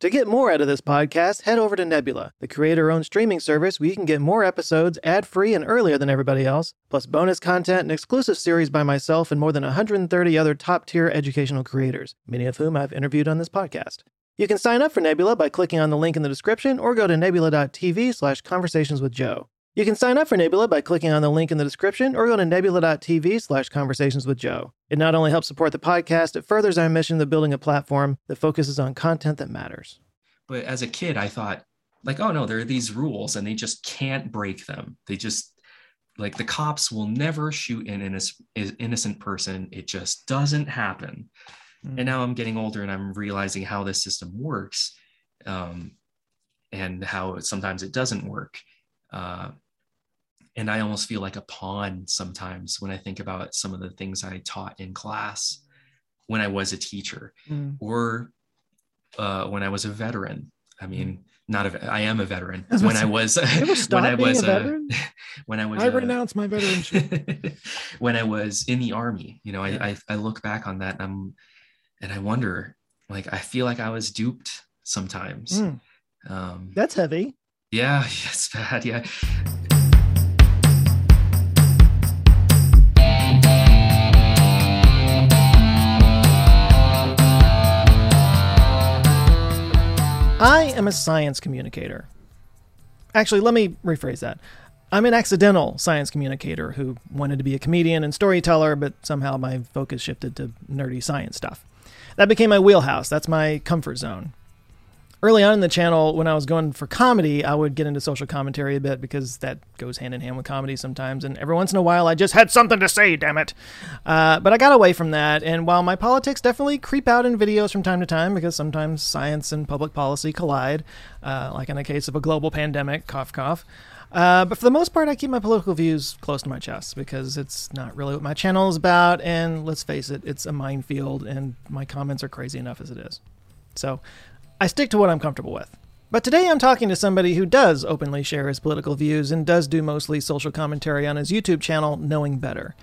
To get more out of this podcast, head over to Nebula, the creator owned streaming service where you can get more episodes ad free and earlier than everybody else, plus bonus content and exclusive series by myself and more than 130 other top tier educational creators, many of whom I've interviewed on this podcast. You can sign up for Nebula by clicking on the link in the description or go to nebula.tv slash conversations with Joe. You can sign up for Nebula by clicking on the link in the description or go to nebula.tv slash conversations with Joe. It not only helps support the podcast, it furthers our mission of building a platform that focuses on content that matters. But as a kid, I thought, like, oh no, there are these rules and they just can't break them. They just, like, the cops will never shoot an innocent, innocent person. It just doesn't happen. Mm. And now I'm getting older and I'm realizing how this system works um, and how sometimes it doesn't work. Uh, and I almost feel like a pawn sometimes when I think about some of the things I taught in class when I was a teacher mm. or uh, when I was a veteran. I mean, not a, I am a veteran. when I was, when I was, a, when I was, I renounce my veteranship. when I was in the army, you know, I, I, I look back on that and I'm, and I wonder, like, I feel like I was duped sometimes. Mm. Um, That's heavy. Yeah, it's bad. Yeah. I am a science communicator. Actually, let me rephrase that. I'm an accidental science communicator who wanted to be a comedian and storyteller, but somehow my focus shifted to nerdy science stuff. That became my wheelhouse. That's my comfort zone early on in the channel, when I was going for comedy, I would get into social commentary a bit because that goes hand in hand with comedy sometimes. And every once in a while, I just had something to say, damn it. Uh, but I got away from that. And while my politics definitely creep out in videos from time to time because sometimes science and public policy collide, uh, like in the case of a global pandemic, cough, cough. Uh, but for the most part, I keep my political views close to my chest because it's not really what my channel is about. And let's face it, it's a minefield, and my comments are crazy enough as it is. So I stick to what I'm comfortable with. But today I'm talking to somebody who does openly share his political views and does do mostly social commentary on his YouTube channel, Knowing Better.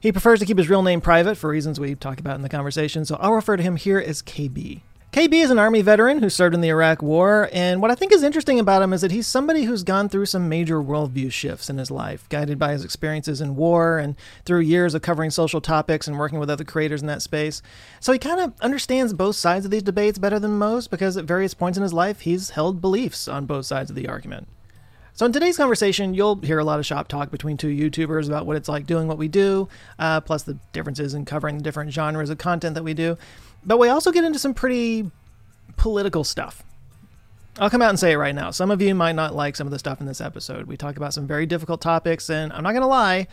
He prefers to keep his real name private for reasons we talk about in the conversation, so I'll refer to him here as KB. KB is an Army veteran who served in the Iraq War, and what I think is interesting about him is that he's somebody who's gone through some major worldview shifts in his life, guided by his experiences in war and through years of covering social topics and working with other creators in that space. So he kind of understands both sides of these debates better than most because at various points in his life he's held beliefs on both sides of the argument. So, in today's conversation, you'll hear a lot of shop talk between two YouTubers about what it's like doing what we do, uh, plus the differences in covering the different genres of content that we do. But we also get into some pretty political stuff. I'll come out and say it right now. Some of you might not like some of the stuff in this episode. We talk about some very difficult topics, and I'm not going to lie,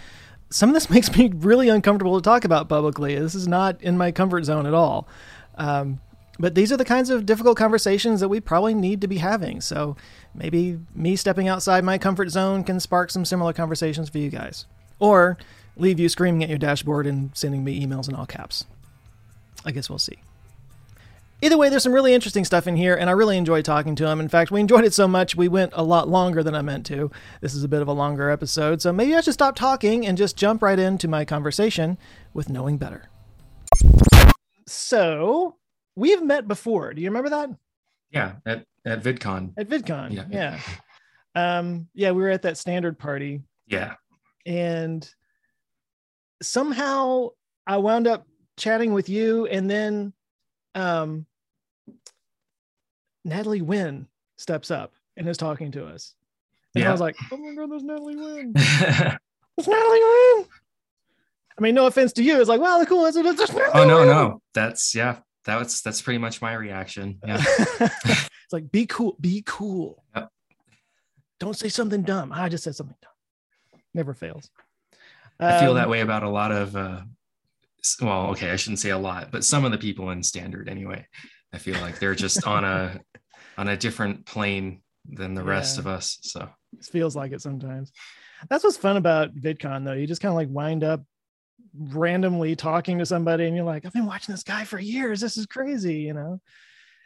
some of this makes me really uncomfortable to talk about publicly. This is not in my comfort zone at all. Um, but these are the kinds of difficult conversations that we probably need to be having. So maybe me stepping outside my comfort zone can spark some similar conversations for you guys. Or leave you screaming at your dashboard and sending me emails in all caps. I guess we'll see. Either way, there's some really interesting stuff in here, and I really enjoyed talking to him. In fact, we enjoyed it so much we went a lot longer than I meant to. This is a bit of a longer episode, so maybe I should stop talking and just jump right into my conversation with Knowing Better. So, we've met before. Do you remember that? Yeah, at, at VidCon. At VidCon, yeah. Yeah. Um, yeah, we were at that standard party. Yeah. And somehow I wound up chatting with you, and then um, Natalie Wynn steps up and is talking to us. And yeah. I was like, oh my God, there's Natalie Wynn. it's Natalie Wynn. I mean, no offense to you. It's like, well, cool. It's, it's, it's oh, no, no. That's, yeah, that's, that's pretty much my reaction. Yeah. it's like, be cool, be cool. Yep. Don't say something dumb. I just said something dumb. Never fails. I feel that um, way about a lot of uh, well, okay, I shouldn't say a lot, but some of the people in standard anyway. I feel like they're just on a on a different plane than the yeah. rest of us. So it feels like it sometimes. That's what's fun about VidCon though. You just kind of like wind up randomly talking to somebody and you're like, I've been watching this guy for years. This is crazy, you know?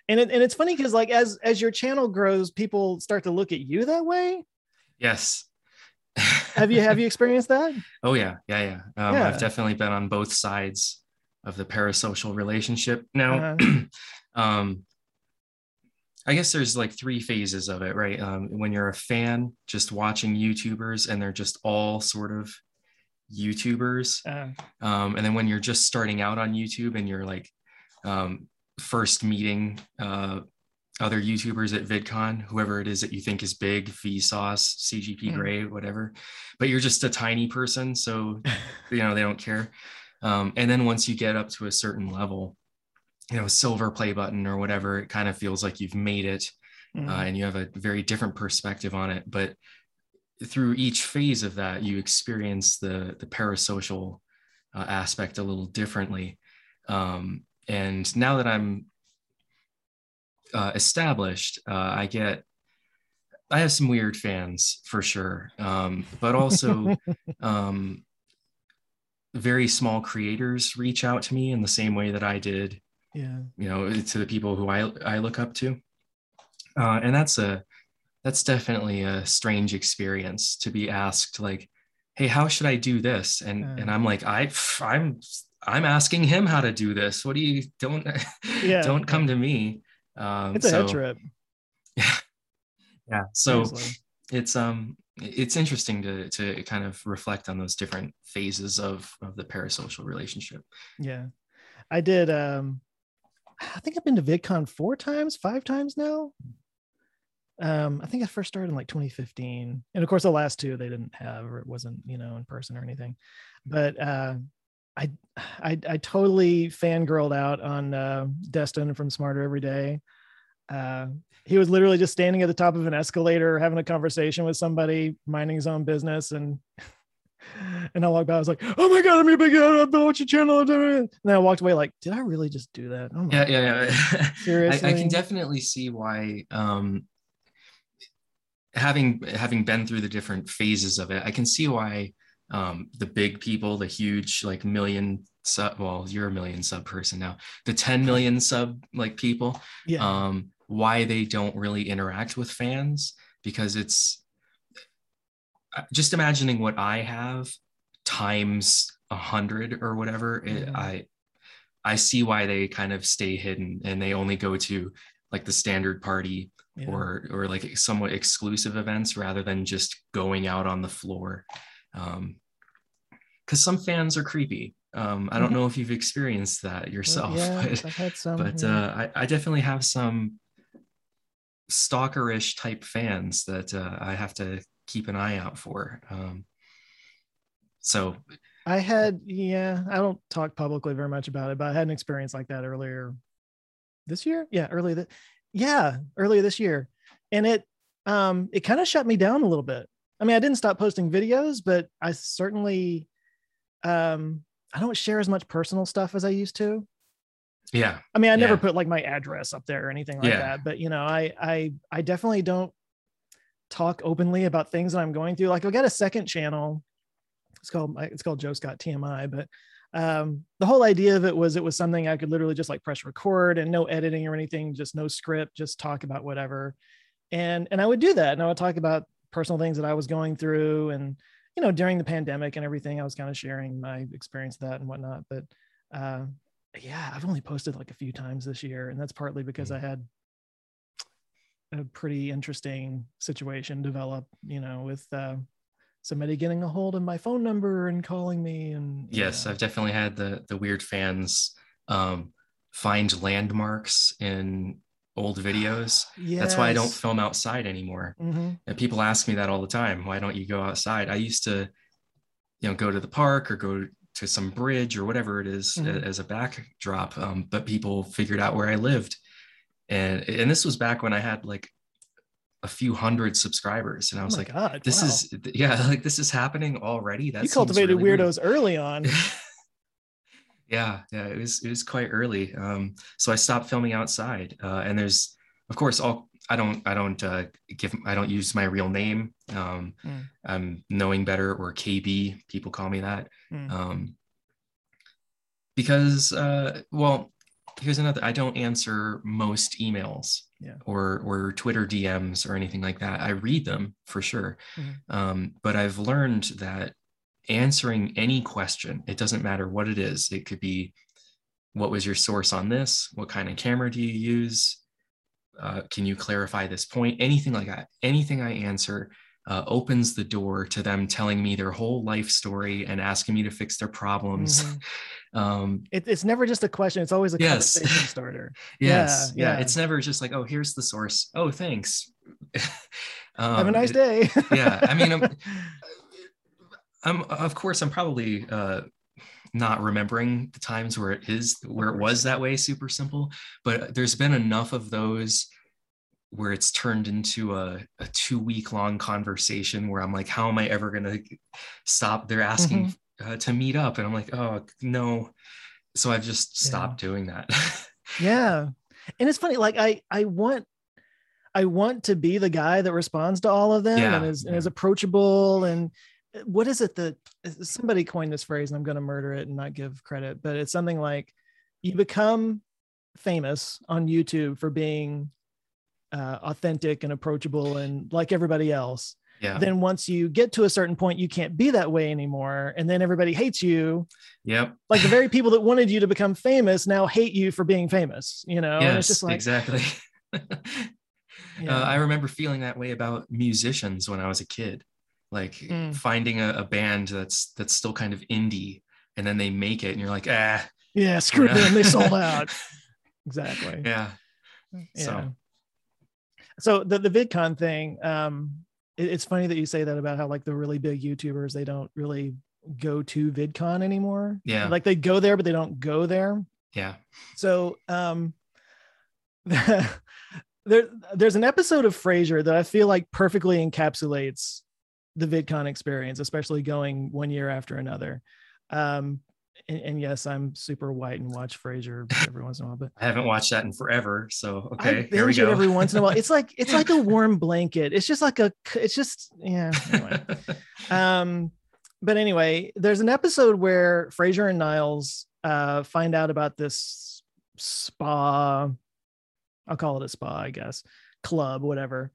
And it, and it's funny because like as as your channel grows, people start to look at you that way. Yes have you have you experienced that? Oh yeah, yeah, yeah. Um, yeah. I've definitely been on both sides of the parasocial relationship. Now, uh-huh. um, I guess there's like three phases of it, right? Um, when you're a fan, just watching YouTubers, and they're just all sort of YouTubers. Uh, um, and then when you're just starting out on YouTube and you're like um, first meeting uh, other YouTubers at VidCon, whoever it is that you think is big, Vsauce, CGP mm. Grey, whatever, but you're just a tiny person, so you know they don't care. Um, and then once you get up to a certain level, you know, silver play button or whatever, it kind of feels like you've made it, mm. uh, and you have a very different perspective on it. But through each phase of that, you experience the the parasocial uh, aspect a little differently. Um, and now that I'm uh, established, uh, I get I have some weird fans for sure, um, but also um, very small creators reach out to me in the same way that I did. Yeah, you know, to the people who I I look up to, uh, and that's a that's definitely a strange experience to be asked like, "Hey, how should I do this?" and and I'm like, I I'm I'm asking him how to do this. What do you don't yeah. don't come to me? Um, it's a so, head trip. Yeah, yeah. So Seriously. it's um it's interesting to to kind of reflect on those different phases of of the parasocial relationship. Yeah, I did. Um, I think I've been to VidCon four times, five times now. Um, I think I first started in like 2015, and of course the last two they didn't have, or it wasn't you know in person or anything. But uh, I, I, I totally fangirled out on uh, Destin from Smarter Every Day. Uh, he was literally just standing at the top of an escalator having a conversation with somebody minding his own business and and I walked by I was like oh my god I'm a big fan I've been watching channel and then I walked away like did I really just do that? Oh yeah, yeah yeah. Seriously I, I, can definitely see why um having having been through the different phases of it I can see why um, the big people, the huge like million sub. Well, you're a million sub person now. The 10 million sub like people. Yeah. Um, why they don't really interact with fans because it's uh, just imagining what I have times a hundred or whatever. It, I I see why they kind of stay hidden and they only go to like the standard party yeah. or or like somewhat exclusive events rather than just going out on the floor um, because some fans are creepy. Um, I don't mm-hmm. know if you've experienced that yourself, yeah, but, I've had some, but yeah. uh, I, I, definitely have some stalkerish type fans that uh, I have to keep an eye out for. Um, so I had, yeah, I don't talk publicly very much about it, but I had an experience like that earlier this year. Yeah, earlier that, yeah, earlier this year, and it, um, it kind of shut me down a little bit. I mean, I didn't stop posting videos, but I certainly um I don't share as much personal stuff as I used to. Yeah. I mean, I never put like my address up there or anything like yeah. that, but you know, I I I definitely don't talk openly about things that I'm going through. Like I've got a second channel. It's called it's called Joe Scott TMI, but um the whole idea of it was it was something I could literally just like press record and no editing or anything, just no script, just talk about whatever. And and I would do that and I would talk about personal things that I was going through and you know, during the pandemic and everything, I was kind of sharing my experience of that and whatnot. But uh, yeah, I've only posted like a few times this year, and that's partly because mm. I had a pretty interesting situation develop, you know, with uh, somebody getting a hold of my phone number and calling me. And yes, know. I've definitely had the the weird fans um, find landmarks in old videos. Yes. That's why I don't film outside anymore. Mm-hmm. And people ask me that all the time. Why don't you go outside? I used to, you know, go to the park or go to some bridge or whatever it is mm-hmm. as a backdrop. Um, but people figured out where I lived. And, and this was back when I had like a few hundred subscribers. And I was oh like, God, this wow. is, yeah, like this is happening already. That you cultivated really weirdos weird. early on. Yeah, yeah, it was it was quite early. Um, so I stopped filming outside, uh, and there's of course all I don't I don't uh, give I don't use my real name. Um, mm. I'm knowing better or KB. People call me that. Mm. Um, because uh, well, here's another. I don't answer most emails yeah. or or Twitter DMs or anything like that. I read them for sure, mm-hmm. um, but I've learned that answering any question. It doesn't matter what it is. It could be what was your source on this? What kind of camera do you use? uh, can you clarify this point anything like that anything i answer uh, opens the door to them telling me their whole life story and asking me to fix their problems Mhm. um It, it's never just a question; it's always a Yes. conversation starter. yes Yeah, yeah, yeah. it's never just like oh here's the source oh thanks um, Have a nice day. yeah i mean I'm, of course i'm probably uh not remembering the times where it is where it was that way super simple but there's been enough of those where it's turned into a, a two week long conversation where i'm like how am i ever going to stop they're asking uh, to meet up? And i'm like oh no. So i've just Yeah. stopped doing that. Yeah. And it's funny like i i want i want to be the guy that responds to all of them Yeah, and is and is approachable and what is it that somebody coined this phrase and i'm going to murder it and not give credit but it's something like you become famous on youtube for being uh, authentic and approachable and like everybody else. Yeah. Then once you get to a certain point you can't be that way anymore and then everybody hates you. Yep. Like the very people that wanted you to become famous now hate you for being famous you know? And it's just like exactly. Yeah. Uh, I remember feeling that way about musicians when I was a kid, like Mm. finding a, a band that's that's still kind of indie, and then they make it, and you're like, ah, yeah screw Yeah. them they sold out. Exactly. Yeah, yeah. So- so the, the vidcon thing um it- it's funny that you say that about how like the really big youtubers they don't really go to vidcon anymore. Yeah. like they go there but they don't go there. Yeah, So um there there's an episode of Frasier that I feel like perfectly encapsulates the VidCon experience, especially going one year after another. Um and, and yes, I'm super white and watch Frasier every once in a while, but I haven't watched that in forever, so okay, here we go. every once in a while. It's like it's like a warm blanket. It's just like a it's just yeah. Anyway. um but anyway there's an episode where Frasier and niles uh find out about this spa i'll call it a spa i guess club whatever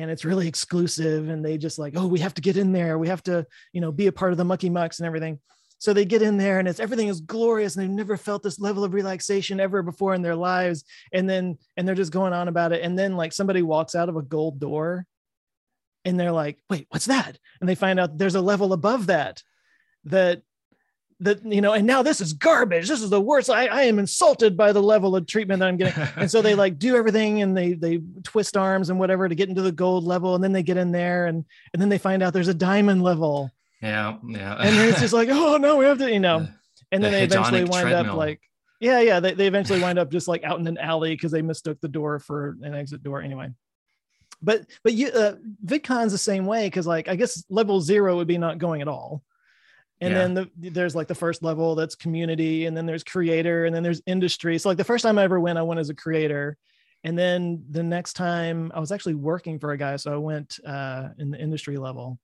and it's really exclusive and they just like oh we have to get in there. We have to you know be a part of the mucky mucks and everything. So they get in there and it's everything is glorious and they've never felt this level of relaxation ever before in their lives. And then and they're just going on about it. And then like somebody walks out of a gold door and they're like wait what's that? And they find out there's a level above that that that you know and now this is garbage. This is the worst. I, I am insulted by the level of treatment that i'm getting. And so they like do everything and they they twist arms and whatever to get into the gold level. And then they get in there and and then they find out there's a diamond level. Yeah, yeah, and then it's just like oh no we have to you know. The- and then the they eventually wind treadmill. up like yeah yeah they, they eventually wind up just like out in an alley because they mistook the door for an exit door. Anyway. But but you uh, vidcon's the same way because like i guess level zero would be not going at all and Yeah. then the, there's like the first level that's community and then there's creator and then there's industry. So like the first time i ever went i went as a creator. And then the next time i was actually working for a guy so i went uh, in the industry level.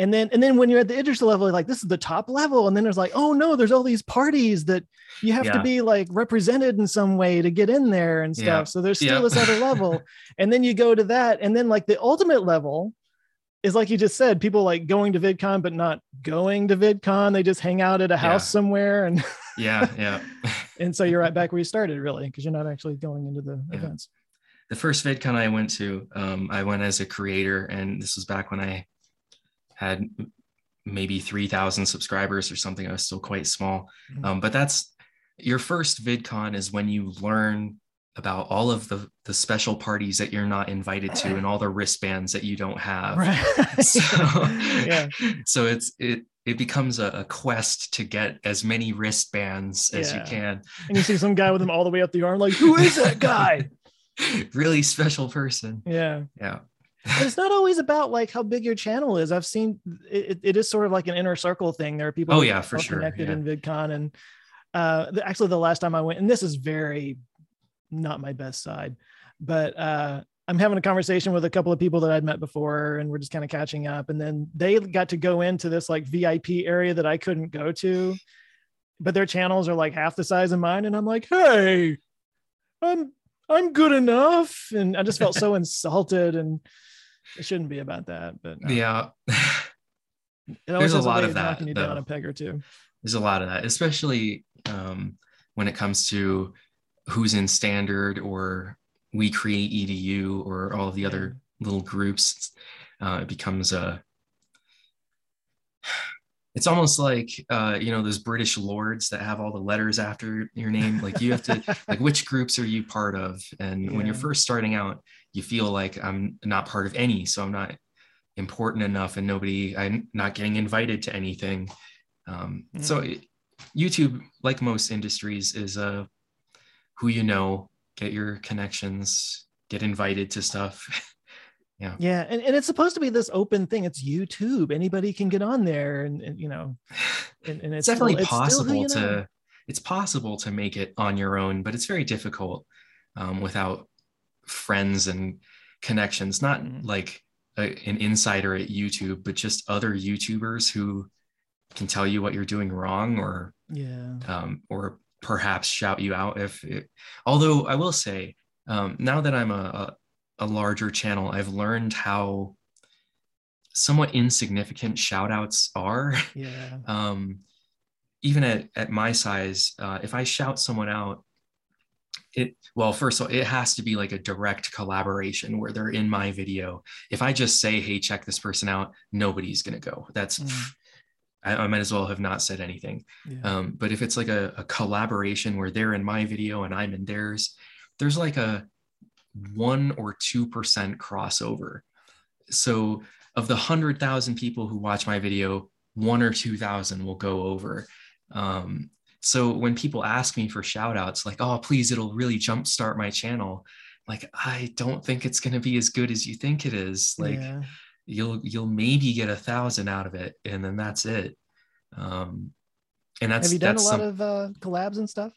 And then and then when you're at the industry level like this is the top level. And then there's like oh no there's all these parties that you have to be like represented in some way to get in there and stuff. Yeah. so there's still Yeah. this other level. And then you go to that and then like the ultimate level is like you just said people like going to vidcon but not going to vidcon they just hang out at a house Yeah. somewhere and yeah, yeah. and so you're right back where you started really because you're not actually going into the Yeah. events the first VidCon I went to, um, I went as a creator, and this was back when I had maybe 3,000 subscribers or something. I was still quite small. Mhm. Um, but that's your first VidCon is when you learn about all of the, the special parties that you're not invited to and all the wristbands that you don't have. right So, yeah so it's it it becomes a, a quest to get as many wristbands as Yeah. you can. and you see some guy with them all the way up the arm like who is that guy really special person. yeah Yeah. but it's not always about like how big your channel is. I've seen it, it is sort of like an inner circle thing. There are people Oh, yeah, for sure, connected yeah. in VidCon, and uh, actually the last time I went, and this is very not my best side, but uh, I'm having a conversation with a couple of people that I'd met before, and we're just kind of catching up, and then they got to go into this like VIP area that I couldn't go to, but their channels are like half the size of mine, and I'm like, hey, I'm I'm good enough, and I just felt so insulted and. It shouldn't be about that, but no. Yeah. There's a lot of that, knocking you down a peg or two. There's a lot of that, especially um, when it comes to who's in standard or we create edu or all of the other little groups uh, it becomes a it's almost like uh, you know those british lords that have all the letters after your name like you have to like which groups are you part of and yeah. when you're first starting out you feel like i'm not part of any so i'm not important enough and nobody i'm not getting invited to anything um, mm. so it, youtube like most industries is a uh, who you know get your connections get invited to stuff. Yeah. Yeah and, and it's supposed to be this open thing. It's youtube. Anybody can get on there and, and you know and, and it's, it's, definitely still, possible it's to know. it's possible to make it on your own but it's very difficult um, without friends and connections. Not mm-hmm. like a, an insider at youtube but just other youtubers who can tell you what you're doing wrong or yeah. um, or perhaps shout you out if it, although i will say um, now that i'm a, a, a larger channel i've learned how somewhat insignificant shout outs are. Yeah. Um, even at, at my size uh, if i shout someone out it well first of all it has to be like a direct collaboration where they're in my video. If i just say hey check this person out nobody's going to go. That's mm. I, I, might as well have not said anything. Yeah. Um, but if it's like a, a collaboration where they're in my video and I'm in theirs, there's like a one or two percent crossover. So of the hundred thousand people who watch my video, one or two thousand will go over. Um, so when people ask me for shout outs, like, oh, please, it'll really jumpstart my channel. Like, I don't think it's going to be as good as you think it is. Like, yeah you'll you'll maybe get a thousand out of it and then that's it um and that's have you done a lot some, of uh collabs and stuff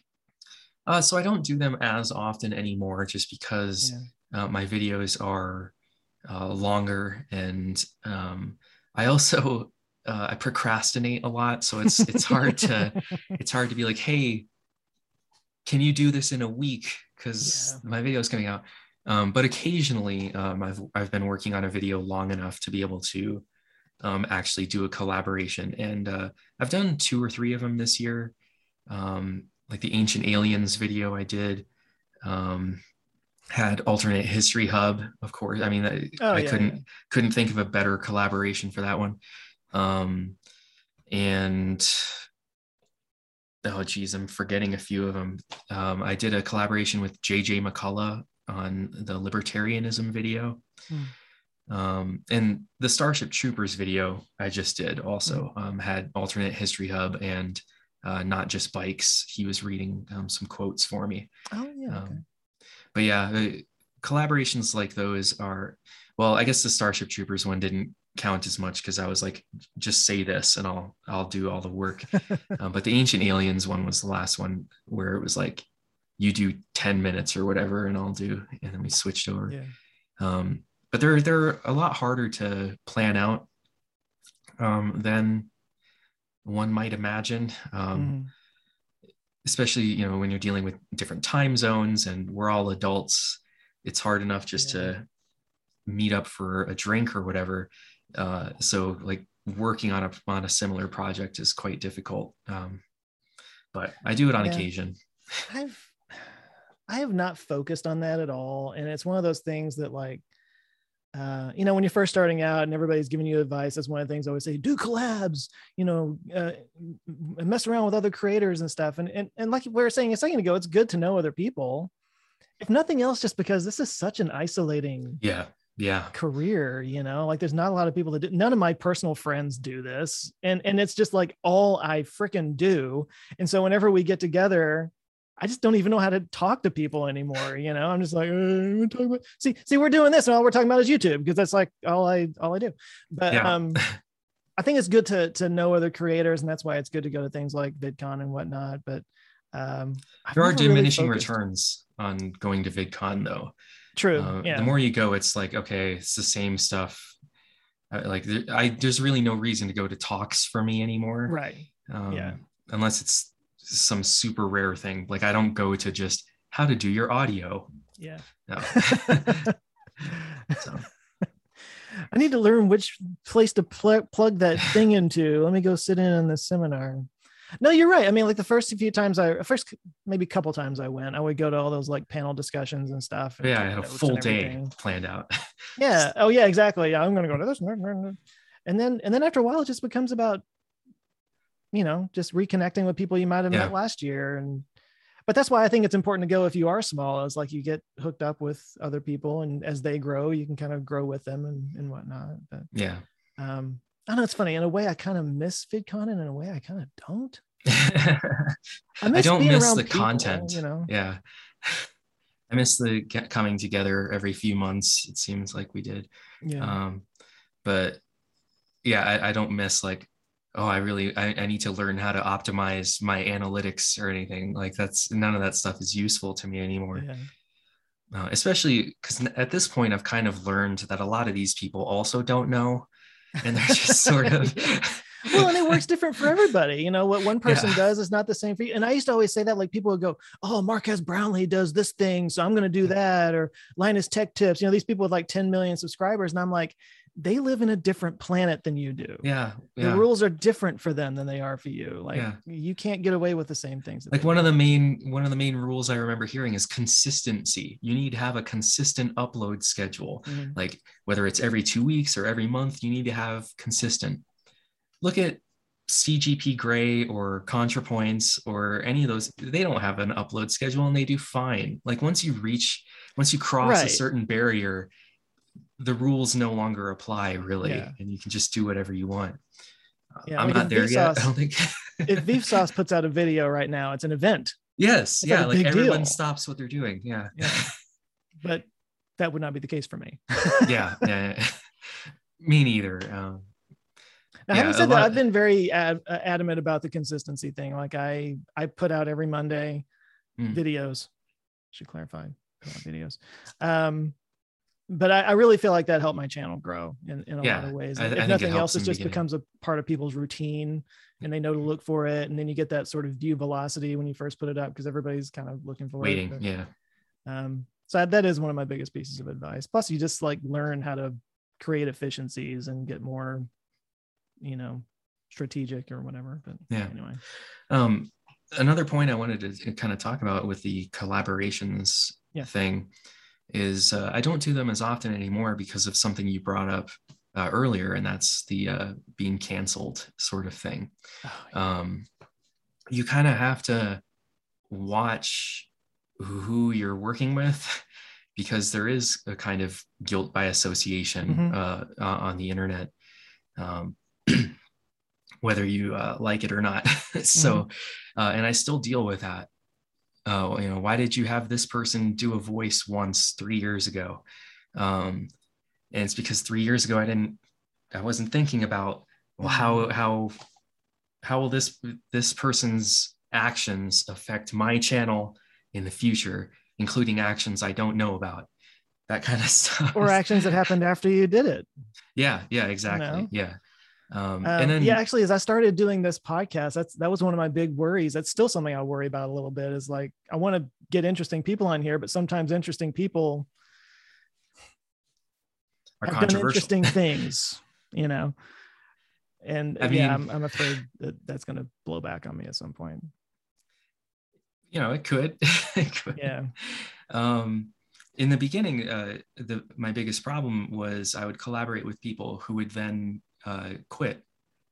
uh so i don't do them as often anymore just because yeah. uh, my videos are uh, longer and um i also uh, i procrastinate a lot so it's it's hard to it's hard to be like hey can you do this in a week because yeah. my video is coming out um, but occasionally, um, I've, I've been working on a video long enough to be able to um, actually do a collaboration. And uh, I've done two or three of them this year. Um, like the Ancient Aliens video I did um, had Alternate History Hub, of course. I mean, I, oh, I yeah, couldn't yeah. couldn't think of a better collaboration for that one. Um, and oh geez, I'm forgetting a few of them. I did a collaboration with JJ McCullough on the libertarianism video. Hmm. Um, and the Starship Troopers video I just did also hmm. um, had alternate history hub and uh, not just bikes. He was reading um, some quotes for me. Oh yeah. Okay. Um, but yeah, collaborations like those are well. I guess the Starship Troopers one didn't count as much because I was like, just say this and I'll I'll do all the work. um, but the Ancient Aliens one was the last one where it was like you do 10 minutes or whatever and I'll do and then we switched over. Yeah. Um, but they're they're a lot harder to plan out um, than one might imagine. Um, mm. Especially, you know, when you're dealing with different time zones and we're all adults, it's hard enough just yeah. to meet up for a drink or whatever. Uh, so like working on a on a similar project is quite difficult. Um, but I do it on yeah. occasion. I've I have not focused on that at all. And it's one of those things that like, uh, you know, when you're first starting out and everybody's giving you advice, that's one of the things I always say, do collabs, you know, uh, mess around with other creators and stuff. And, and, and like we were saying a second ago, it's good to know other people. If nothing else, just because this is such an isolating yeah yeah career you know like there's not a lot of people that do none of my personal friends do this and and it's just like all i freaking do and so whenever we get together I just don't even know how to talk to people anymore. You know, I'm just like, uh, talk about, see, see, we're doing this, and all we're talking about is YouTube because that's like all I all I do. But yeah. um, I think it's good to to know other creators, and that's why it's good to go to things like VidCon and whatnot. But um, there are diminishing really returns on going to VidCon, though. True. Uh, yeah. The more you go, it's like okay, it's the same stuff. like I, there's really no reason to go to talks for me anymore. Right. Um, yeah. Unless it's some super rare thing. Like I don't go to just how to do your audio. Yeah. No. so. I need to learn which place to pl- plug that thing into. Let me go sit in on this seminar. No, you're right. I mean, like the first few times I first maybe a couple times I went, I would go to all those like panel discussions and stuff. And yeah, I had a full day planned out. yeah. Oh yeah, exactly. Yeah, I'm gonna go to this. And then and then after a while it just becomes about, you know, just reconnecting with people you might have yeah. met last year. And but that's why I think it's important to go if you are small, is like you get hooked up with other people and as they grow, you can kind of grow with them and, and whatnot. But yeah. Um, I know it's funny. In a way, I kind of miss VidCon, and in a way, I kind of don't. I, I, don't miss the people, content. You know, yeah. I miss the coming together every few months. It seems like we did. Yeah. Um, but yeah, I, I don't miss like, oh, I really I, I need to learn how to optimize my analytics or anything. Like that's none of that stuff is useful to me anymore. Yeah. Uh, especially because at this point, I've kind of learned that a lot of these people also don't know and they're just sort of well and it works different for everybody you know what one person yeah. does is not the same for you and i used to always say that like people would go oh Marques Brownlee does this thing so i'm going to do that or linus tech tips you know these people with like 10 million subscribers and i'm like they live in a different planet than you do. Yeah, yeah. The rules are different for them than they are for you. Like yeah. you can't get away with the same things. Like one do. of the main one of the main rules I remember hearing is consistency. You need to have a consistent upload schedule. Mm-hmm. Like whether it's every 2 weeks or every month, you need to have consistent. Look at CGP Grey or ContraPoints or any of those, they don't have an upload schedule and they do fine. Like once you reach, once you cross right. a certain barrier, the rules no longer apply really yeah. and you can just do whatever you want yeah, i'm like not there yet i don't think if Vsauce puts out a video right now it's an event yes yeah like everyone deal. stops what they're doing yeah yeah but that would not be the case for me yeah, yeah, me neither um now, having said that, I've been very ad- uh, adamant about the consistency thing. Like I, I put out every Monday mm. videos. Should clarify videos. Um, but I, I, really feel like that helped my channel grow in, in a yeah, lot of ways. I, if I nothing else, it just becomes a part of people's routine and they know to look for it. And then you get that sort of view velocity when you first put it up because everybody's kind of looking for waiting. it. Waiting. Yeah. Um, so that is one of my biggest pieces of advice. Plus you just like learn how to create efficiencies and get more, you know, strategic or whatever. But yeah, anyway. Um, another point I wanted to kind of talk about with the collaborations yeah. thing is uh, I don't do them as often anymore because of something you brought up uh, earlier, and that's the uh, being canceled sort of thing. Oh, yeah. um, you kind of have to watch who you're working with because there is a kind of guilt by association mm-hmm. Uh, on the internet. Um, whether you uh, like it or not. so, mm-hmm. uh, and I still deal with that oh you know why did you have this person do a voice once three years ago? Um, and it's because three years ago i didn't i wasn't thinking about well how mm-hmm. how how will this this person's actions affect my channel in the future including actions i don't know about that kind of stuff. Or actions that happened after you did it. Yeah yeah exactly. you know? yeah um, um, and then yeah, actually, as I started doing this podcast, that's that was one of my big worries. That's still something I worry about a little bit. Is like I want to get interesting people on here, but sometimes interesting people are have done interesting things, you know. And I yeah, I'm, I'm afraid that that's going to blow back on me at some point. You know, it could. it could. Yeah. Um, in the beginning, uh, the my biggest problem was I would collaborate with people who would then uh, quit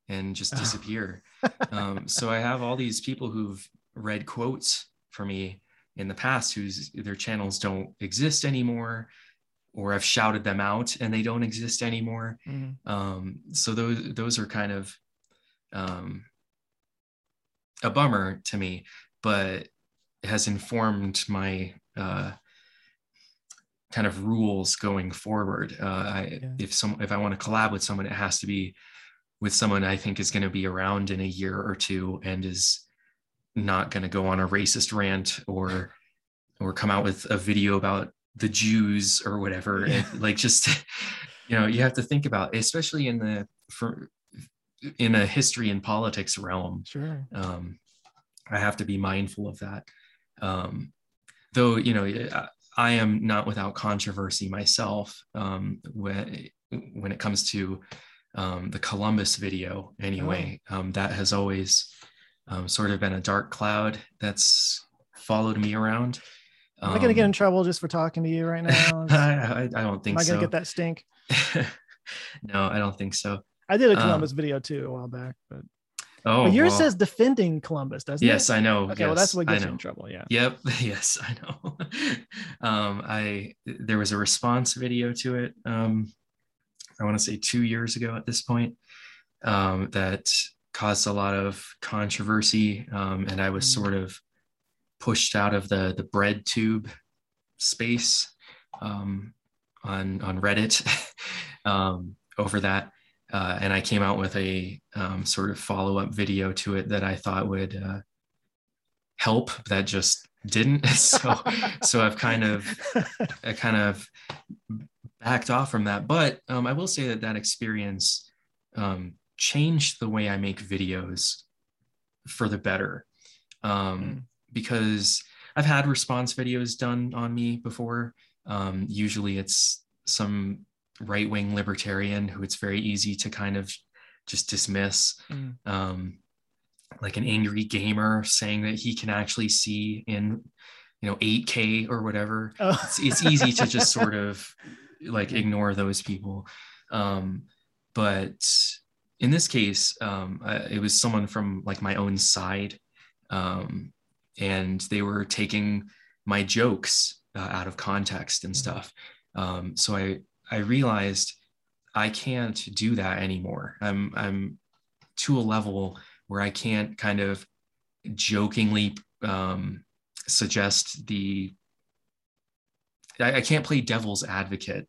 and just disappear. um, so I have all these people who've read quotes for me in the past whose their channels don't exist anymore or I've shouted them out and they don't exist anymore. Mm-hmm. Um, so those those are kind of um, a bummer to me, but has informed my uh, kind of rules going forward. Uh, I, yeah. If some if I want to collab with someone, it has to be with someone I think is going to be around in a year or two and is not going to go on a racist rant or or come out with a video about the Jews or whatever. Yeah. Like just you know, you have to think about, especially in the for in a history and politics realm. Sure. Um, I have to be mindful of that. Um, though you know I am not without controversy myself um, when, when it comes to um, the Columbus video, anyway. Oh. Um, that has always um, sort of been a dark cloud that's followed me around. Am I gonna get in um, trouble just for talking to you right now? I, I, don't think Am I gonna get that stink? no, I don't think so. I did a um, Columbus um, video too a while back, but oh, but yours says defending Columbus, doesn't yes, it? Yes, I know. Okay, yes, well that's what gets you in trouble. Yeah. Yep. Yes, I know. um, I there was a response video to it. Um, I want to say two years ago at this point. Um, that caused a lot of controversy, um, and I was mm. sort of pushed out of the the bread tube space um, on on Reddit um, over that. Uh, and I came out with a um, sort of follow up video to it that I thought would uh, help. That just didn't. so so I've kind of I kind of backed off from that. But um, I will say that that experience um, changed the way I make videos for the better. Um, mm. Because I've had response videos done on me before. Um, usually it's some right wing libertarian who it's very easy to kind of just dismiss. Mm. Um, like an angry gamer saying that he can actually see in you know 8k or whatever oh. it's, it's, easy to just sort of like ignore those people um, but in this case um, uh, it was someone from like my own side um, and they were taking my jokes uh, out of context and mm-hmm. stuff um, so i i realized i can't do that anymore. I'm i'm to a level where i can't kind of jokingly um, suggest the I, I, can't play devil's advocate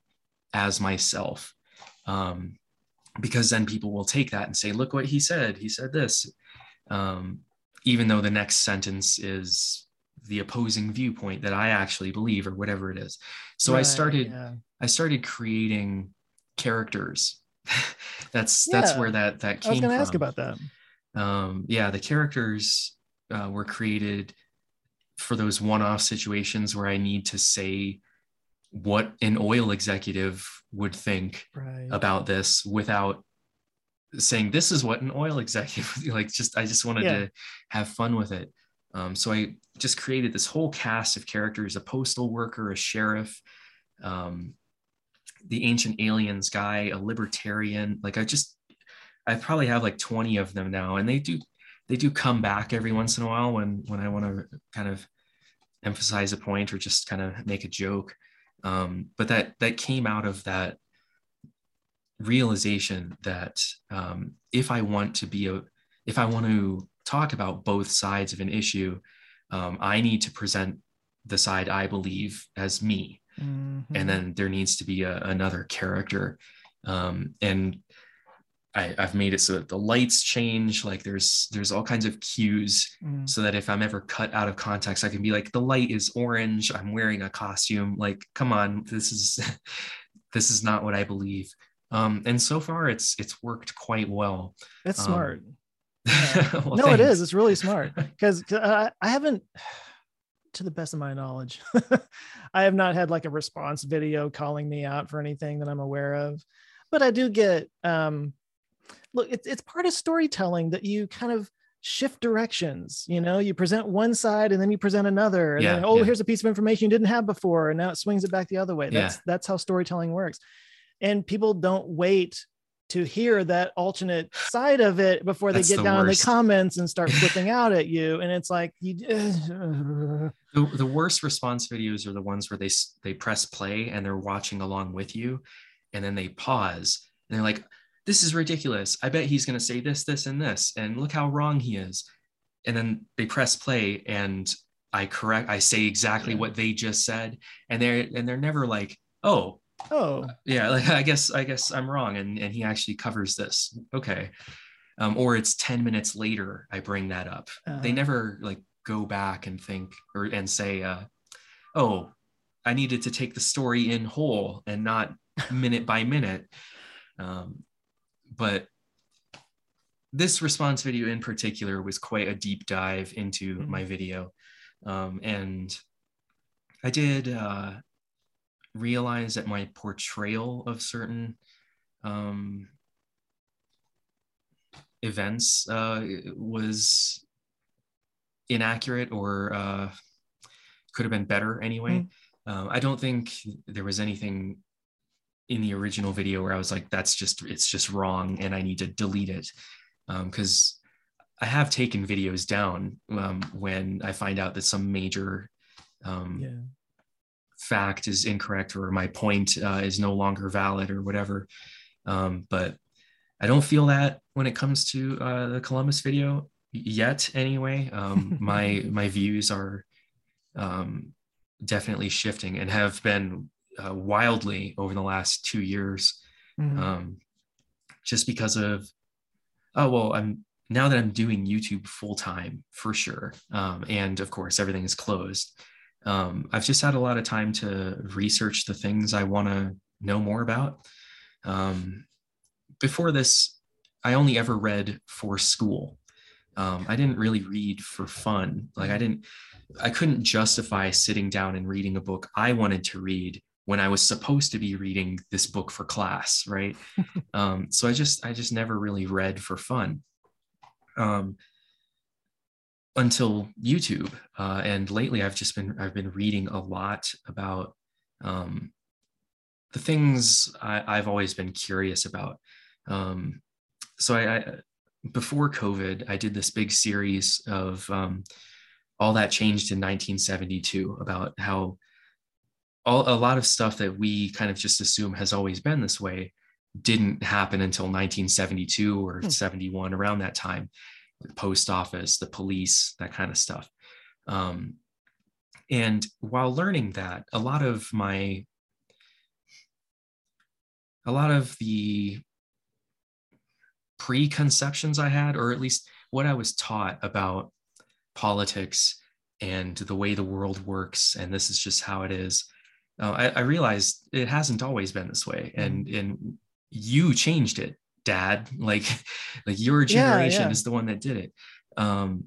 as myself. Um, because then people will take that and say look what he said. He said this. Um, even though the next sentence is the opposing viewpoint that I actually believe or whatever it is. So right, I started yeah. I started creating characters. that's yeah. that's where that that came I was going to ask about that. Um, yeah, the characters uh, were created for those one-off situations where I need to say what an oil executive would think right. about this without saying this is what an oil executive like just i just wanted yeah. to have fun with it um, so i just created this whole cast of characters a postal worker a sheriff um, the ancient aliens guy a libertarian. Like i just i probably have like 20 of them now and they do they do come back every once in a while when when i want to kind of emphasize a point or just kind of make a joke. Um, but that that came out of that realization that um, if I want to be a, if I want to talk about both sides of an issue, um, I need to present the side I believe as me, mm-hmm. and then there needs to be a, another character, um, and I, have made it so that the lights change. Like there's there's all kinds of cues, mm. so that if I'm ever cut out of context, I can be like, the light is orange. I'm wearing a costume. Like, come on, this is this is not what I believe um, and so far it's it's worked quite well. That's um, smart. Well, no, thanks. it is. It's really smart because uh, I haven't, to the best of my knowledge, I have not had like a response video calling me out for anything that I'm aware of. But I do get, um, look, it's it's part of storytelling that you kind of shift directions. You know, you present one side and then you present another, and yeah, then oh, yeah. here's a piece of information you didn't have before, and now it swings it back the other way. That's yeah. that's how storytelling works and people don't wait to hear that alternate side of it before they get the down worst. in the comments and start flipping out at you and it's like you the, the worst response videos are the ones where they they press play and they're watching along with you and then they pause and they're like this is ridiculous. I bet he's going to say this this and this and look how wrong he is. And then they press play and i correct i say exactly what they just said and they're and they're never like oh oh. Yeah like i guess i guess i'm wrong and and he actually covers this. Okay. Um, or it's 10 minutes later i bring that up. Uh-huh. they never like go back and think or and say uh, oh i needed to take the story in whole and not minute by minute. Um, but this response video in particular was quite a deep dive into mm-hmm. my video. Um, and i did uh, realize that my portrayal of certain um, events uh, was inaccurate or uh, could have been better anyway. Mm. Um, I don't think there was anything in the original video where I was like, that's just, it's just wrong and I need to delete it. Because um, I have taken videos down um, when I find out that some major um, Yeah. Fact is incorrect or my point uh, is no longer valid or whatever. Um, but I don't feel that when it comes to uh, the Columbus video yet. Anyway, um, my my views are um, definitely shifting and have been uh, wildly over the last two years, Mhm. um, just because of oh well, I'm now that I'm doing YouTube full time for sure, um, and of course everything is closed. Um, I've just had a lot of time to research the things I want to know more about. Um, before this, I only ever read for school. Um, I didn't really read for fun. Like I didn't, I couldn't justify sitting down and reading a book I wanted to read when I was supposed to be reading this book for class, right? um, so I just, I just never really read for fun. Um, until YouTube, uh, and lately I've just been, I've been reading a lot about um, the things I, I've always been curious about. Um, so I, I, before COVID, I did this big series of um, all that changed in 1972 about how all, a lot of stuff that we kind of just assume has always been this way didn't happen until 1972 or Hmm. 71 around that time the post office the police that kind of stuff um, and while learning that a lot of my a lot of the preconceptions I had, or at least what I was taught about politics and the way the world works, and this is just how it is. Uh, I, I realized it hasn't always been this way, and and you changed it, Dad. Like, like your generation yeah. is the one that did it. Um,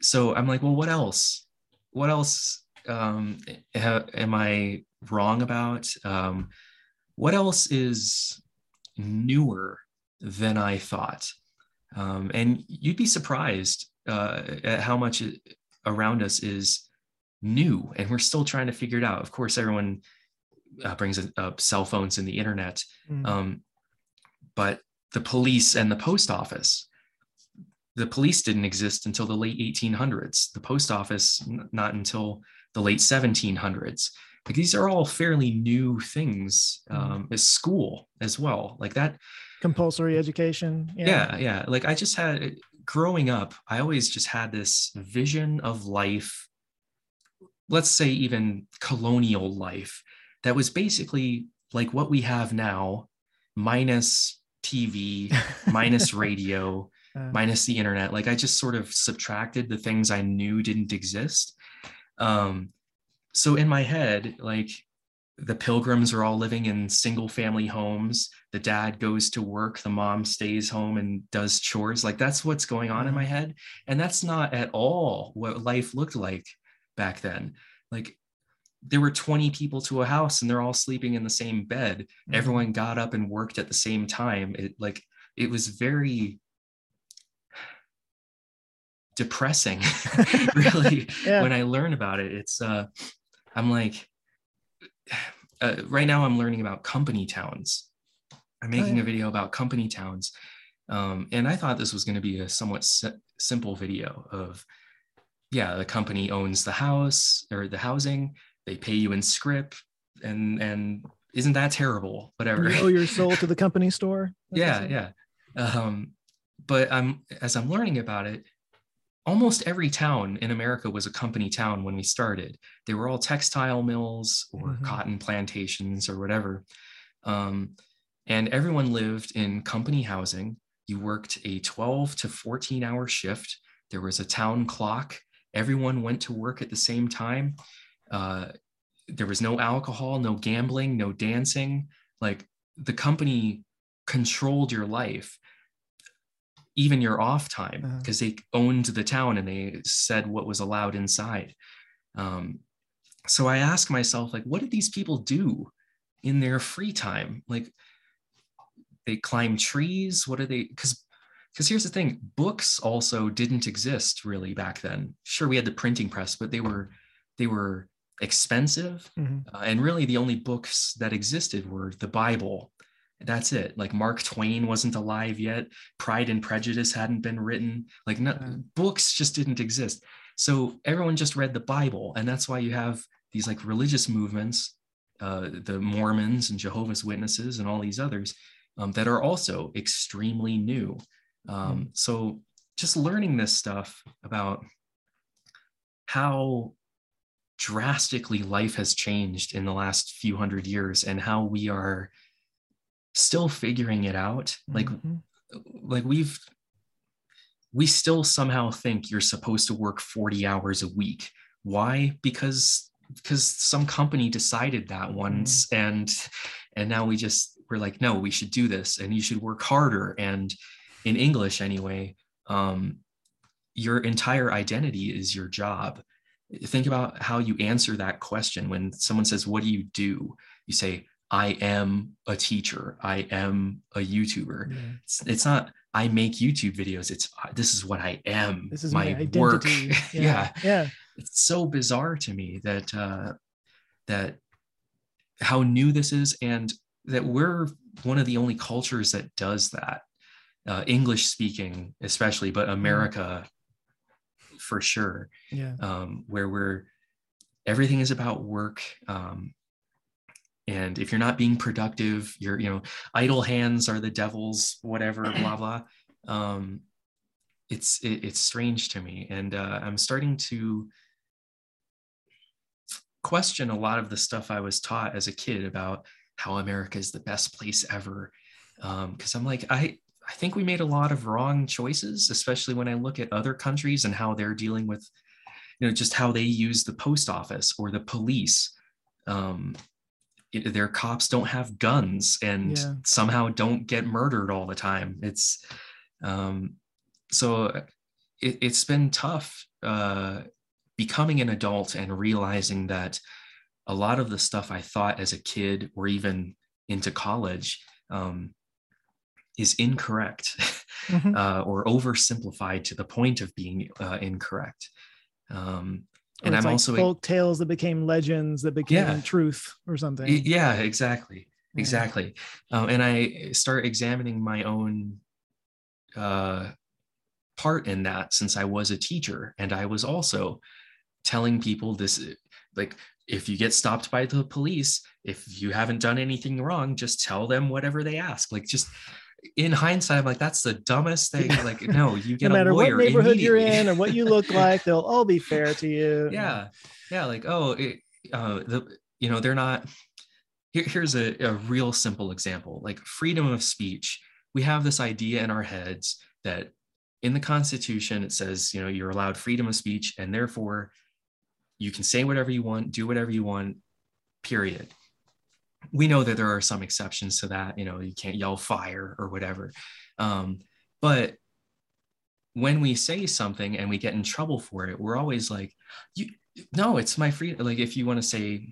so I'm like, well, what else? What else um, ha- am I wrong about? Um, what else is newer than I thought? Um, and you'd be surprised uh, at how much it, around us is new, and we're still trying to figure it out. Of course, everyone uh, brings up cell phones and the internet, Mhm. um, but the police and the post office. The police didn't exist until the late 1800s. The post office, n- not until the late 1700s. Like these are all fairly new things. Mhm. Um, as school as well, like that Compulsory education. yeah. yeah like i just had growing up i always just had this vision of life let's say even colonial life that was basically like what we have now minus tv minus radio Uh, minus the internet. Like i just sort of subtracted the things i knew didn't exist. Um so in my head like the pilgrims are all living in single family homes. The dad goes to work. The mom stays home and does chores. Like that's what's going on in my head. And that's not at all what life looked like back then. Like there were 20 people to a house and they're all sleeping in the same bed mhm. everyone got up and worked at the same time it like it was very depressing really Yeah. when i learn about it it's uh i'm like uh, right now i'm learning about company towns i'm making yeah. a video about company towns um, and i thought this was going to be a somewhat si- simple video of yeah the company owns the house or the housing they pay you in script and and isn't that terrible? Whatever. You owe your soul to the company store. Yeah yeah. Um but i'm as i'm learning about it almost every town in america was a company town when we started. They were all textile mills or Mhm. cotton plantations or whatever. Um, and everyone lived in company housing. You worked a 12 to 14 hour shift. There was a town clock. Everyone went to work at the same time uh, there was no alcohol no gambling no dancing. Like the company controlled your life even your off time Uh-huh. because they owned the town and they said what was allowed inside. Um, so i ask myself like what did these people do in their free time? Like they climb trees? What are they because because here's the thing books also didn't exist really back then. Sure we had the printing press but they were they were expensive Mhm. uh, and really the only books that existed were the bible. That's it. Like mark twain wasn't alive yet. Pride and prejudice hadn't been written. Like no, Yeah. books just didn't exist. So everyone just read the bible and that's why you have these like religious movements uh, the mormons and jehovah's witnesses and all these others um, that are also extremely new. Um, so just learning this stuff about how drastically life has changed in the last few hundred years and how we are still figuring it out. Like Mhm. like we've we still somehow think you're supposed to work 40 hours a week. Why? Because because some company decided that once and and now we just we're like no we should do this and you should work harder. And in english anyway um your entire identity is your job think about how you answer that question. When someone says what do you do? You say i am a teacher. I am a youtuber. Yeah. it's, it's not i make youtube videos. It's this is what i am. This is my, identity. work. Yeah. yeah. Yeah. it's so bizarre to me that uh that how new this is and that we're one of the only cultures that does that uh, english speaking especially but america for sure. Yeah. um, where we're everything is about work um, and if you're not being productive you're you know idle hands are the devil's whatever blah blah. Um, it's it, it's strange to me and uh, i'm starting to question a lot of the stuff i was taught as a kid about how america is the best place ever. Because i'm like i i think we made a lot of wrong choices especially when i look at other countries and how they're dealing with you know just how they use the post office or the police um it- their cops don't have guns and Yeah. somehow don't get murdered all the time it's um so it, it's been tough uh becoming an adult and realizing that a lot of the stuff i thought as a kid or even into college um is incorrect Mhm. uh, or oversimplified to the point of being uh, incorrect. Um, and I'm like also folk tales that became legends that became Yeah. truth or something. Yeah, exactly, Yeah. exactly. Um, and I start examining my own uh, part in that since I was a teacher, and I was also telling people this, like. If you get stopped by the police, if you haven't done anything wrong, just tell them whatever they ask. Like, just in hindsight, I'm like, that's the dumbest thing. Like, no, you get no matter a what lawyer neighborhood you're in or what you look like, they'll all be fair to you. yeah yeah like oh it, uh the you know they're not here, here's a, a real simple example like freedom of speech we have this idea in our heads that in the constitution it says you know you're allowed freedom of speech and therefore you can say whatever you want do whatever you want period we know that there are some exceptions to that you know you can't yell fire or whatever. Um, but when we say something and we get in trouble for it we're always like you no it's my free like if you want to say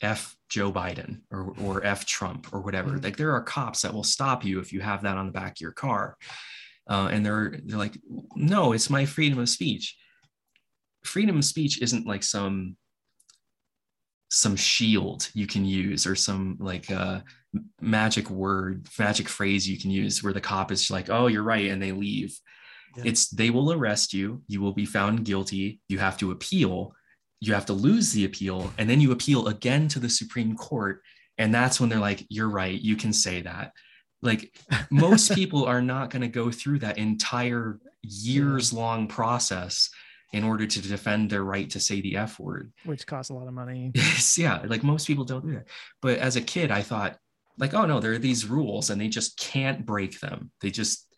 f joe biden or, or f trump or whatever Mhm. like there are cops that will stop you if you have that on the back of your car. Uh, and they're they're like no it's my freedom of speech. Freedom of speech isn't like some some shield you can use or some like uh magic word magic phrase you can use where the cop is like oh you're right and they leave. Yeah. it's they will arrest you you will be found guilty you have to appeal you have to lose the appeal and then you appeal again to the supreme court and that's when they're like you're right you can say that. Like most people are not going to go through that entire years long process in order to defend their right to say the f word. Which costs a lot of money. Yes, yeah like most people don't do that. But as a kid i thought like oh no there are these rules and they just can't break them. They just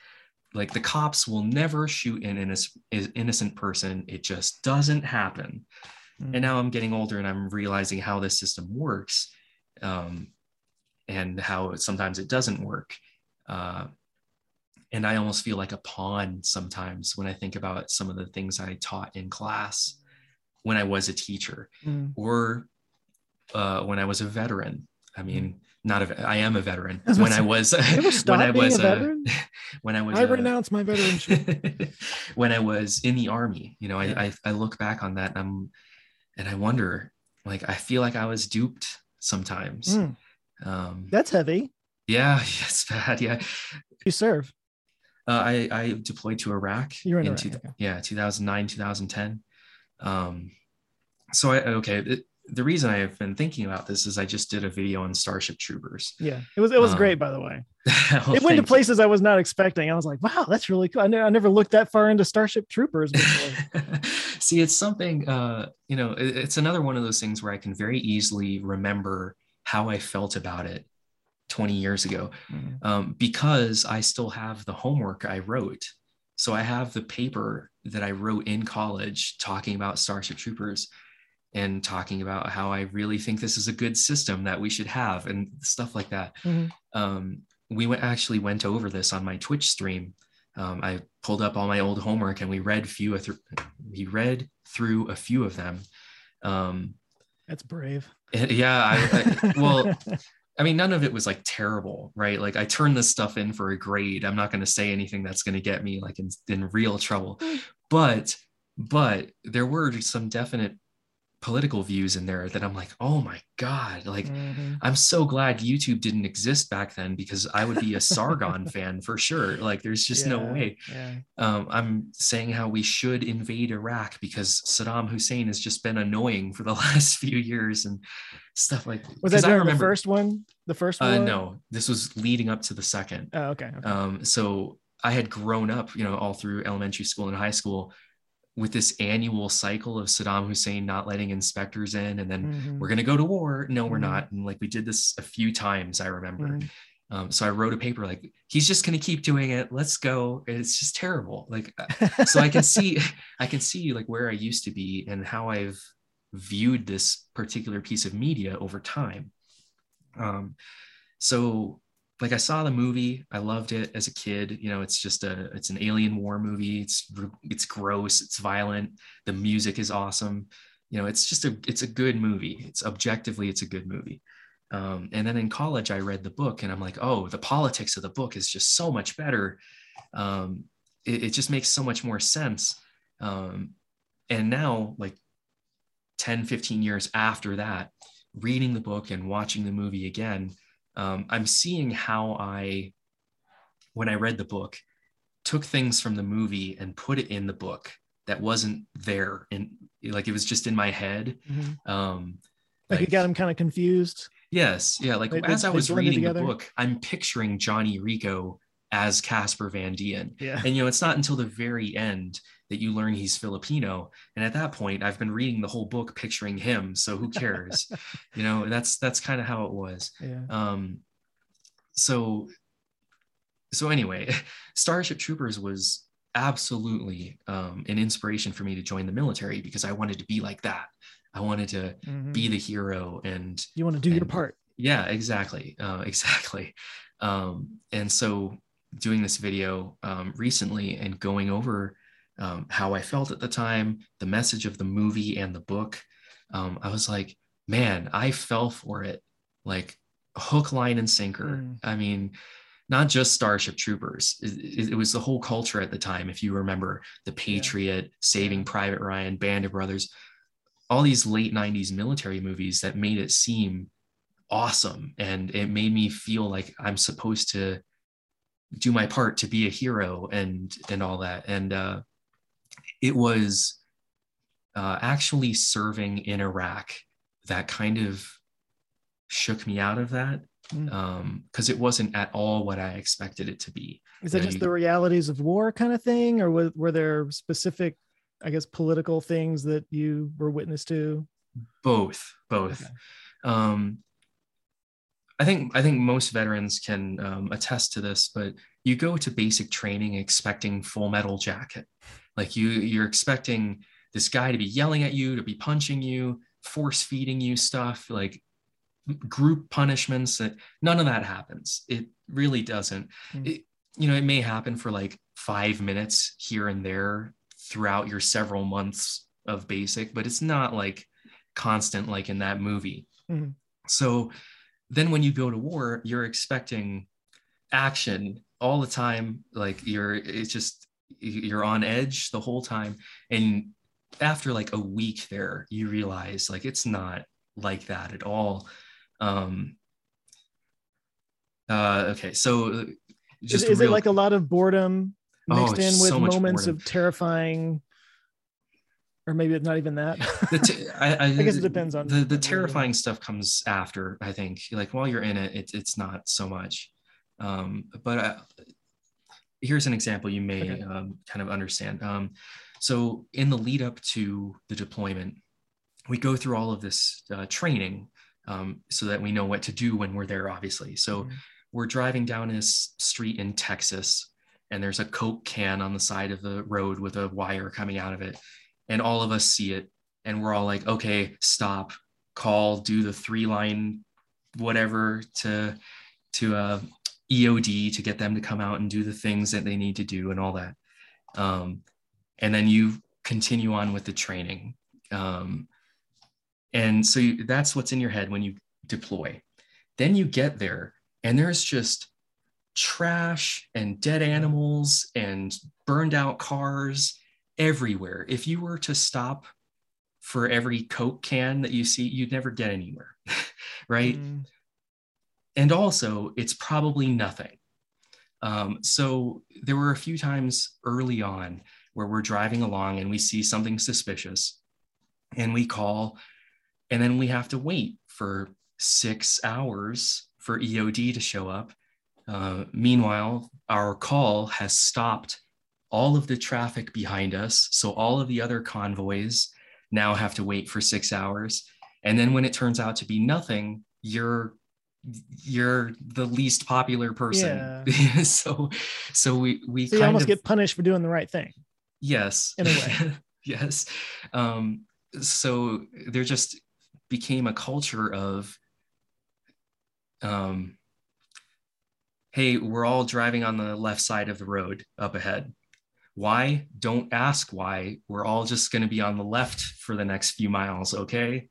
like the cops will never shoot an innocent, innocent person. It just doesn't happen. Mm. and now i'm getting older and i'm realizing how this system works um, and how sometimes it doesn't work. Uh, and i almost feel like a pawn sometimes when i think about some of the things i taught in class when i was a teacher Mm. or uh, when I was a veteran. I mean, not a I am a veteran. I When I was when I was a veteran? when I was I renounce my veteranship. when I was in the army, you know, I, I I look back on that and I'm and I wonder, like I feel like I was duped sometimes. Mm, Um that's heavy. yeah, it's bad. Yeah. You serve. Uh, I, I deployed to Iraq in in Iraq, two, okay. yeah 2009 2010 um so I okay the, the reason I've been thinking about this is I just did a video on Starship Troopers Yeah, it was. It was Um, great, by the way. Well, it went to thank you. places I was not expecting. I was like, "Wow, that's really cool." I, ne- I never looked that far into Starship Troopers before. See, it's something, uh, you know, it- it's another one of those things where I can very easily remember how I felt about it 20 years ago Mhm. um, because I still have the homework I wrote. So I have the paper that I wrote in college talking about Starship Troopers and talking about how I really think this is a good system that we should have and stuff like that. Mhm. Um, we went, actually went over this on my Twitch stream. Um, I pulled up all my old homework and we read few th- we read through a few of them. Um, That's brave. yeah, I, I, well, I mean, none of it was like terrible, right? Like I turned this stuff in for a grade. I'm not going to say anything that's going to get me like in, in real trouble, mm. but but there were some definite political views in there that I'm like, oh my god, like Mhm. I'm so glad YouTube didn't exist back then because I would be a Sargon fan for sure. Like there's just no way. Yeah. Um, I'm saying how we should invade Iraq because Saddam Hussein has just been annoying for the last few years and stuff like. Was that during the first one? The first Uh, one? no, this was leading up to the second. Oh, okay. okay. Um, so I had grown up, you know, all through elementary school and high school with this annual cycle of Saddam Hussein not letting inspectors in, and then Mhm. we're going to go to war. No, we're Mhm. not. And like we did this a few times, I remember. Mhm. Um, so I wrote a paper like, he's just going to keep doing it. Let's go. And it's just terrible. Like, uh, so I can see, I can see like where I used to be and how I've viewed this particular piece of media over time. Um, so like I saw the movie, I loved it as a kid. You know, it's just a it's an alien war movie. It's it's gross, it's violent. The music is awesome. You know, it's just a it's a good movie. It's objectively it's a good movie. Um, and then in college, I read the book, and I'm like, oh, the politics of the book is just so much better. Um, it, it just makes so much more sense. Um, and now, like 10, 15 years after that, reading the book and watching the movie again, um, I'm seeing how I, when I read the book, took things from the movie and put it in the book that wasn't there and like it was just in my head. Mhm. Um, Like, you got him kind of confused. Yes, yeah. Like They- as I was reading the book, I'm picturing Johnny Rico as Casper Van Dien. Yeah. And you know, it's not until the very end that you learn he's Filipino. And at that point, I've been reading the whole book picturing him. So who cares? you know, that's that's kind of how it was. Yeah. Um so so anyway, Starship Troopers was absolutely um, an inspiration for me to join the military because I wanted to be like that. I wanted to Mhm. be the hero and You want to do your part. yeah exactly uh, exactly um, and so doing this video um, recently and going over um, how i felt at the time the message of the movie and the book. Um, i was like man i fell for it like hook line and sinker. Mm. i mean not just starship troopers. It, it- it was the whole culture at the time if you remember the patriot saving private ryan band of brothers all these late 90s military movies that made it seem awesome. And it made me feel like i'm supposed to do my part to be a hero and and all that. And uh it was uh actually serving in iraq that kind of shook me out of that Mm. um because it wasn't at all what i expected it to be Is that just you- the realities of war kind of thing, or were, were there specific, I guess, political things that you were witness to? both both Okay. um i think i think most veterans can um, attest to this but you go to basic training expecting full metal jacket like you you're expecting this guy to be yelling at you to be punching you force feeding you stuff like group punishments that none of that happens it really doesn't Hmm. it, you know it may happen for like five minutes here and there throughout your several months of basic but it's not like constant like in that movie Mhm. so then when you go to war, you're expecting action all the time. Like you're, it's just, you're on edge the whole time. And after like a week there, you realize like it's not like that at all. Um, uh, okay, so uh, just is, is real... it like a lot of boredom mixed oh, in with so moments boredom. of terrifying or maybe it's not even that. I guess it depends on the the terrifying stuff comes after. I think like while you're in it, it it's not so much. Um, but uh, here's an example you may okay. um, kind of understand. Um, so in the lead up to the deployment, we go through all of this uh, training um, so that we know what to do when we're there. Obviously, so mm-hmm. we're driving down this street in Texas, and there's a Coke can on the side of the road with a wire coming out of it and all of us see it and we're all like okay stop call do the three line whatever to to uh, eod to get them to come out and do the things that they need to do and all that um, and then you continue on with the training um, and so you, that's what's in your head when you deploy then you get there and there's just trash and dead animals and burned out cars everywhere. If you were to stop for every Coke can that you see, you'd never get anywhere, right? Mm. And also, it's probably nothing. Um, so there were a few times early on where we're driving along and we see something suspicious and we call, and then we have to wait for six hours for EOD to show up. Uh, meanwhile, our call has stopped all of the traffic behind us. So all of the other convoys now have to wait for six hours. And then when it turns out to be nothing, you're you're the least popular person. Yeah. so so we we so you almost of, get punished for doing the right thing. Yes. In a way. yes. Um, so there just became a culture of um hey, we're all driving on the left side of the road up ahead. Why? Don't ask why. We're all just going to be on the left for the next few miles, okay?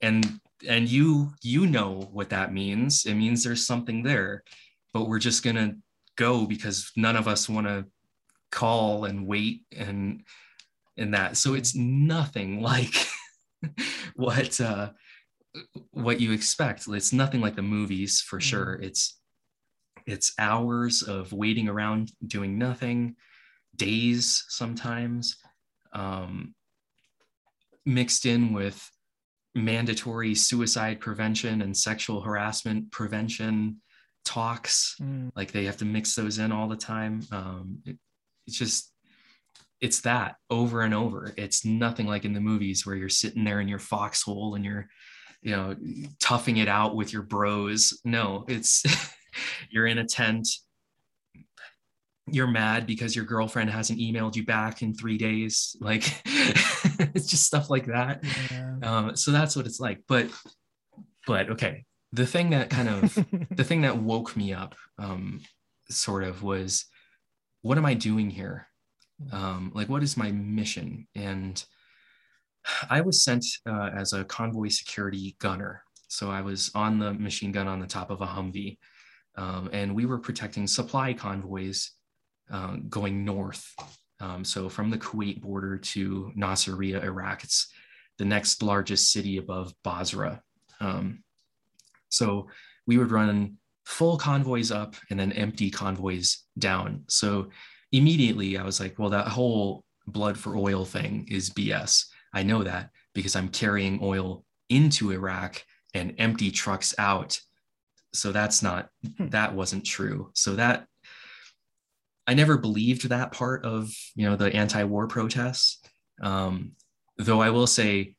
And and you you know what that means. It means there's something there, but we're just going to go because none of us want to call and wait and and that. So it's nothing like what uh what you expect. It's nothing like the movies for sure. Mm-hmm. It's it's hours of waiting around doing nothing days sometimes, um, mixed in with mandatory suicide prevention and sexual harassment prevention talks. Mm. Like they have to mix those in all the time. Um, it, it's just, it's that over and over. It's nothing like in the movies where you're sitting there in your foxhole and you're, you know, toughing it out with your bros. No, it's, you're in a tent you're mad because your girlfriend hasn't emailed you back in three days like it's just stuff like that. Yeah. um, so that's what it's like. But but okay. The thing that kind of the thing that woke me up um, sort of was what am i doing here? Um, like what is my mission? And i was sent uh, as a convoy security gunner. So i was on the machine gun on the top of a humvee. Um, and we were protecting supply convoys uh, going north. Um, so from the Kuwait border to Nasiriyah, Iraq, it's the next largest city above Basra. Um, so we would run full convoys up and then empty convoys down. So immediately I was like, well, that whole blood for oil thing is BS. I know that because I'm carrying oil into Iraq and empty trucks out. So that's not, hmm. that wasn't true. So that I never believed that part of you know the anti-war protests. Um, though I will say,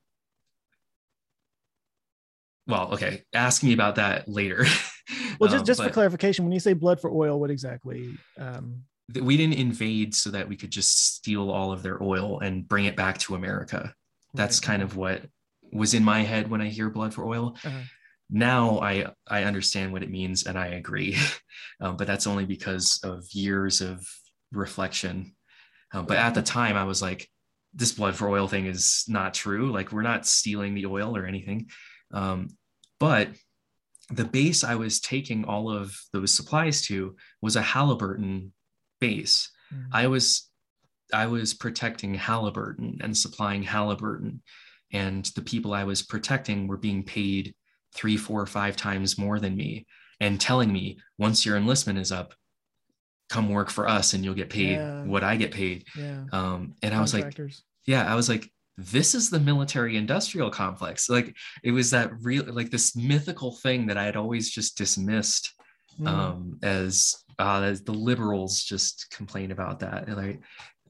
well, okay, ask me about that later. well, just, um, just for clarification, when you say blood for oil, what exactly? Um... We didn't invade so that we could just steal all of their oil and bring it back to America. That's right. kind of what was in my head when I hear blood for oil. Uh-huh now I I understand what it means and I agree, um, but that's only because of years of reflection. Um, but at the time, I was like, this blood for oil thing is not true. Like we're not stealing the oil or anything. Um, but the base I was taking all of those supplies to was a Halliburton base. Mm-hmm. I was I was protecting Halliburton and supplying Halliburton, and the people I was protecting were being paid three, four, five times more than me, and telling me once your enlistment is up, come work for us and you'll get paid yeah. what I get paid. Yeah. Um, and I was like, yeah, I was like, this is the military industrial complex. Like it was that real, like this mythical thing that I had always just dismissed mm. um, as, uh, as the liberals just complain about that. And like,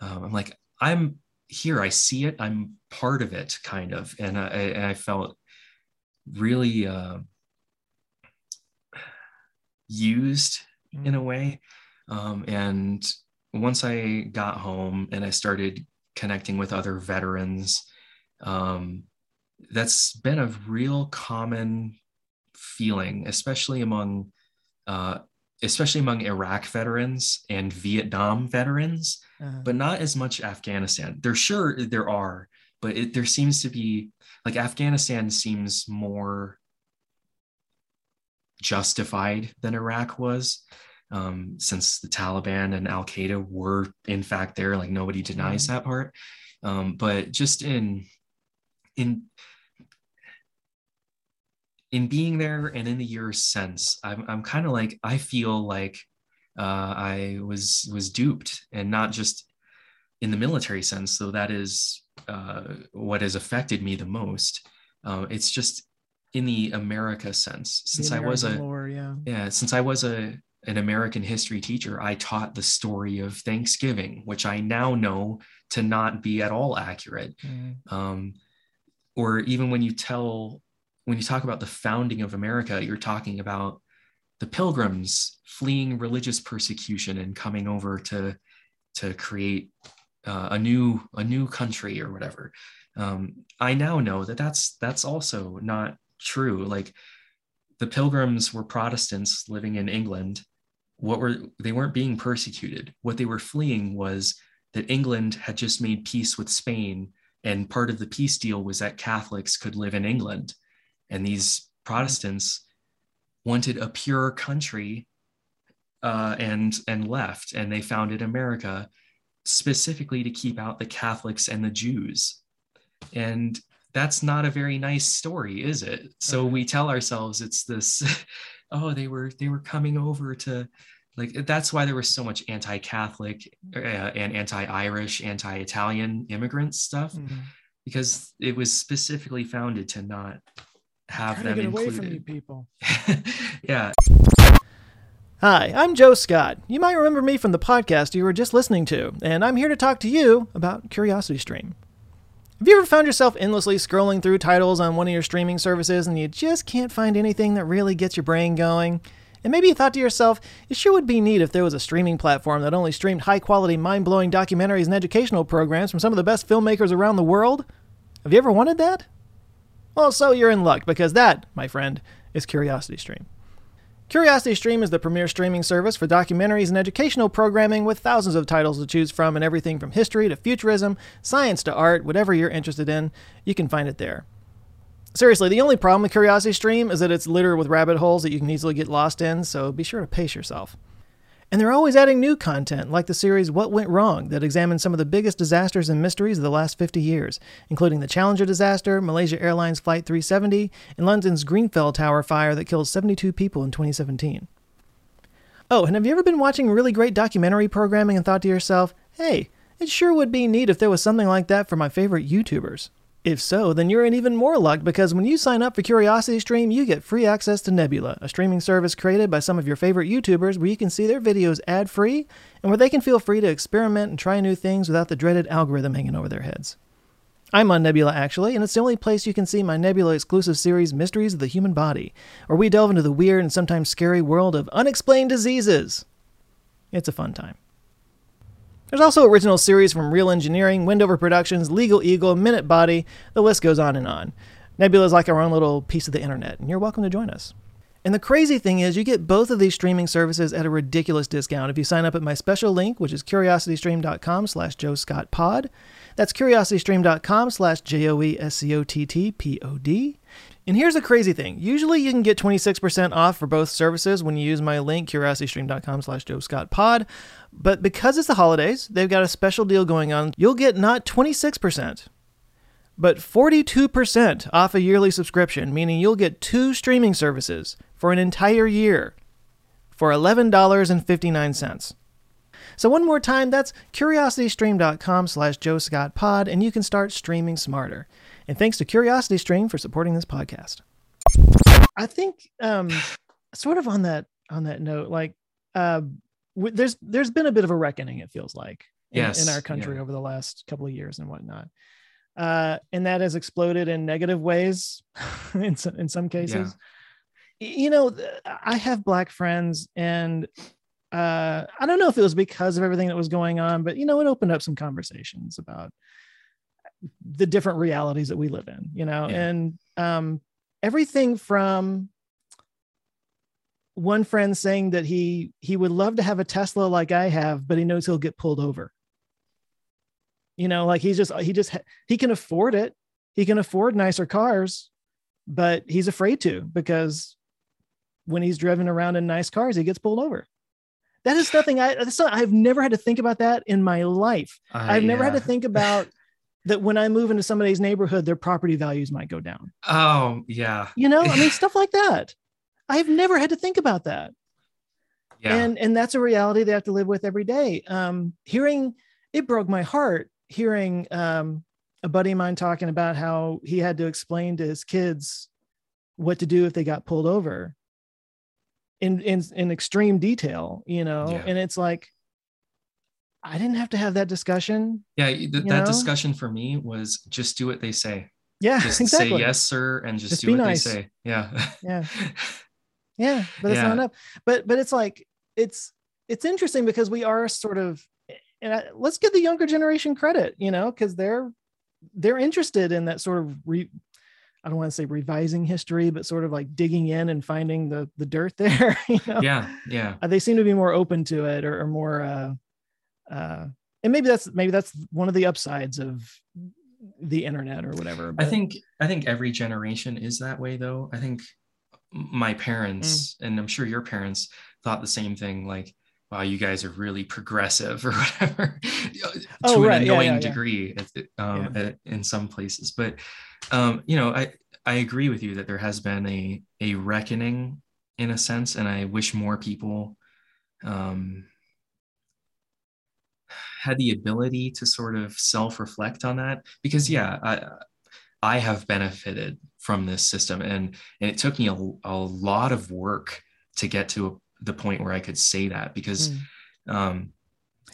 um, I'm like, I'm here. I see it. I'm part of it, kind of. And I, and I felt really uh, used mm. in a way. Um, and once I got home and I started connecting with other veterans. Um, that's been a real common feeling, especially among uh, especially among Iraq veterans and Vietnam veterans, uh-huh. but not as much Afghanistan. There sure there are, but it, there seems to be like Afghanistan seems more justified than Iraq was um, since the Taliban and Al Qaeda were in fact there. Like nobody denies mm-hmm. that part. Um, but just in in in being there and in the years since, I'm I'm kind of like I feel like uh, I was was duped, and not just in the military sense, though that is uh, what has affected me the most. Uh, it's just in the America sense, since I was a lore, yeah. yeah, since I was a an American history teacher, I taught the story of Thanksgiving, which I now know to not be at all accurate. Mm. Um, or even when you tell, when you talk about the founding of America, you're talking about the pilgrims fleeing religious persecution and coming over to to create uh, a new a new country or whatever. Um, I now know that that's that's also not true. Like the pilgrims were Protestants living in England what were they weren't being persecuted what they were fleeing was that england had just made peace with spain and part of the peace deal was that catholics could live in england and these protestants wanted a pure country uh, and and left and they founded america specifically to keep out the catholics and the jews. And that's not a very nice story is it? So we tell ourselves it's this oh they were they were coming over to like that's why there was so much anti-catholic uh, and anti-irish anti-italian immigrant stuff mm-hmm. because it was specifically founded to not have them included. you people? Yeah Hi, I'm Joe Scott. You might remember me from the podcast you were just listening to, and I'm here to talk to you about CuriosityStream. Have you ever found yourself endlessly scrolling through titles on one of your streaming services and you just can't find anything that really gets your brain going? And maybe you thought to yourself, it sure would be neat if there was a streaming platform that only streamed high quality, mind blowing documentaries and educational programs from some of the best filmmakers around the world? Have you ever wanted that? Well, so you're in luck, because that, my friend, is CuriosityStream. CuriosityStream is the premier streaming service for documentaries and educational programming with thousands of titles to choose from and everything from history to futurism, science to art, whatever you're interested in, you can find it there. Seriously, the only problem with CuriosityStream is that it's littered with rabbit holes that you can easily get lost in, so be sure to pace yourself. And they're always adding new content, like the series What Went Wrong, that examines some of the biggest disasters and mysteries of the last 50 years, including the Challenger disaster, Malaysia Airlines Flight 370, and London's Grenfell Tower fire that killed 72 people in 2017. Oh, and have you ever been watching really great documentary programming and thought to yourself, hey, it sure would be neat if there was something like that for my favorite YouTubers? If so, then you're in even more luck because when you sign up for CuriosityStream, you get free access to Nebula, a streaming service created by some of your favorite YouTubers where you can see their videos ad free and where they can feel free to experiment and try new things without the dreaded algorithm hanging over their heads. I'm on Nebula actually, and it's the only place you can see my Nebula exclusive series Mysteries of the Human Body, where we delve into the weird and sometimes scary world of unexplained diseases. It's a fun time. There's also original series from Real Engineering, Wendover Productions, Legal Eagle, Minute Body, the list goes on and on. Nebula is like our own little piece of the internet, and you're welcome to join us. And the crazy thing is, you get both of these streaming services at a ridiculous discount if you sign up at my special link, which is curiositystream.com slash Joe Scott Pod. That's curiositystream.com slash J And here's a crazy thing. Usually you can get 26% off for both services when you use my link, curiositystream.com slash Joe Scott Pod. But because it's the holidays, they've got a special deal going on. You'll get not 26%, but 42% off a yearly subscription, meaning you'll get two streaming services for an entire year for $11.59. So one more time, that's curiositystream.com slash Joe Scott Pod, and you can start streaming smarter. And thanks to Curiosity Stream for supporting this podcast. I think, um, sort of on that on that note, like, uh, w- there's there's been a bit of a reckoning. It feels like in, Yes, in our country yeah. over the last couple of years and whatnot, uh, and that has exploded in negative ways in some, in some cases. Y- You know, th- I have black friends, and uh, I don't know if it was because of everything that was going on, but you know, it opened up some conversations about the different realities that we live in, you know, Yeah. and um, everything from one friend saying that he he would love to have a Tesla like I have, but he knows he'll get pulled over. You know, like he's just he just he can afford it. He can afford nicer cars, but he's afraid to because when he's driven around in nice cars, he gets pulled over. That is nothing I that's not, I've never had to think about that in my life. I- I've never had to think about that when I move into somebody's neighborhood, their property values might go down. Oh yeah, You know, I mean, stuff like that. I've never had to think about that. yeah. And and that's a reality they have to live with every day. Um, hearing it broke my heart hearing um, a buddy of mine talking about how he had to explain to his kids what to do if they got pulled over in in, in extreme detail, you know, Yeah. and it's like I didn't have to have that discussion. yeah, th- that know? discussion for me was just do what they say. Yeah, Just exactly. say yes, sir, and just, Just do what nice. they say. Yeah. Yeah. yeah but it's Yeah. not enough but but it's like it's it's interesting because we are sort of and I, let's give the younger generation credit you know because they're they're interested in that sort of re i don't want to say revising history but sort of like digging in and finding the the dirt there you know yeah. Yeah. Uh, they seem to be more open to it or, or more uh uh and maybe that's maybe that's one of the upsides of the internet or whatever I think I think every generation is that way though. I think my parents Mm. and I'm sure your parents thought the same thing like wow you guys are really progressive or whatever Oh, to right. an Yeah, annoying yeah, yeah. degree um, at- in some places but um, you know I I agree with you that there has been a a reckoning in a sense and I wish more people um, had the ability to sort of self-reflect on that because yeah I I have benefited from this system and and it took me a, a lot of work to get to the point where I could say that because Mm. um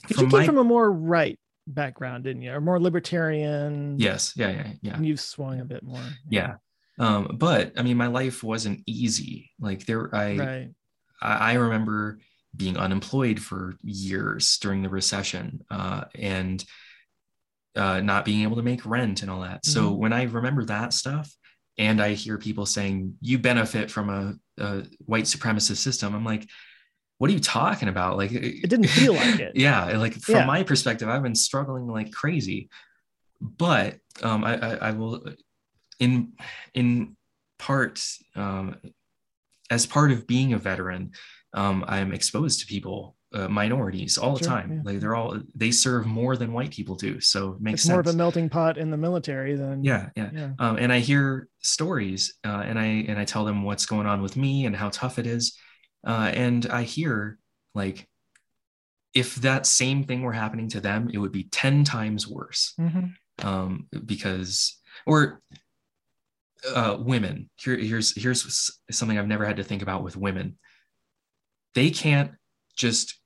you came my from a more right background didn't you? Or more libertarian yes. Yeah yeah yeah. and you've swung a bit more. Yeah. Um but I mean my life wasn't easy. Like there I right. I, I remember being unemployed for years during the recession uh, and uh, not being able to make rent and all that. So Mhm. when I remember that stuff and I hear people saying, you benefit from a, a white supremacist system, I'm like, what are you talking about? Like, it didn't feel like it yeah, like from Yeah. my perspective, I've been struggling like crazy. But um, I, I, I will, in in part, um, as part of being a veteran, um, I'm exposed to people, uh, minorities, all the Sure, time. yeah. Like they're all they serve more than white people do, so it makes it's more of a melting pot in the military than yeah, yeah. yeah Um, and I hear stories, uh, and I and I tell them what's going on with me and how tough it is, uh, and I hear like, if that same thing were happening to them, it would be ten times worse, Mhm. um, because or uh, women. Here, here's here's something I've never had to think about with women. They can't just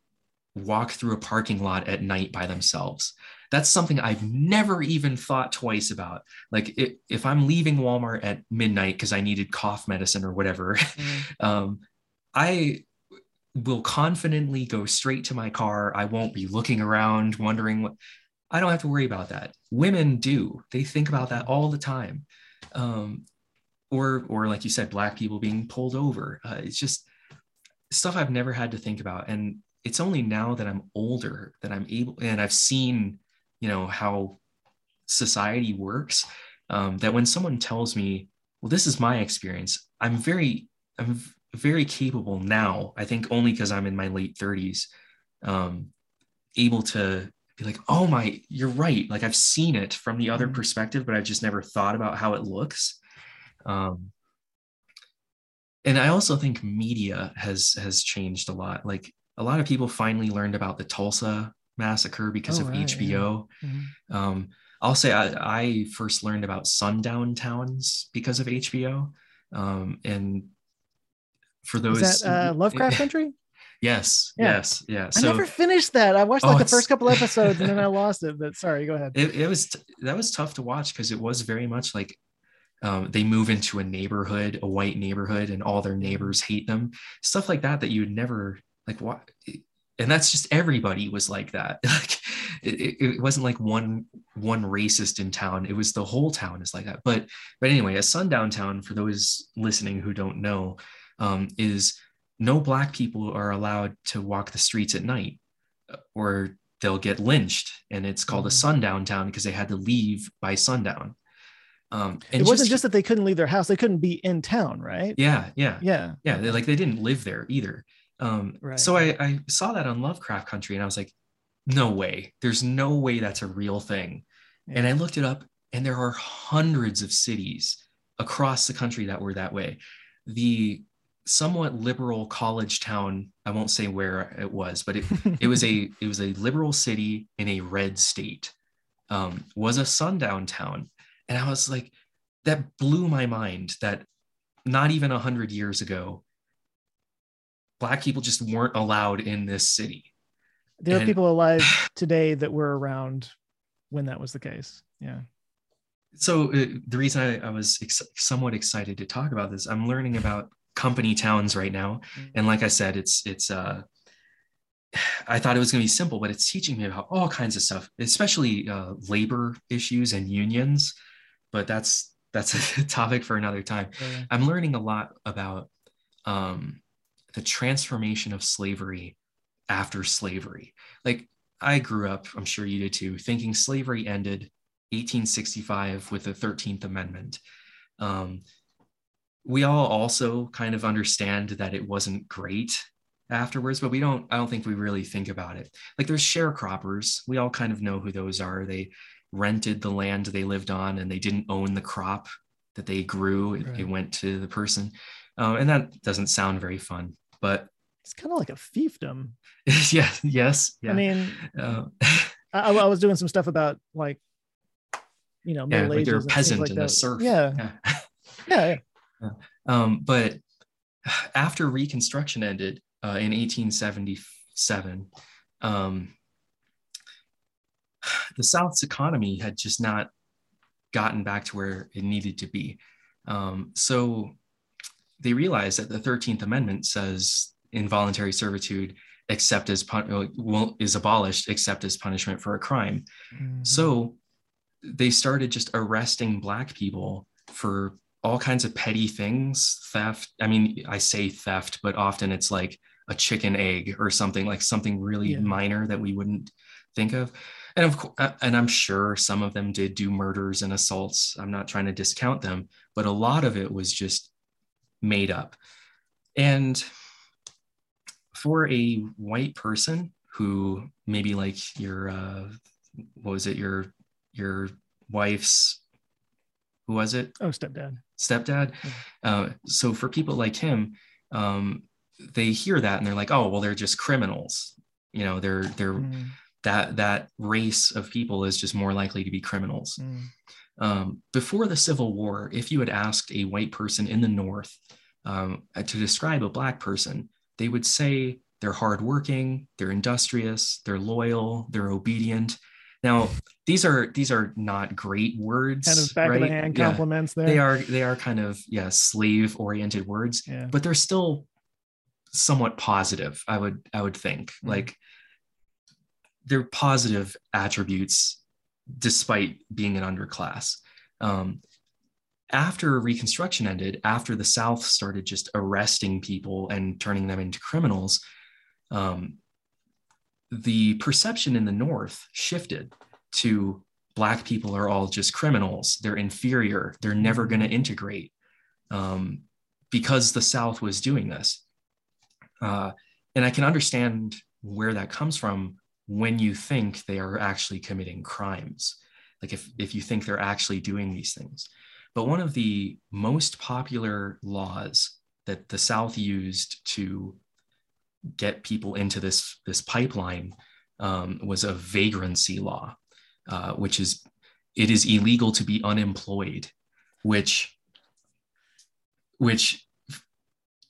walk through a parking lot at night by themselves. That's something I've never even thought twice about. Like if, if I'm leaving Walmart at midnight because I needed cough medicine or whatever, Mm. um, I will confidently go straight to my car. I won't be looking around wondering what. I don't have to worry about that. Women do. They think about that all the time. Um, or, or like you said, black people being pulled over. Uh, it's just stuff I've never had to think about. And it's only now that I'm older that I'm able, and I've seen, you know, how society works. Um, that when someone tells me well, this is my experience. I'm very, I'm very capable now. I think only because I'm in my late 30s, um, able to be like, oh my, you're right. Like I've seen it from the other mm-hmm. perspective, but I've just never thought about how it looks. Um, and I also think media has has changed a lot. Like a lot of people finally learned about the Tulsa massacre because oh, of right, HBO. Yeah. Mm-hmm. Um, I'll say I, I, first learned about sundown towns because of HBO. Um, and for those Is that uh, Lovecraft Country? yes, yeah. yes, yeah. So, I never finished that. I watched like oh, the first couple episodes and then I lost it. But sorry, go ahead. It, it was that was tough to watch because it was very much like um, they move into a neighborhood, a white neighborhood, and all their neighbors hate them. Stuff like that that you'd never like. What? And that's just everybody was like that. Like it, it, wasn't like one one racist in town. It was the whole town is like that. But but anyway, a sundown town for those listening who don't know um, is no black people are allowed to walk the streets at night, or they'll get lynched. And it's called a mm. sundown town because they had to leave by sundown. Um, it wasn't just, just, that they couldn't leave their house; they couldn't be in town, right? Yeah, yeah, yeah, yeah. They, like they didn't live there either. Um, right. So I, I saw that on Lovecraft Country, and I was like, no way. There's no way that's a real thing. Yeah. And I looked it up, and there are hundreds of cities across the country that were that way. The somewhat liberal college town, I won't say where it was, but it, it was a it was a liberal city in a red state. Um, was a sundown town and I was like, that blew my mind that not even a hundred years ago, black people just weren't allowed in this city. There and, are people alive today that were around when that was the case. Yeah. So uh, the reason I, I was ex- somewhat excited to talk about this, I'm learning about company towns right now, mm-hmm. and like I said, it's it's uh, I thought it was going to be simple, but it's teaching me about all kinds of stuff, especially uh, labor issues and unions but that's that's a topic for another time. Yeah. I'm learning a lot about um, the transformation of slavery after slavery. Like I grew up, I'm sure you did too, thinking slavery ended 1865 with the 13th Amendment. Um, we all also kind of understand that it wasn't great afterwards, but we don't, I don't think we really think about it. Like there's sharecroppers. We all kind of know who those are. They rented the land they lived on and they didn't own the crop that they grew. It, right. it went to the person. Um, and that doesn't sound very fun, but it's kind of like a fiefdom. yeah. Yes. Yeah. I mean, uh, I, I, was doing some stuff about like, you know, yeah, like they're a peasant like and that. a serf. Yeah. Yeah. yeah, yeah. Um, but after Reconstruction ended uh, in 1877, um, the South's economy had just not gotten back to where it needed to be. Um, so they realized that the 13th Amendment says involuntary servitude except as pun- well, is abolished except as punishment for a crime. Mm-hmm. So they started just arresting black people for all kinds of petty things, theft. I mean, I say theft, but often it's like a chicken egg or something like something really yeah. minor that we wouldn't think of and of course uh, and i'm sure some of them did do murders and assaults. I'm not trying to discount them but a lot of it was just made up. And for a white person who maybe like your uh what was it? Your your wife's who was it? Oh stepdad. Stepdad? Yeah. uh, so for people like him um they hear that and they're like oh well they're just criminals. You know they're they're mm that that race of people is just more likely to be criminals. Mm. Um, before the Civil War, if you had asked a white person in the North um, to describe a black person, they would say they're hardworking, they're industrious, they're loyal, they're obedient. Now, these are these are not great words. Kind of back right? of the hand compliments yeah, there. They are they are kind of yeah slave oriented words, yeah. but they're still somewhat positive. I would I would think mm. like they're positive attributes despite being an underclass. Um, after Reconstruction ended, after the South started just arresting people and turning them into criminals, um, the perception in the North shifted to Black people are all just criminals. They're inferior. They're never going to integrate. um, because the South was doing this. Uh, and I can understand where that comes from when you think they are actually committing crimes. Like if, if you think they're actually doing these things. But one of the most popular laws that the South used to get people into this, this pipeline um, was a vagrancy law, uh, which is it is illegal to be unemployed, which which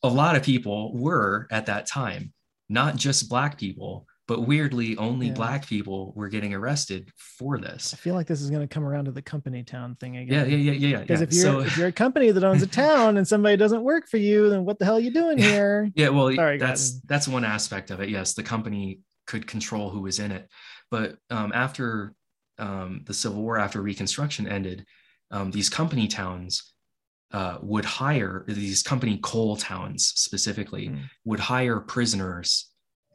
a lot of people were at that time, not just black people, but weirdly only yeah. black people were getting arrested for this. I feel like this is going to come around to the company town thing again. Yeah, yeah, yeah, yeah. Because yeah. if you're so, if you're a company that owns a town and somebody doesn't work for you, then what the hell are you doing here? Yeah, well, Sorry, that's that's one aspect of it. Yes, the company could control who was in it, but um, after um, the Civil War, after Reconstruction ended, um, these company towns uh, would hire these company coal towns specifically mm. would hire prisoners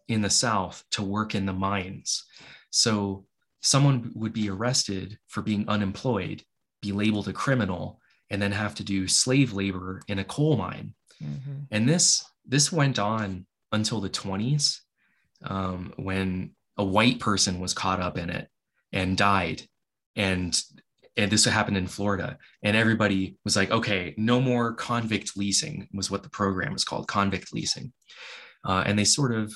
in the South to work in the mines. So someone would be arrested for being unemployed, be labeled a criminal, and then have to do slave labor in a coal mine. Mm-hmm. And this this went on until the 20s, um, when a white person was caught up in it and died, and and this happened in Florida. And everybody was like, okay, no more convict leasing was what the program was called, convict leasing. Uh, and they sort of,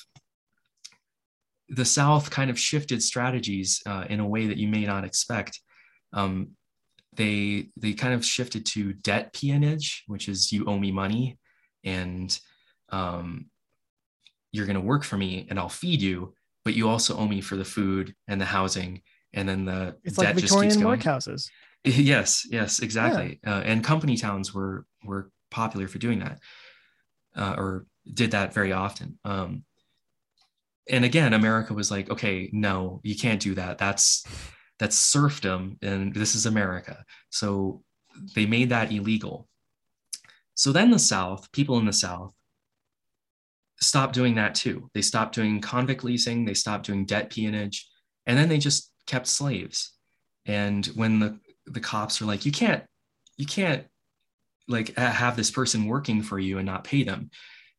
the South kind of shifted strategies uh, in a way that you may not expect. Um, they they kind of shifted to debt peonage, which is you owe me money, and um, you're going to work for me, and I'll feed you, but you also owe me for the food and the housing and then the debt just keeps going. it's like Victorian workhouses. Yes, yes, exactly. Yeah. Uh, and company towns were were popular for doing that, uh, or did that very often. Um, and again, America was like, okay, no, you can't do that. That's that's serfdom, and this is America. So they made that illegal. So then the South, people in the South, stopped doing that too. They stopped doing convict leasing. They stopped doing debt peonage, and then they just kept slaves. And when the, the cops are like, you can't, you can't like have this person working for you and not pay them.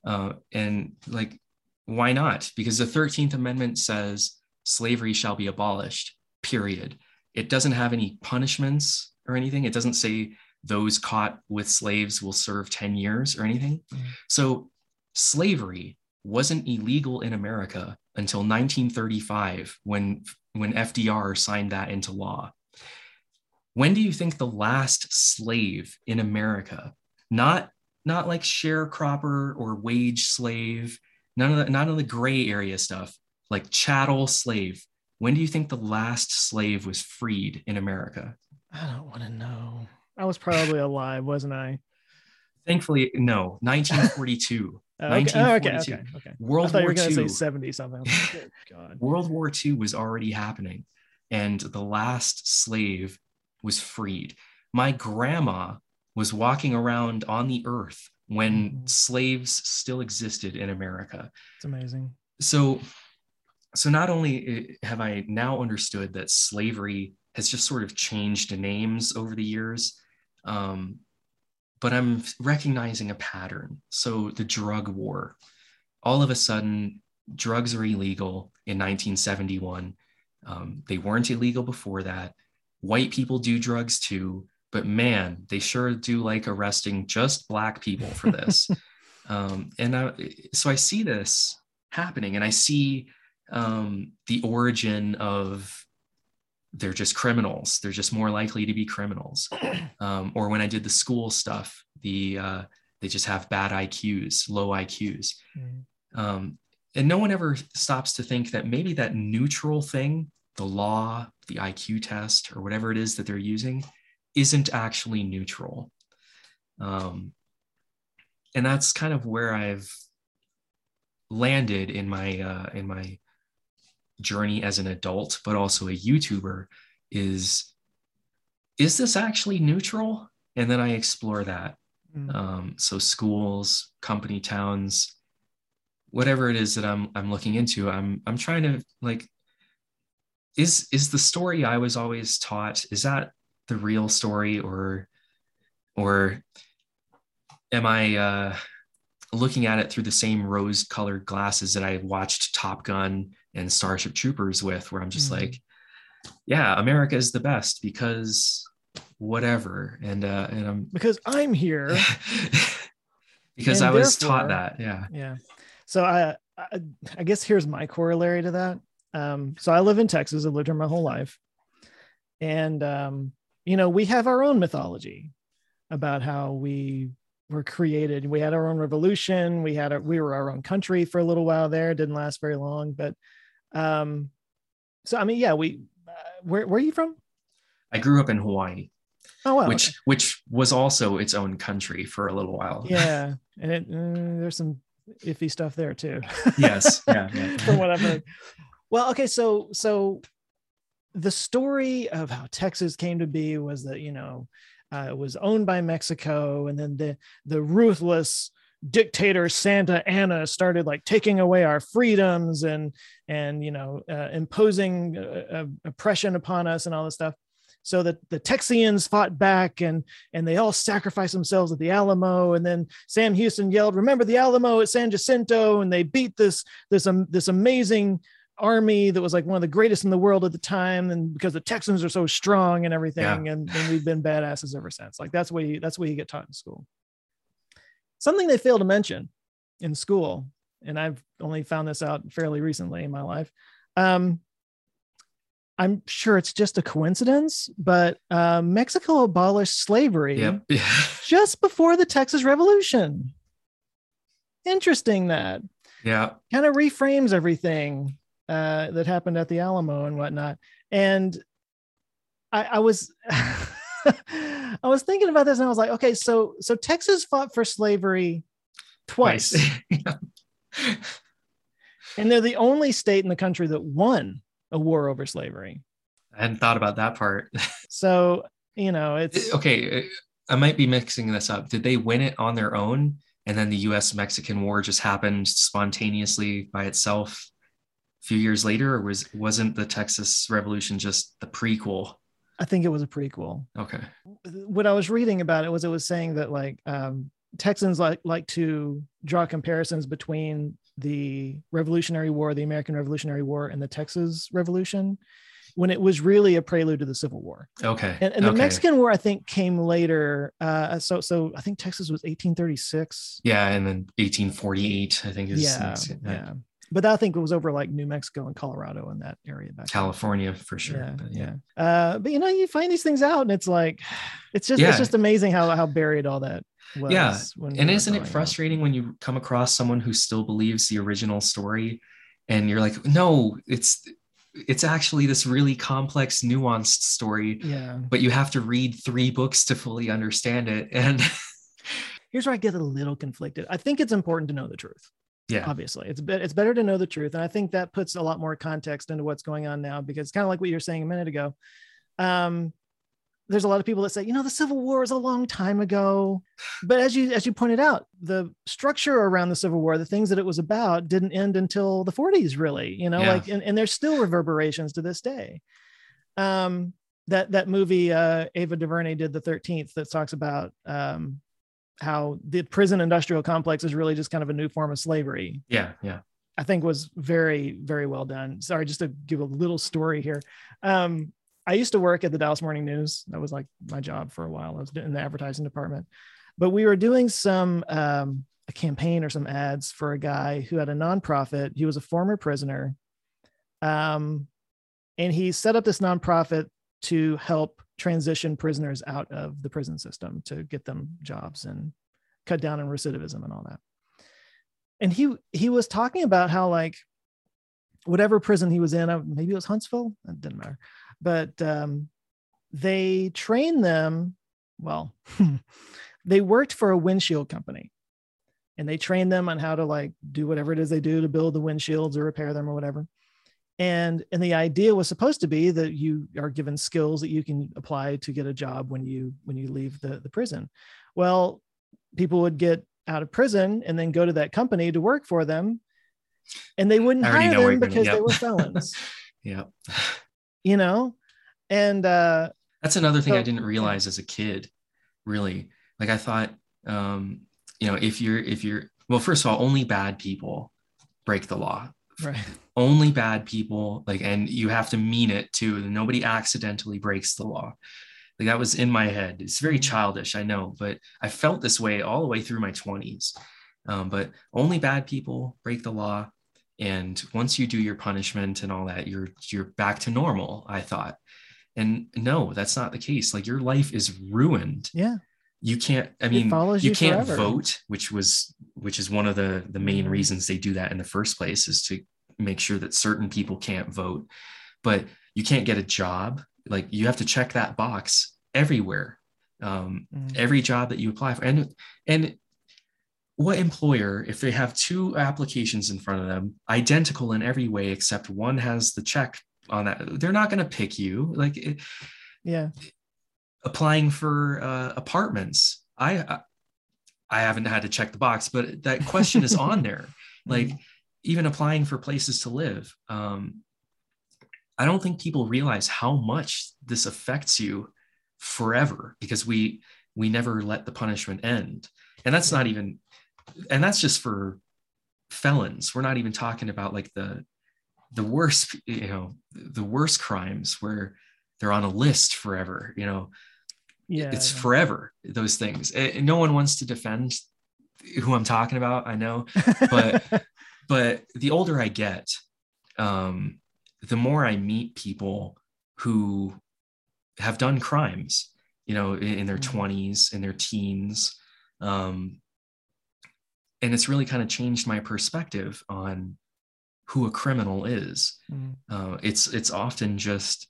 Uh, and like, why not? Because the 13th Amendment says slavery shall be abolished, period. It doesn't have any punishments or anything. It doesn't say those caught with slaves will serve 10 years or anything. Mm. So slavery wasn't illegal in America until 1935 when when FDR signed that into law. When do you think the last slave in America, not not like sharecropper or wage slave, none of the none of the gray area stuff, like chattel slave. When do you think the last slave was freed in America? I don't want to know. I was probably alive, wasn't I? Thankfully, no. 1942. 1942. Okay, okay, okay. World War II. Say 70 something. God. World War II was already happening, and the last slave was freed. My grandma was walking around on the earth when mm-hmm. slaves still existed in America. It's amazing. So, so not only have I now understood that slavery has just sort of changed names over the years, um, but I'm recognizing a pattern. So the drug war, all of a sudden, drugs are illegal in 1971. Um, they weren't illegal before that. White people do drugs too, but man, they sure do like arresting just black people for this. um, and I, so I see this happening, and I see um, the origin of they're just criminals. They're just more likely to be criminals. Um, or when I did the school stuff, the uh, they just have bad IQs, low IQs. Mm. Um, and no one ever stops to think that maybe that neutral thing, the law, the IQ test, or whatever it is that they're using, isn't actually neutral. Um, and that's kind of where I've landed in my uh, in my journey as an adult, but also a YouTuber is is this actually neutral? And then I explore that. Mm. Um, so schools, company towns, whatever it is that I'm I'm looking into, I'm I'm trying to like is is the story I was always taught, is that the real story or or am I uh, looking at it through the same rose-colored glasses that I watched Top Gun and Starship Troopers with, where I'm just Mhm. like, yeah, America is the best because whatever, and uh, and I'm because I'm here. because I was taught that, yeah, Yeah. So I, I, I guess here's my corollary to that. Um, so I live in Texas. I've lived here my whole life, and um, you know we have our own mythology about how we were created. We had our own revolution. We had a, we were our own country for a little while there. It didn't last very long, but um, so I mean, yeah, we. Uh, where where are you from? I grew up in Hawaii, Oh wow. which which was also its own country for a little while. yeah, and it, uh, there's some iffy stuff there too. yes, yeah, yeah. from what I've heard. Well, okay, so so the story of how Texas came to be was that you know uh, it was owned by Mexico, and then the the ruthless dictator Santa Anna started like taking away our freedoms and and you know uh, imposing uh, uh, oppression upon us and all this stuff. So that the Texians fought back and and they all sacrificed themselves at the Alamo. And then Sam Houston yelled, "Remember the Alamo at San Jacinto!" And they beat this this um, this amazing army that was like one of the greatest in the world at the time and because the texans are so strong and everything and, and we've been badasses ever since. Like that's what you that's what you get taught in school. Something they fail to mention in school and i've only found this out fairly recently in my life um, i'm sure it's just a coincidence but uh, mexico abolished slavery Yep. just before the texas revolution. Interesting that. Yeah. kind of reframes everything uh, that happened at the Alamo and whatnot. And I, I was I was thinking about this and I was like, okay, so so Texas fought for slavery twice, and they're the only state in the country that won a war over slavery. I hadn't thought about that part. So you know, it's okay, I might be mixing this up. Did they win it on their own, and then the U.S. Mexican War just happened spontaneously by itself few years later, or was wasn't the Texas Revolution just the prequel? I think it was a prequel. Okay. what I was reading about it was it was saying that like um, Texans like like to draw comparisons between the Revolutionary War, the American Revolutionary War, and the Texas Revolution, when it was really a prelude to the Civil War. Okay. And, and the okay. Mexican War, I think, came later. Uh, so so I think Texas was 1836. Yeah, and then 1848, I think is Yeah, next- yeah. But I think it was over like New Mexico and Colorado in that area back. then. California for sure. Yeah, but yeah. Uh, but you know, you find these things out, and it's like, it's just, Yeah. it's just amazing how how buried all that was. Yeah, we and isn't it frustrating when you come across someone who still believes the original story and you're like no it's it's actually this really complex nuanced story Yeah. but you have to read three books to fully understand it and Here's where I get a little conflicted. I think it's important to know the truth. Yeah Obviously, it's be- it's better to know the truth, and I think that puts a lot more context into what's going on now. Because kind of like what you were saying a minute ago, um, there's a lot of people that say, you know, the Civil War is a long time ago, but as you as you pointed out, the structure around the Civil War, the things that it was about, didn't end until the 40s, really. You know, Yeah. like and, and there's still reverberations to this day. Um, that that movie uh, Ava DuVernay did the 13th that talks about um, how the prison industrial complex is really just kind of a new form of slavery. yeah yeah I think was very, very well done. Sorry, just to give a little story here. Um, I used to work at the Dallas Morning News. That was like my job for a while. I was in the advertising department, but we were doing some um, a campaign or some ads for a guy who had a nonprofit. He was a former prisoner, um, and he set up this nonprofit to help transition prisoners out of the prison system to get them jobs and cut down on recidivism and all that. And he he was talking about how like whatever prison he was in uh, maybe it was huntsville it didn't matter but um they trained them well they worked for a windshield company and they trained them on how to like do whatever it is they do to build the windshields or repair them or whatever and and the idea was supposed to be that you are given skills that you can apply to get a job when you when you leave the the prison. Well people would get out of prison and then go to that company to work for them and they wouldn't hire them you're because gonna- they were felons. Yeah you know? And uh That's another thing I didn't realize as a kid, really. Like I thought um you know, if you're if you're well, first of all, only bad people break the law. Right. Only bad people, like, and you have to mean it too. Nobody accidentally breaks the law. Like that was in my head. It's very Mm-hmm. childish, I know, but I felt this way all the way through my 20s. Um, but only bad people break the law. And once you do your punishment and all that, you're you're back to normal, I thought. And no, that's not the case. Like your life is ruined Yeah. You can't i mean you, you can't forever. vote which was which is one of the the main Mhm. reasons they do that in the first place is to make sure that certain people can't vote but you can't get a job like you have to check that box everywhere um, Mm. every job that you apply for and and what employer if they have two applications in front of them identical in every way except one has the check on that they're not going to pick you like it, Yeah. Applying for uh, apartments. I, I i haven't had to check the box but that question is on there. Like even applying for places to live um i don't think people realize how much this affects you forever because we we never let the punishment end. And that's not even and that's just for felons. We're not even talking about like the the worst you know the worst crimes where they're on a list forever you know Yeah. it's forever those things Eh, no one wants to defend who i'm talking about i know but but the older i get um the more i meet people who have done crimes you know in, in their Mhm. 20s in their teens um and it's really kind of changed my perspective on who a criminal is Mm. uh, it's it's often just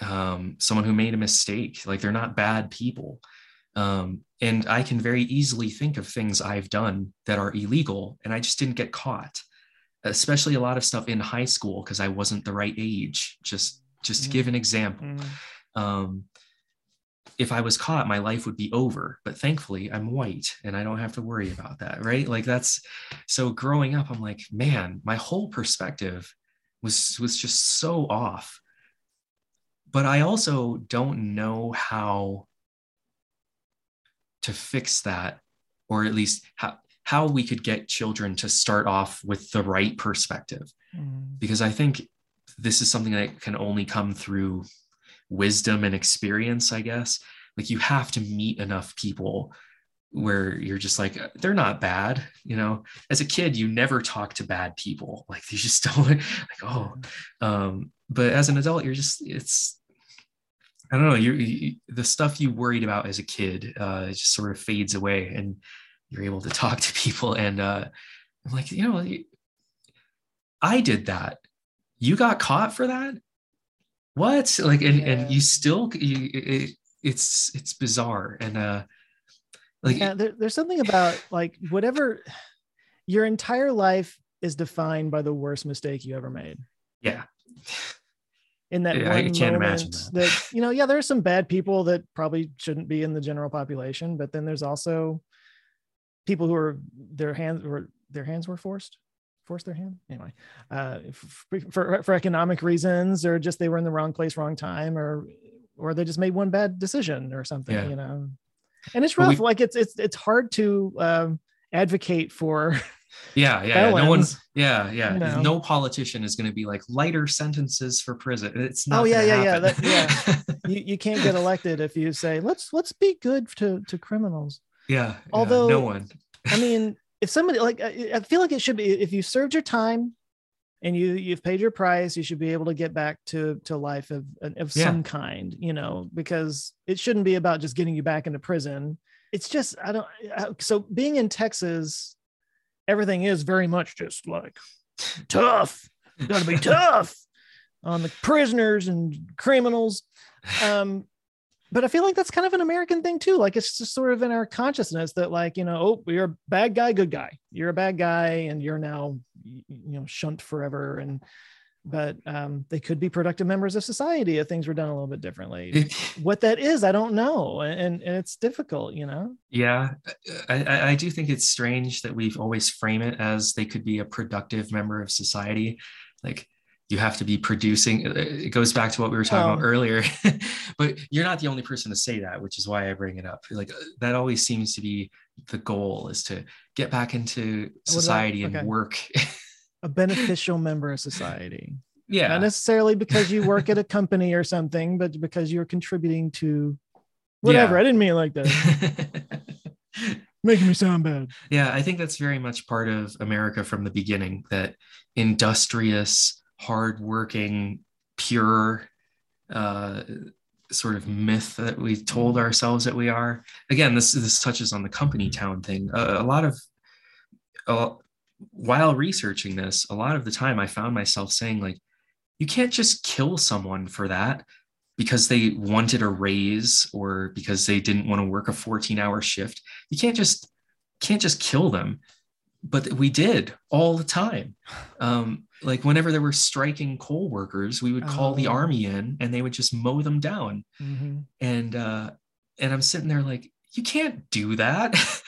um, someone who made a mistake like they're not bad people um, and i can very easily think of things i've done that are illegal and i just didn't get caught especially a lot of stuff in high school because i wasn't the right age just just to Mhm. give an example Mm. um, if I was caught, my life would be over. But thankfully, I'm white and I don't have to worry about that. Right. Like that's so growing up, I'm like, man, my whole perspective was was just so off. But I also don't know how to fix that, or at least how how we could get children to start off with the right perspective Mm. because I think this is something that can only come through wisdom and experience, I guess. Like you have to meet enough people where you're just like, they're not bad. You know, as a kid, you never talk to bad people. Like you just don't like, oh, um, but as an adult, you're just, it's, I don't know, you, you the stuff you worried about as a kid, uh, just sort of fades away and you're able to talk to people. And, uh, I'm like, you know, I did that. You got caught for that? What? Like, and Yeah. and you still, you, it, it's it's bizarre and uh, like yeah, there, there's something about like whatever your entire life is defined by the worst mistake you ever made. yeah, In that Yeah, I can't moment imagine that. you know, yeah, there are some bad people that probably shouldn't be in the general population, but then there's also people who are their hands were their hands were forced forced their hand anyway uh for, for for economic reasons or just they were in the wrong place wrong time or or they just made one bad decision or something Yeah. you know and it's But we- rough like it's it's it's hard to um advocate for yeah, yeah. No one, felons. yeah, yeah. you know. No politician is going to be like lighter sentences for prison. It's not. Oh, yeah, yeah, yeah, that- you, you can't get elected if you say let's let's be good to to criminals yeah. yeah, Although- no one. I mean, if somebody like I I feel like it should be if you served your time and you you've paid your price, you should be able to get back to to life of of Yeah. some kind, you know, because it shouldn't be about just getting you back into prison. It's just I don't so being in Texas, everything is very much just like tough. Got to be tough on the prisoners and criminals. Um, but I feel like that's kind of an American thing too. Like it's just sort of in our consciousness that like, you know, oh, you're a bad guy, good guy. You're a bad guy and you're now, you know, shunned forever. And, but um, they could be productive members of society if things were done a little bit differently. what that is, I don't know. And, and it's difficult, you know? Yeah, I, I, do think it's strange that we've always frame it as they could be a productive member of society. Like you have to be producing it goes back to what we were talking Oh. about earlier but you're not the only person to say that which is why i bring it up like uh, that always seems to be the goal is to get back into about- society and work a beneficial member of society. yeah Not necessarily because you work at a company or something, but because you're contributing to whatever. Yeah. I didn't mean it like that. Making me sound bad. Yeah, I think that's very much part of America from the beginning that industrious, hardworking, pure uh, sort of myth that we told ourselves that we are. Again, this this touches on the company town thing. Uh, a lot of uh, while researching this, a lot of the time I found myself saying like, you can't just kill someone for that because they wanted a raise or because they didn't want to work a 14 hour shift. You can't just can't just kill them. But we did all the time. Um, like whenever there were striking coal workers we would call the Oh. army in and they would just mow them down. Mhm. and uh and i'm sitting there like you can't do that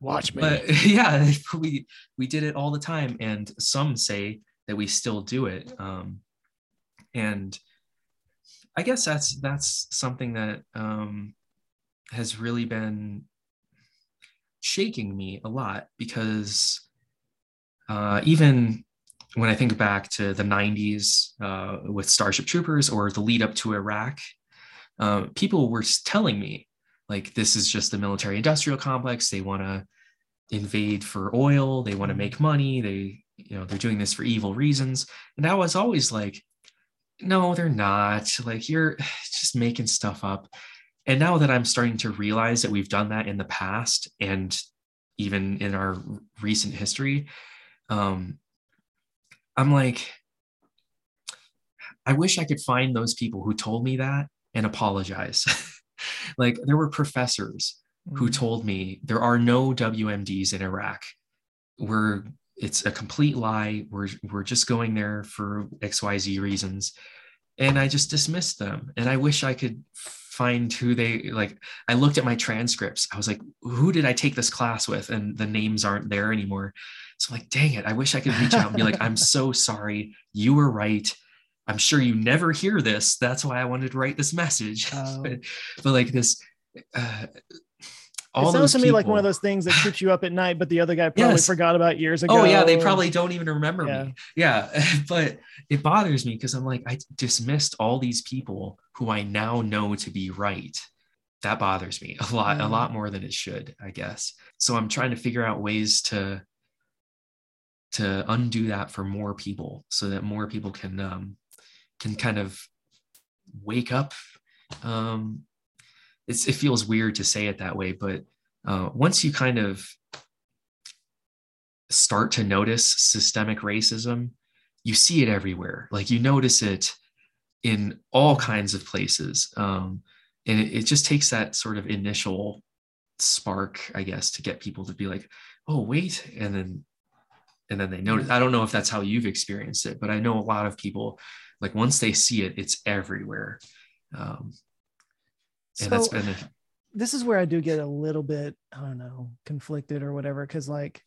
Watch me. but yeah we we did it all the time and some say that we still do it um and i guess that's that's something that um has really been shaking me a lot because uh even when i think back to the 90s uh, with starship troopers or the lead up to iraq uh, people were telling me like this is just the military industrial complex. They want to invade for oil. They want to make money. They you know they're doing this for evil reasons. And i was always like no they're not. Like you're just making stuff up. And now that i'm starting to realize that we've done that in the past and even in our recent history um i'm like i wish i could find those people who told me that and apologize like there were professors who Mhm. told me there are no WMDs in Iraq. We're it's a complete lie. We're we're just going there for XYZ reasons. And I just dismissed them. And I wish I could find who they like. I looked at my transcripts. I was like, who did I take this class with? And the names aren't there anymore. So I'm like, dang it. I wish I could reach out and be like, I'm so sorry. You were right. I'm sure you never hear this. That's why I wanted to write this message. Oh. but, but like this uh all it sounds to me like one of those things that keeps you up at night, but the other guy probably Yes. forgot about years ago. Oh yeah, they probably don't even remember Yeah. me. Yeah, but it bothers me because I'm like I dismissed all these people who I now know to be right. That bothers me a lot, a Mm. lot more than it should, I guess. So I'm trying to figure out ways to to undo that for more people, so that more people can um, can kind of wake up. Um, it's it feels weird to say it that way, but uh, once you kind of start to notice systemic racism, you see it everywhere. Like you notice it in all kinds of places. Um, and it, it just takes that sort of initial spark, I guess, to get people to be like, oh, wait. And then and then they notice. I don't know if that's how you've experienced it, but I know a lot of people, like once they see it, it's everywhere. Um, and that's So- been a, this is where I do get a little bit, I don't know, conflicted or whatever. Cause like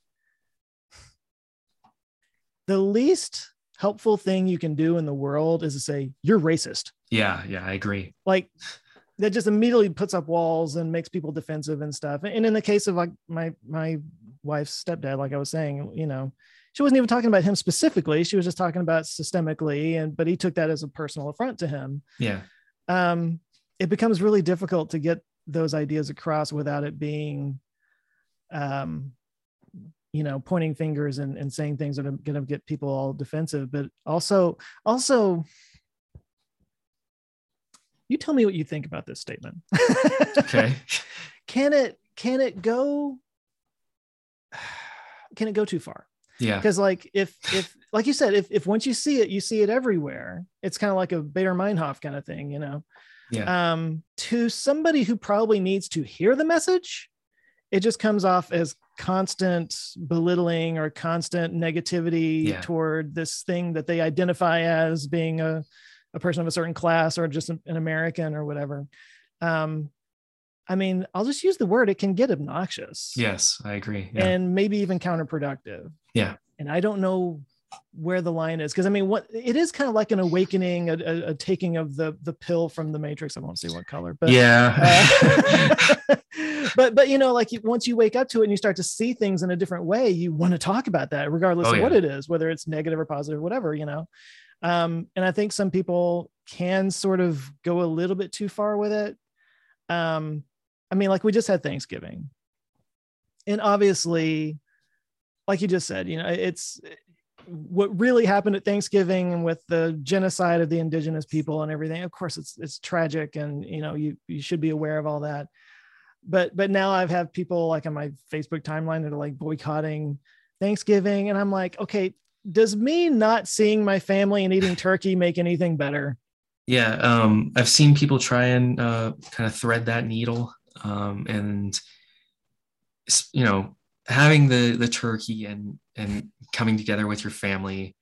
the least helpful thing you can do in the world is to say, you're racist. yeah, yeah, I agree. Like that just immediately puts up walls and makes people defensive and stuff. And in the case of like my my wife's stepdad, like I was saying, you know, she wasn't even talking about him specifically. She was just talking about systemically, and but he took that as a personal affront to him. Yeah, um, it becomes really difficult to get those ideas across without it being, um, you know, pointing fingers and, and saying things that are going to get people all defensive. But also, also, you tell me what you think about this statement. okay. can it can it go? Can it go too far? Yeah, because like if if like you said if if once you see it you see it everywhere it's kind of like a Baader-Meinhof kind of thing you know yeah, um to somebody who probably needs to hear the message it just comes off as constant belittling or constant negativity Yeah. toward this thing that they identify as being a, a person of a certain class or just an an american or whatever um i mean i'll just use the word it can get obnoxious yes, I agree. Yeah. and maybe even counterproductive. Yeah. And I don't know where the line is because I mean, what it is kind of like an awakening, a, a, a, taking of the the pill from the Matrix. I won't say what color, but yeah. uh, but but you know, like once you wake up to it and you start to see things in a different way, you want to talk about that, regardless oh, of yeah. what it is, whether it's negative or positive, or whatever you know. Um, and I think some people can sort of go a little bit too far with it. Um, I mean, like we just had Thanksgiving, and obviously, like you just said, you know, it's what really happened at Thanksgiving and with the genocide of the indigenous people and everything. Of course, it's it's tragic, and you know you you should be aware of all that. But but now I've had people like on my Facebook timeline that are like boycotting Thanksgiving, and I'm like, okay, does me not seeing my family and eating turkey make anything better? Yeah, um, I've seen people try and uh, kind of thread that needle, um, and you know having the the turkey and and coming together with your family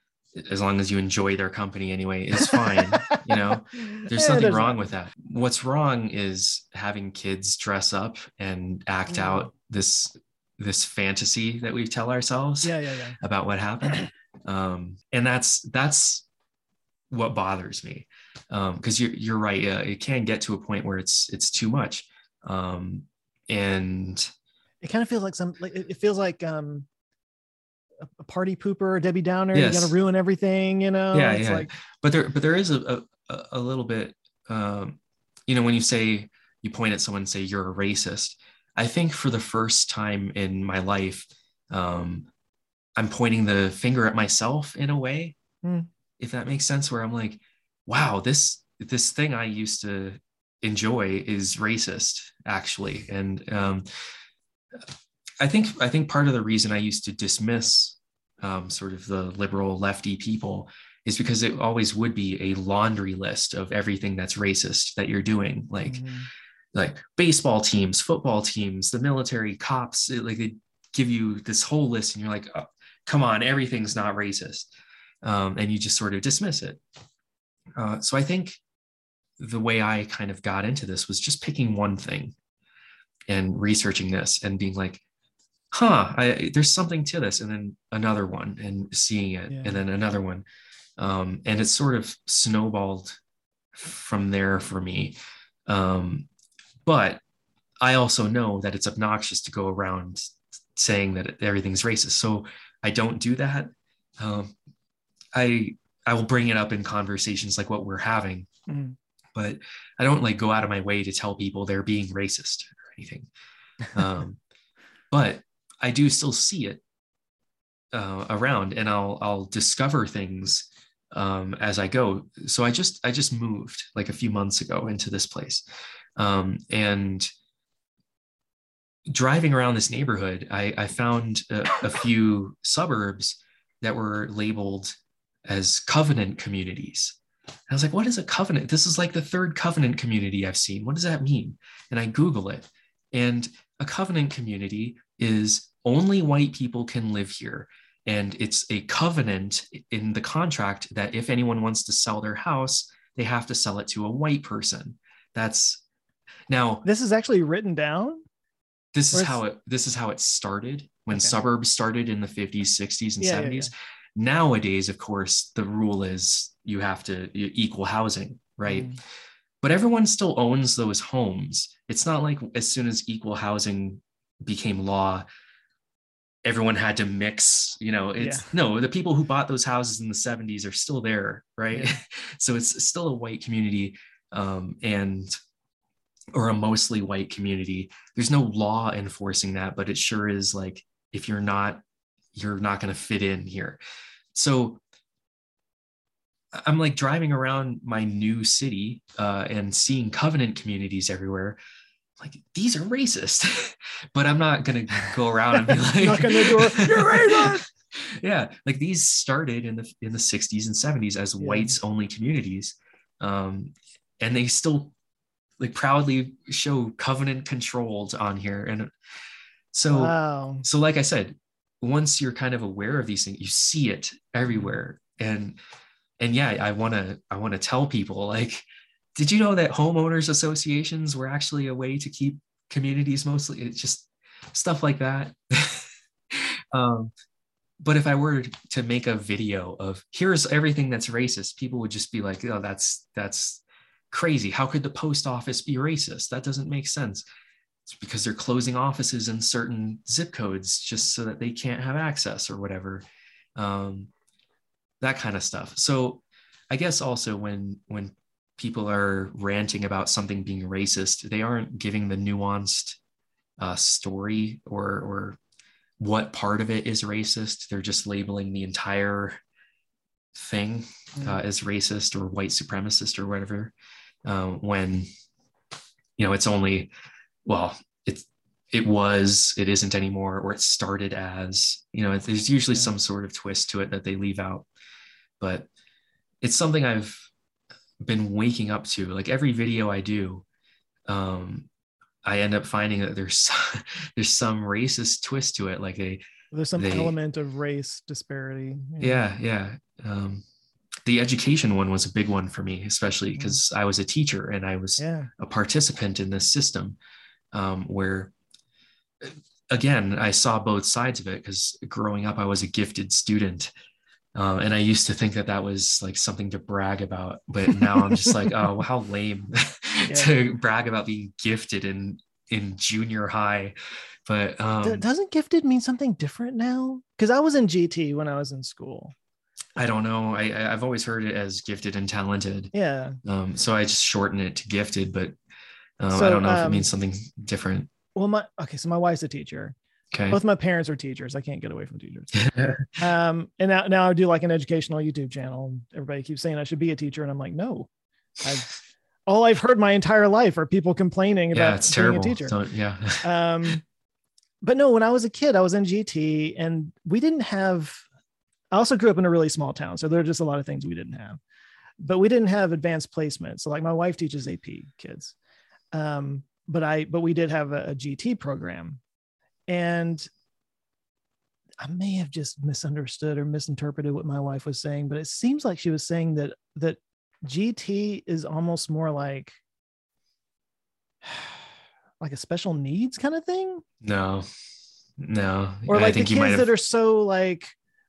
as long as you enjoy their company anyway is fine you know? There's yeah, nothing wrong with that. What's wrong is having kids dress up and act yeah. out this this fantasy that we tell ourselves yeah, yeah, yeah. about what happened. Um, and that's that's what bothers me. Because um, you're, you're right uh, it can get to a point where it's it's too much. Um, and it kind of feels like some like it feels like um a party pooper, Debbie Downer. Yes. You got to ruin everything, you know. Yeah, it's yeah. Like, but there, but there is a a, a little bit, um, you know, when you say you point at someone and say you're a racist. I think for the first time in my life, um, I'm pointing the finger at myself in a way, mm. if that makes sense. Where I'm like, wow, this this thing I used to enjoy is racist, actually, and um, I think I think part of the reason I used to dismiss um, sort of the liberal lefty people is because it always would be a laundry list of everything that's racist that you're doing, like mm-hmm. like baseball teams, football teams, the military, cops. It, like they give you this whole list, and you're like, oh, come on, everything's not racist, um, and you just sort of dismiss it. Uh, so I think the way I kind of got into this was just picking one thing and researching this and being like, huh, I, there's something to this. And then another one and seeing it, yeah. and then another one. Um, and it sort of snowballed from there for me. Um, but I also know that it's obnoxious to go around saying that everything's racist. So I don't do that. Um, I I will bring it up in conversations like what we're having, mm. but I don't like go out of my way to tell people they're being racist anything. Um, but I do still see it uh, around, and I'll I'll discover things um, as I go. So I just I just moved like a few months ago into this place, um, and driving around this neighborhood, I, I found a, a few suburbs that were labeled as covenant communities. I was like, what is a covenant? This is like the third covenant community I've seen. What does that mean? And I Google it. And a covenant community is only white people can live here. And it's a covenant in the contract that if anyone wants to sell their house, they have to sell it to a white person. That's now this is actually written down. This is how it this is how it started when okay. suburbs started in the 50s, 60s, and yeah, 70s. Yeah, yeah. Nowadays, of course, the rule is you have to equal housing, right? Mm. But everyone still owns those homes. It's not like as soon as equal housing became law, everyone had to mix you know it's yeah. no the people who bought those houses in the 70s are still there right yeah. so it's still a white community um, and or a mostly white community there's no law enforcing that but it sure is like if you're not you're not going to fit in here so i'm like driving around my new city uh, and seeing covenant communities everywhere. Like these are racist. But i'm not gonna go around and be like knock on the door you're racist! Yeah like these started in the in the 60s and 70s as yeah. whites only communities. Um and they still like proudly show covenant controlled on here. And so wow. so like i said once you're kind of aware of these things you see it everywhere. And and yeah i want to i want to tell people like did you know that homeowners associations were actually a way to keep communities mostly it's just stuff like that um, but if I were to make a video of here's everything that's racist, people would just be like, oh, that's that's crazy. How could the post office be racist? That doesn't make sense. It's because they're closing offices in certain zip codes just so that they can't have access or whatever. Um, that kind of stuff. So I guess also when when people are ranting about something being racist, they aren't giving the nuanced uh, story or or what part of it is racist. They're just labeling the entire thing uh, mm. as racist or white supremacist or whatever. Uh, when you know it's only well, it was, it isn't anymore, or it started as. You know, there's usually some sort of twist to it that they leave out, but it's something I've been waking up to. Like every video I do, um, I end up finding that there's there's some racist twist to it, like a there's some they, element of race disparity. Yeah, yeah. Um, the education one was a big one for me, especially because mm-hmm. I was a teacher and I was yeah. a participant in this system, um, where again I saw both sides of it. Because growing up, I was a gifted student, um, and I used to think that that was like something to brag about, but now I'm just like, oh, how lame to brag about being gifted in in junior high. But um, doesn't gifted mean something different now? Because I was in GT when I was in school. I don't know. I I've always heard it as gifted and talented. Yeah. Um. So I just shorten it to gifted, but um, so, I don't know if it um, means something different. Well, my okay. So my wife's a teacher, Okay. Both my parents are teachers. I can't get away from teachers. um, and now, now I do like an educational YouTube channel. Everybody keeps saying I should be a teacher, and I'm like, no. I've, all I've heard my entire life are people complaining about yeah, it's being terrible. a teacher. Don't, yeah. um, but no, when I was a kid, I was in GT, and we didn't have. I also grew up in a really small town, so there are just a lot of things we didn't have. But we didn't have advanced placement. So, like, my wife teaches AP kids, um, but I but we did have a, a GT program and I may have just misunderstood or misinterpreted what my wife was saying, but it seems like she was saying that that GT is almost more like like a special needs kind of thing. No, no. Or like the kids have... that are so like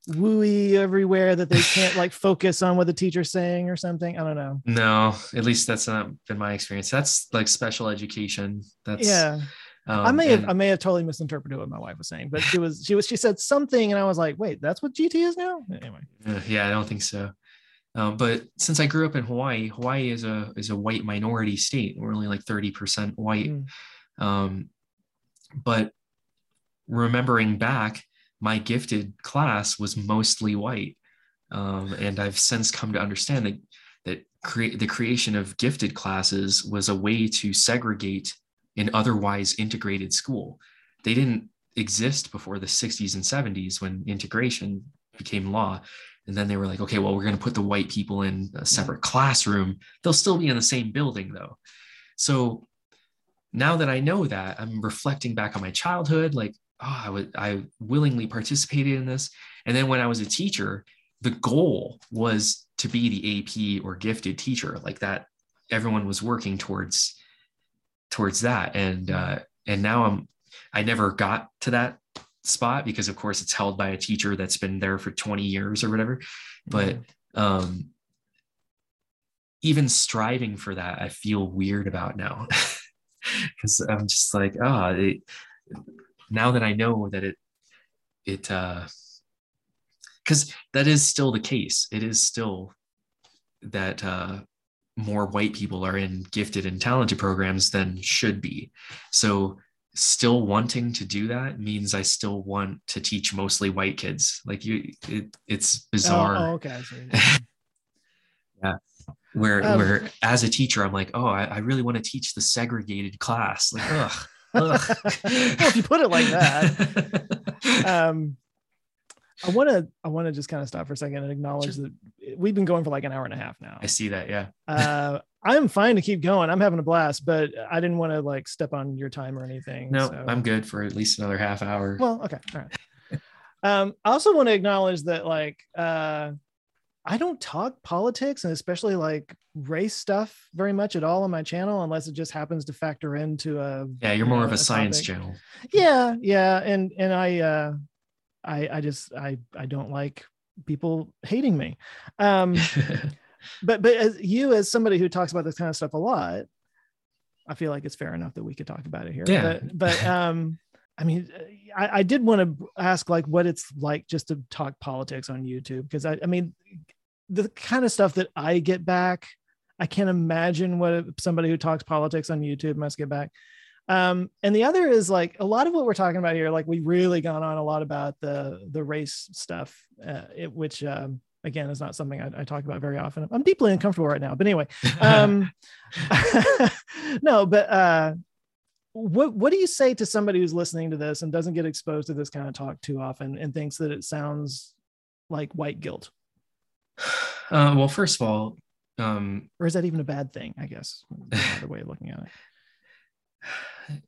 wooey everywhere that they can't like focus on what the teacher's saying or something. I don't know. No, at least that's not been my experience. That's like special education. That's yeah. Um, I may and, have I may have totally misinterpreted what my wife was saying, but she was she was she said something, and I was like, wait, that's what GT is now. Anyway, uh, yeah, I don't think so. Um, but since I grew up in Hawaii, Hawaii is a is a white minority state. We're only like thirty percent white. Mm. Um, but remembering back, my gifted class was mostly white, um, and I've since come to understand that that create the creation of gifted classes was a way to segregate an otherwise integrated school. They didn't exist before the 60s and 70s when integration became law. And then they were like, okay, well, we're going to put the white people in a separate classroom. They'll still be in the same building though. So now that I know that, I'm reflecting back on my childhood, like, oh, I would I willingly participated in this. And then when I was a teacher, the goal was to be the AP or gifted teacher, like that everyone was working towards towards that. And uh and now i'm i never got to that spot because of course it's held by a teacher that's been there for 20 years or whatever. But um even striving for that i feel weird about now. Because i'm just like ah oh, now that i know that it it uh because that is still the case it is still that uh more white people are in gifted and talented programs than should be. So still wanting to do that means I still want to teach mostly white kids. Like you it, it's bizarre. Oh, oh okay. yeah. Where um, where as a teacher, I'm like, oh, I, I really want to teach the segregated class. Like, ugh. well, if you put it like that. um I want to I want to just kind of stop for a second and acknowledge sure. that we've been going for like an hour and a half now. I see that, yeah. uh, I'm fine to keep going. I'm having a blast, but I didn't want to like step on your time or anything. No, so. I'm good for at least another half hour. Well, okay, all right. um, I also want to acknowledge that like uh, I don't talk politics and especially like race stuff very much at all on my channel unless it just happens to factor into a yeah you're more of a, a science topic. channel yeah yeah and and i uh I I just I I don't like people hating me. Um, but but as you as somebody who talks about this kind of stuff a lot, I feel like it's fair enough that we could talk about it here. Yeah. But but um I mean I, I did want to ask like what it's like just to talk politics on YouTube because I I mean the kind of stuff that I get back, I can't imagine what somebody who talks politics on YouTube must get back. Um, and the other is like a lot of what we're talking about here, like we've really gone on a lot about the the race stuff, uh, it, which um, again is not something I, I, talk about very often. I'm deeply uncomfortable right now, but anyway, um, no, but uh, what what do you say to somebody who's listening to this and doesn't get exposed to this kind of talk too often and thinks that it sounds like white guilt? Uh, well, first of all, um, or is that even a bad thing? I guess another way of looking at it?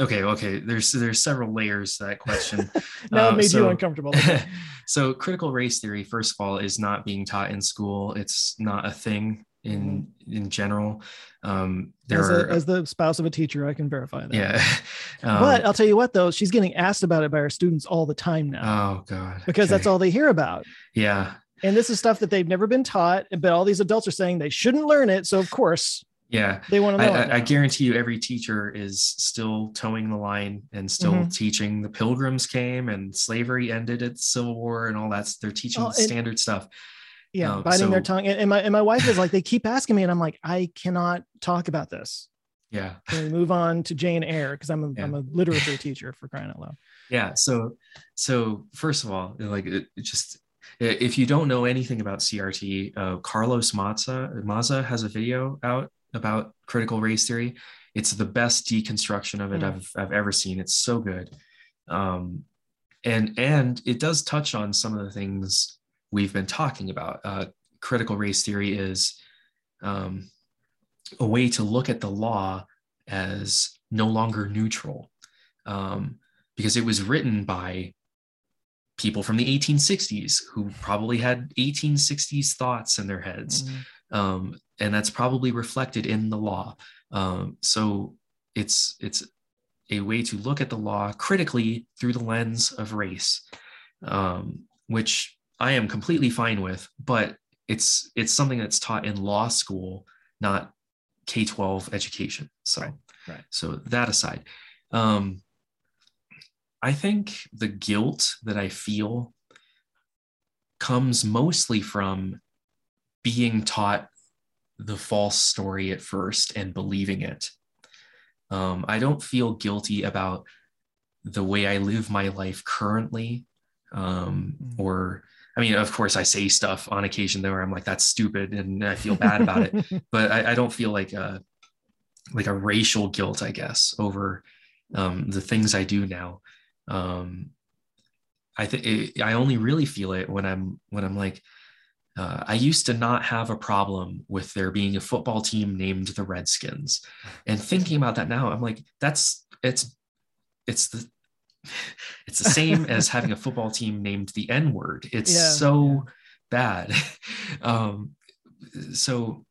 Okay okay there's there's several layers to that question. Now uh, it made so, you uncomfortable so critical race theory first of all is not being taught in school. It's not a thing in mm-hmm. in general. Um there as, a, are, as the spouse of a teacher i can verify that. Yeah. Um, but i'll tell you what though she's getting asked about it by her students all the time now. Oh god. Because okay. that's all they hear about. Yeah. And this is stuff that they've never been taught but all these adults are saying they shouldn't learn it so of course yeah. they want to know I, I, guarantee you every teacher is still toeing the line and still mm-hmm. teaching. The pilgrims came and slavery ended at civil war and all that. They're teaching oh, standard stuff yeah um, biting so, their tongue and, and, my and my wife is like they keep asking me and i'm like i cannot talk about this yeah Can we move on to jane eyre because i'm a yeah. i'm a literature teacher for crying out loud yeah so so first of all like it, it just if you don't know anything about CRT, uh, Carlos Maza, Maza has a video out about critical race theory. It's the best deconstruction of it mm. I've, I've ever seen. It's so good. Um, and, and it does touch on some of the things we've been talking about. Uh, critical race theory is um, a way to look at the law as no longer neutral um, because it was written by people from the 1860s who probably had 1860s thoughts in their heads. Mm-hmm. Um, and that's probably reflected in the law. Um, so it's it's a way to look at the law critically through the lens of race, um, which I am completely fine with. But it's it's something that's taught in law school, not K twelve education. So right, right. so that aside, um, I think the guilt that I feel comes mostly from being taught the false story at first and believing it. Um, I don't feel guilty about the way I live my life currently. Um, mm. or, I mean, of course, I say stuff on occasion there where I'm like, that's stupid and I feel bad about it. But I, I, don't feel like a, like a racial guilt, I guess, over um, the things I do now. Um, I think I only really feel it when I'm when I'm like, uh, I used to not have a problem with there being a football team named the Redskins, and thinking about that now, I'm like, that's it's it's the it's the same as having a football team named the N word. It's yeah, so bad. um, so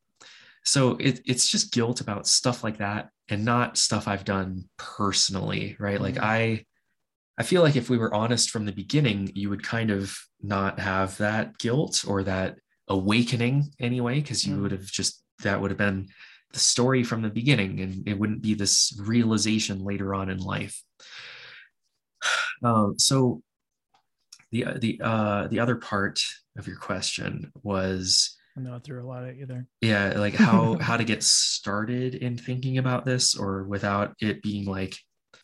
so it, it's just guilt about stuff like that and not stuff I've done personally, right? Like mm-hmm. I I feel like if we were honest from the beginning, you would kind of not have that guilt or that awakening anyway, because you mm. would have just, that would have been the story from the beginning and it wouldn't be this realization later on in life. Um, so the, the, uh, the other part of your question was, I'm not through a lot of either. Yeah, like how how to get started in thinking about this, or without it being like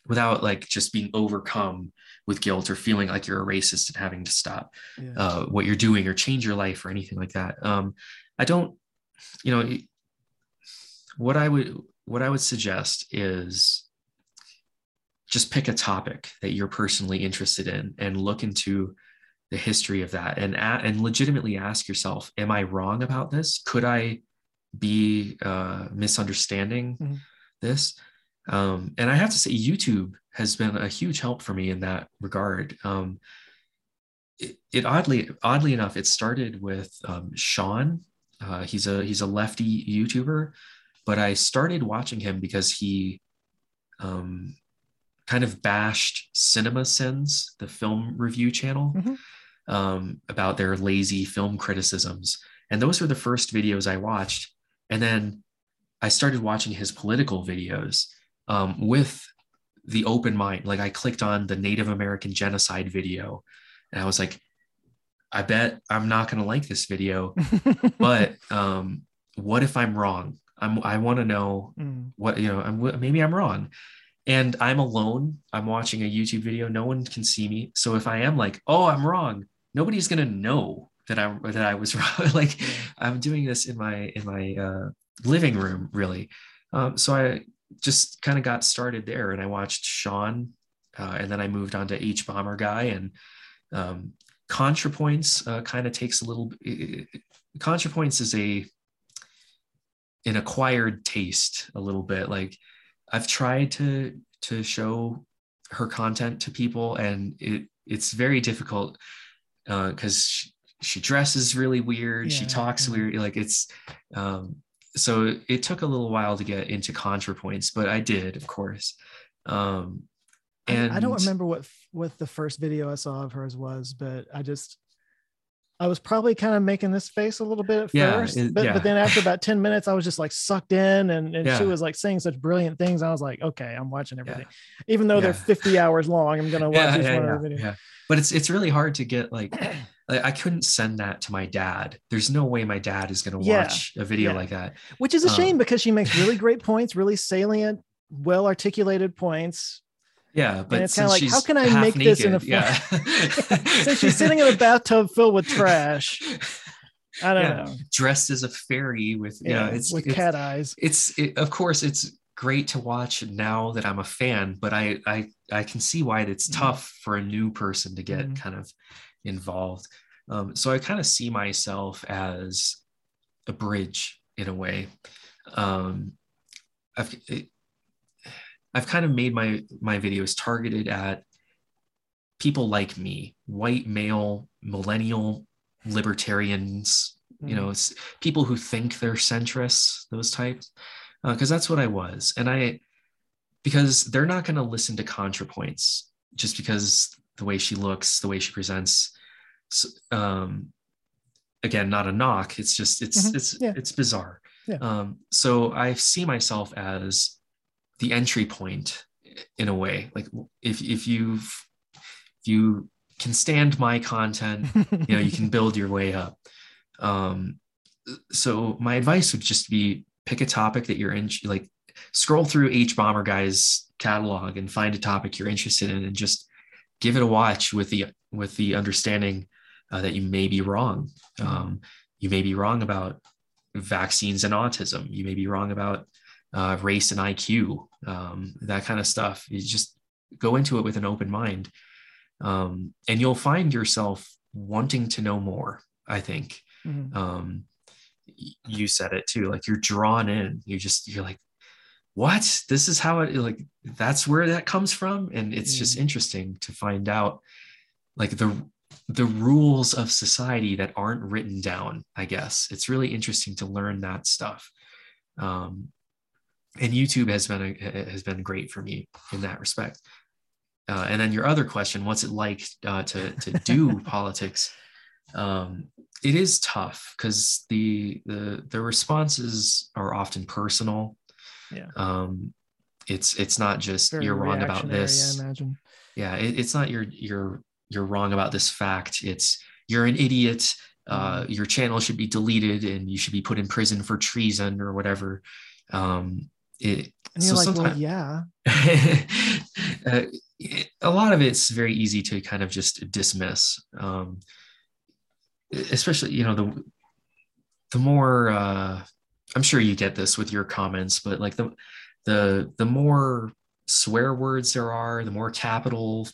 without like just being overcome with guilt or feeling like you're a racist and having to stop yeah. uh, what you're doing or change your life or anything like that. Um, I don't, you know, what I would what I would suggest is just pick a topic that you're personally interested in and look into the history of that and and legitimately ask yourself, am I wrong about this? Could I be uh, misunderstanding mm-hmm. this? Um, and I have to say, YouTube has been a huge help for me in that regard. Um, it, it, oddly, oddly enough, it started with um, Shaun. Uh, he's a he's a lefty YouTuber, but I started watching him because he um, kind of bashed Cinema Sins, the film review channel, Mhm. um, about their lazy film criticisms. And those were the first videos I watched. And then I started watching his political videos um, with the open mind. Like I clicked on the Native American genocide video and I was like, I bet I'm not going to like this video, but um, what if I'm wrong? I'm, I want to know Mm. what you know i'm maybe i'm wrong and i'm alone i'm watching a youtube video no one can see me. So if i am like oh i'm wrong nobody's going to know that i that i was wrong. Like i'm doing this in my in my uh, living room really. Um, so i just kind of got started there and i watched shaun uh, and then i moved on to hbomberguy and um, contrapoints uh, kind of takes a little contrapoints is a an acquired taste a little bit. Like i've tried to to show her content to people and it it's very difficult because she, she dresses really weird she talks yeah. weird like it's um so it took a little while to get into contrapoints but i did of course um I- and I, don't remember what what the first video I saw of hers was, but I just I was probably kind of making this face a little bit at Yeah, first, it- but, yeah. but then after about 10 minutes, I was just like sucked in and, and she was like saying such brilliant things. I was like, okay, I'm watching yeah. everything. Even though they're 50 hours long, I'm gonna watch yeah, each yeah, one yeah, of the videos. yeah. But it's it's really hard to get like, like I couldn't send that to my dad. There's no way my dad is gonna Yeah, watch a video yeah. like that. Which is a Um, shame because she makes really great points, really salient, well articulated points. Yeah, but it's kinda like, how can I make this in a naked, yeah. Since she's sitting in a bathtub filled with trash, I don't Yeah. know. dressed as a fairy with yeah, it's with it's, cat eyes. it's it, of course it's great to watch now that I'm a fan, but I I I can see why it's Mhm. tough for a new person to get Mhm. kind of involved. Um, so I kind of see myself as a bridge in a way. Um, I've it, I've kind of made my my videos targeted at people like me, white male millennial libertarians, you know, it's people who think they're centrists, those types, because that's what I was. And I, because they're not going to listen to ContraPoints just because the way she looks, the way she presents. Um, again, not a knock. It's just it's Mhm. it's Yeah. it's bizarre. Yeah. Um, so I see myself as the entry point in a way. Like if if you've if you can stand my content you know you can build your way up. Um so my advice would just be pick a topic that you're in like scroll through hbomberguy's catalog and find a topic you're interested in and just give it a watch with the with the understanding uh, that you may be wrong. Um, you may be wrong about vaccines and autism. You may be wrong about uh, race and iq um, that kind of stuff. You just go into it with an open mind. Um, and you'll find yourself wanting to know more i think. Mhm. um, you said it too like you're drawn in. You just you're like what? This is how it like that's where that comes from? And it's just interesting to find out like the the rules of society that aren't written down i guess. It's really interesting to learn that stuff. Um, and youtube has been a, has been great for me in that respect. Uh, and then your other question what's it like uh, to to do politics? Um, it is tough because the the the responses are often personal. Yeah. um, it's it's not just Very you're wrong about this I imagine. yeah it, it's not you're you're you're wrong about this fact. It's you're an idiot uh, your channel should be deleted and you should be put in prison for treason or whatever. Um, it, And you're so like, well, yeah. uh, it- a lot of it's very easy to kind of just dismiss um, especially you know the the more uh, i'm sure you get this with your comments but like the the the more swear words there are the more capital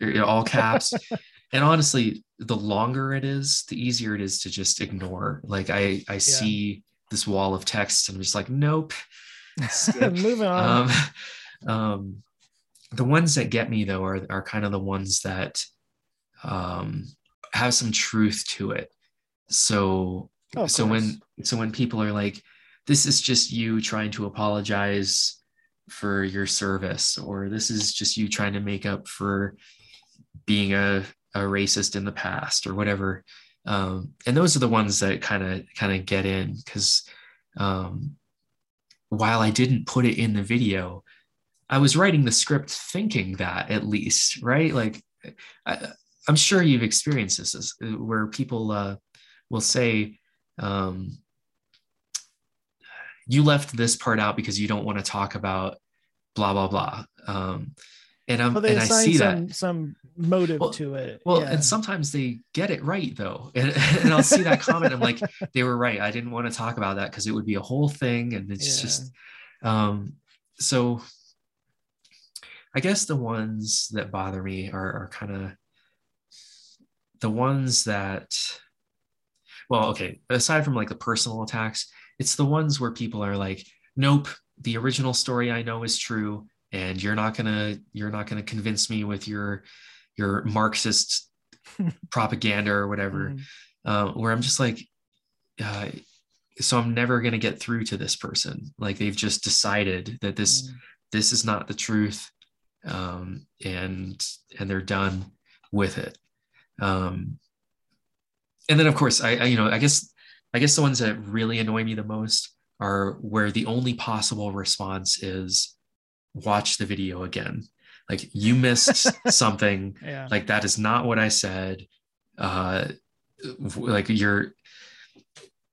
you know, all caps. And honestly the longer it is the easier it is to just ignore. Like i i see this wall of text and i'm just like nope Moving on. um, um, the ones that get me though are, are kind of the ones that um, have some truth to it so Oh, so course. when so when people are like this is just you trying to apologize for your service or this is just you trying to make up for being a, a racist in the past or whatever um, and those are the ones that kind of kind of get in because um, while i didn't put it in the video i was writing the script thinking that at least right? Like I, am sure you've experienced this where people uh, will say um, you left this part out because you don't want to talk about blah blah blah. Um, and i'm well, and i see some, that. some motive well, to it. well yeah. and sometimes they get it right though. And, and i'll see that comment. I'm like they were right. I didn't want to talk about that because it would be a whole thing and it's yeah. just um so i guess the ones that bother me are, are kind of the ones that well okay aside from like the personal attacks it's the ones where people are like nope the original story i know is true and you're not gonna you're not gonna convince me with your your marxist propaganda or whatever mm. uh, where i'm just like uh, so i'm never gonna get through to this person like they've just decided that this mm. this is not the truth um, and and they're done with it um, and then of course I, I you know i guess i guess the ones that really annoy me the most are where the only possible response is watch the video again like you missed something yeah. like that is not what i said uh like you're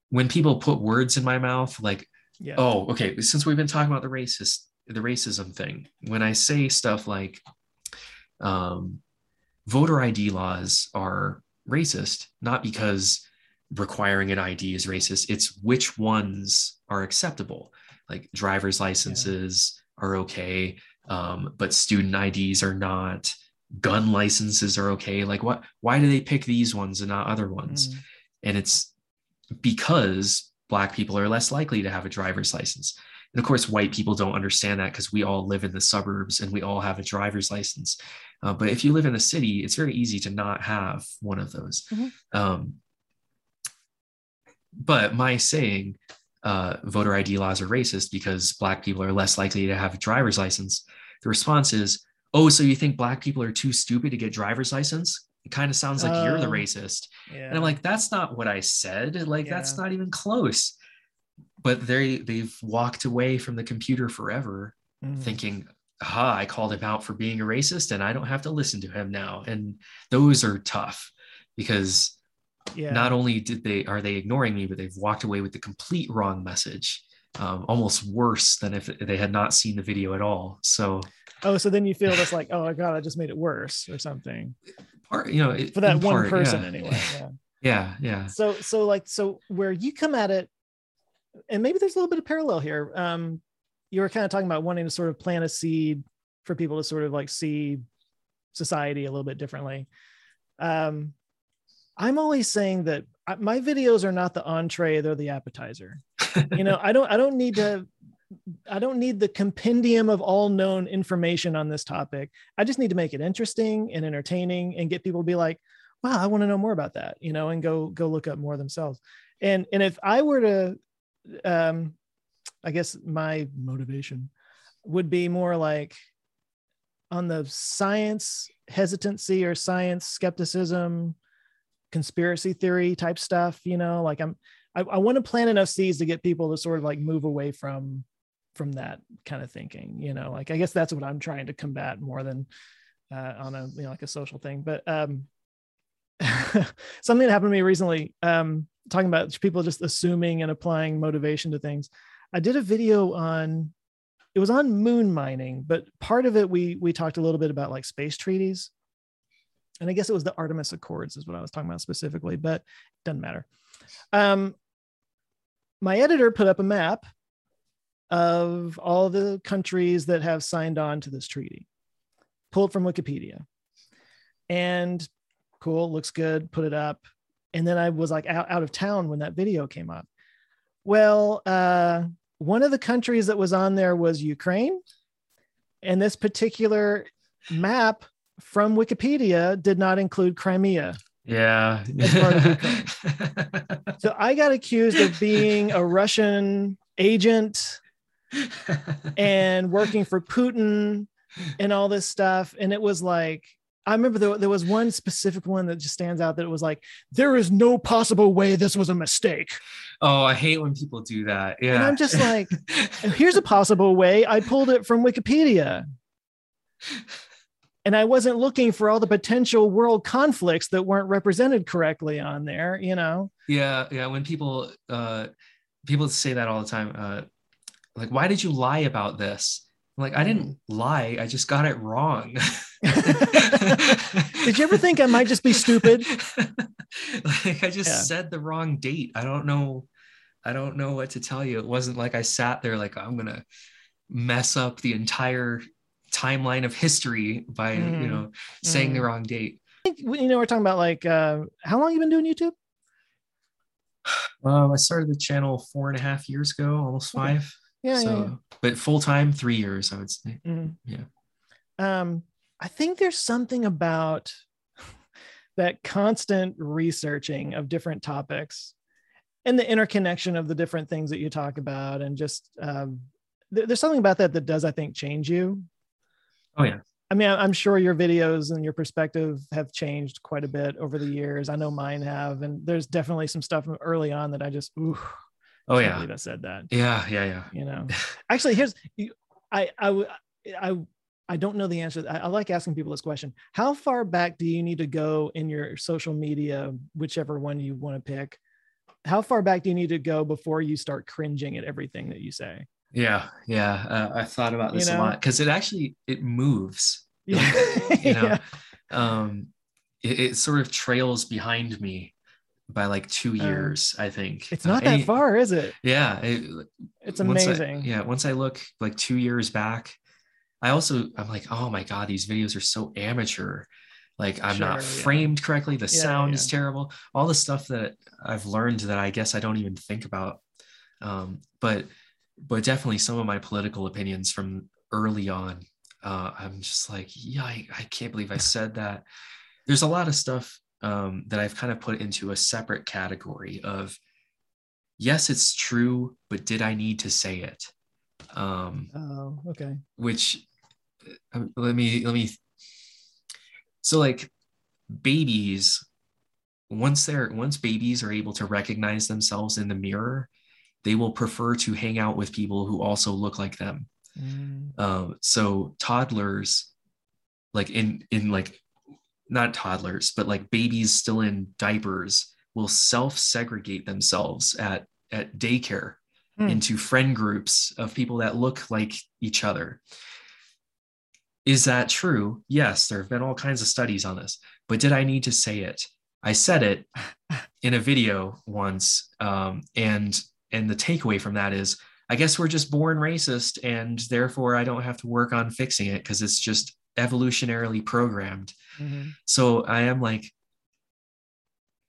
when people put words in my mouth like yeah. oh okay since we've been talking about the racist the racism thing when i say stuff like um voter id laws are racist not because requiring an ID is racist. It's which ones are acceptable. Like driver's licenses. Are okay, um, but student IDs are not. Gun licenses are okay. Like what? Why do they pick these ones and not other ones? Mm. And it's because black people are less likely to have a driver's license. And of course, white people don't understand that because we all live in the suburbs and we all have a driver's license. Uh, but if you live in a city, it's very easy to not have one of those. Mm-hmm. Um, but my saying uh, voter ID laws are racist because black people are less likely to have a driver's license, the response is, oh, so you think black people are too stupid to get driver's license? It kind of sounds like you're the oh, racist. Yeah. And I'm like, that's not what I said. Like, yeah. that's not even close. But they they've walked away from the computer forever, mm. thinking, aha, I called him out for being a racist and I don't have to listen to him now. And those are tough because yeah. not only did they are they ignoring me but they've walked away with the complete wrong message um, almost worse than if they had not seen the video at all. So oh so then you feel this like oh my god i just made it worse or something. Part you know for that one part, person yeah. anyway yeah. Yeah yeah. So so like so where you come at it and maybe there's a little bit of parallel here um you were kind of talking about wanting to sort of plant a seed for people to sort of like see society a little bit differently. Um I'm always saying that my videos are not the entree; they're the appetizer. you know, I don't I don't need to I don't need the compendium of all known information on this topic. I just need to make it interesting and entertaining and get people to be like, "Wow, I want to know more about that," you know, and go go look up more themselves. And and if I were to um I guess my motivation would be more like on the science hesitancy or science skepticism conspiracy theory type stuff you know like i'm i, I want to plant enough seeds to get people to sort of like move away from from that kind of thinking you know like i guess that's what i'm trying to combat more than uh, on a you know like a social thing but um something that happened to me recently um talking about people just assuming and applying motivation to things. I did a video on it was on moon mining but part of it we we talked a little bit about like space treaties and I guess it was the Artemis Accords is what I was talking about specifically, but it doesn't matter. Um, my editor put up a map of all the countries that have signed on to this treaty, pulled from Wikipedia, and cool, looks good, put it up, and then I was like out, out of town when that video came up. Well, uh, one of the countries that was on there was Ukraine, and this particular map from Wikipedia did not include Crimea. Yeah. so I got accused of being a Russian agent and working for Putin and all this stuff. And it was like, I remember there, there was one specific one that just stands out that it was like, there is no possible way this was a mistake. oh, I hate when people do that. Yeah. And I'm just like, here's a possible way. I pulled it from Wikipedia. And I wasn't looking for all the potential world conflicts that weren't represented correctly on there, you know? yeah, yeah. When people uh people say that all the time, uh like, why did you lie about this? I'm like, I didn't lie, I just got it wrong. Did you ever think I might just be stupid? like I just Yeah. said the wrong date. I don't know. I don't know what to tell you. It wasn't like I sat there like I'm gonna mess up the entire timeline of history by Mhm. you know saying the Mhm. wrong date. Think you know, we're talking about like, uh, how long you been doing YouTube? Um, I started the channel four and a half years ago, almost Okay. five. Yeah, so, yeah, but full time, three years, I would say. yeah. Mhm. Yeah. Um, I think there's something about that constant researching of different topics and the interconnection of the different things that you talk about, and just um, there- there's something about that that does, I think, change you. Oh yeah. I mean, I'm sure your videos and your perspective have changed quite a bit over the years. I know mine have, and there's definitely some stuff early on that I just, ooh, Oh yeah. believe I said that. Yeah. Yeah. Yeah. You know, actually, here's, I, I, I, I don't know the answer. I, I like asking people this question. How far back do you need to go in your social media, whichever one you want to pick? How far back do you need to go before you start cringing at everything that you say? Yeah. Yeah. Uh, I've thought about You this know? a lot because it actually it moves. Yeah. You know, Yeah. um it, it sort of trails behind me by like two Uh, years i think It's Uh, not that any- far, is it? yeah it, It's once I- amazing. yeah once i look like two years back i also i'm like oh my god these videos are so amateur like i'm not Sure, yeah. framed correctly the Yeah, sound yeah. is terrible all the stuff that i've learned that i guess i don't even think about um but but definitely some of my political opinions from early on uh i'm just like yeah I, I can't believe i said that there's a lot of stuff um, that I've kind of put into a separate category of yes, it's true, but did I need to say it? Um, Oh, okay. which uh, let me let me. So like babies, once they're once babies are able to recognize themselves in the mirror, they will prefer to hang out with people who also look like them. Mm, Um, so toddlers, like in in like not toddlers, but like babies still in diapers will self-segregate themselves at at daycare Hmm. into friend groups of people that look like each other. Is that true? Yes, there have been all kinds of studies on this, but did I need to say it? I said it in a video once, um, and and the takeaway from that is, I guess we're just born racist, and therefore I don't have to work on fixing it because it's just evolutionarily programmed. mhm. So I am like,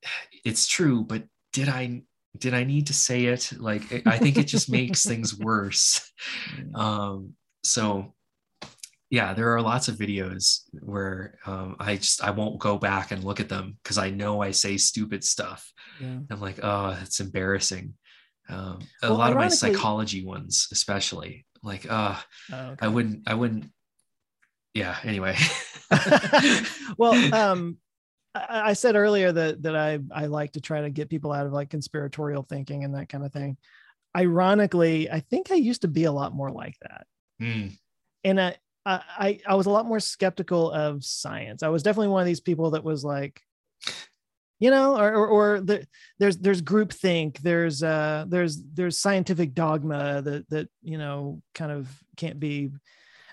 it's true, but did I did I need to say it? Like I- think it just makes things worse. Um, so yeah, there are lots of videos where um, I just I won't go back and look at them because I know I say stupid stuff. Yeah. I'm like, oh, it's embarrassing. Um, a Well, lot of my psychology ones, especially, like, uh, Oh, I wouldn't, I wouldn't. Yeah. Anyway. well, um, I, I said earlier that that I I like to try to get people out of like conspiratorial thinking and that kind of thing. Ironically, I think I used to be a lot more like that, Hmm. and I I I was a lot more skeptical of science. I was definitely one of these people that was like, you know, or or, or the, there's there's groupthink, there's uh there's there's scientific dogma that that you know kind of can't be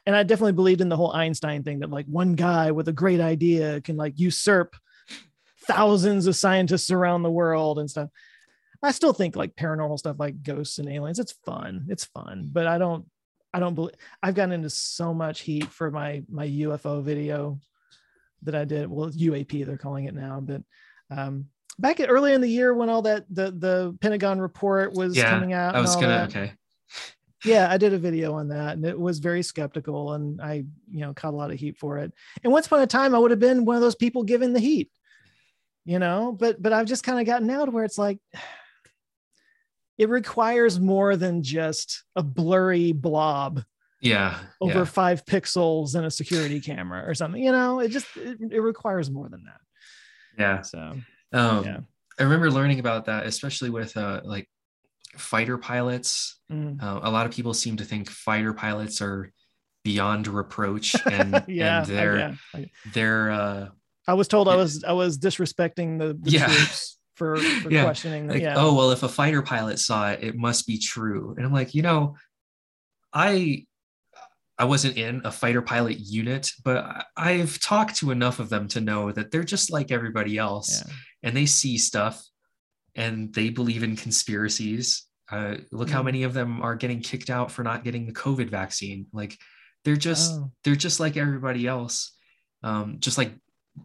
and I definitely believed in the whole Einstein thing that like one guy with a great idea can like usurp thousands of scientists around the world and stuff. I still think like paranormal stuff like ghosts and aliens, it's fun. It's fun, but I don't I don't believe I've gotten into so much heat for my my UFO video that I did. Well, UAP they're calling it now, but um back at early in the year when all that the the Pentagon report was Yeah, coming out. I was gonna, that okay. yeah i did a video on that and it was very skeptical and i you know caught a lot of heat for it and once upon a time i would have been one of those people giving the heat you know but but i've just kind of gotten out to where it's like it requires more than just a blurry blob yeah over yeah. five pixels and a security camera or something. You know, it just it, it requires more than that. Yeah So um yeah. i remember learning about that especially with uh like fighter pilots mm. uh, a lot of people seem to think fighter pilots are beyond reproach and yeah, and they're yeah. I, they're uh I was told I was I was disrespecting the, the Yeah. troops for, for Yeah. questioning. like yeah. oh well if a fighter pilot saw it it must be true and i'm like you know i i wasn't in a fighter pilot unit but i've talked to enough of them to know that they're just like everybody else yeah. and they see stuff and they believe in conspiracies uh, look how Mm. many of them are getting kicked out for not getting the covid vaccine like they're just Oh. they're just like everybody else um, just like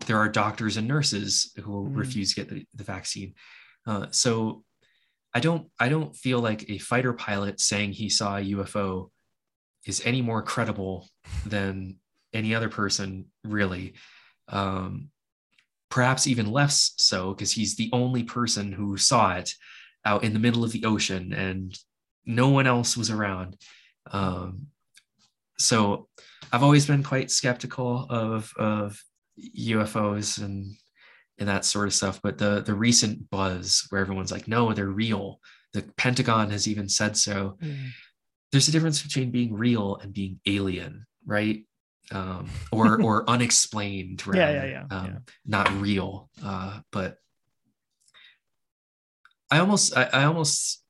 there are doctors and nurses who Mm. refuse to get the, the vaccine uh, so i don't i don't feel like a fighter pilot saying he saw a ufo is any more credible than any other person really. Um, perhaps even less so because he's the only person who saw it out in the middle of the ocean and no one else was around. Um, so i've always been quite skeptical of of ufos and and that sort of stuff but the the recent buzz where everyone's like no they're real. The pentagon has even said so. Mm. There's a difference between being real and being alien right? Um, or or unexplained Yeah, yeah, yeah, um, yeah. not real. Uh, but i almost I, I almost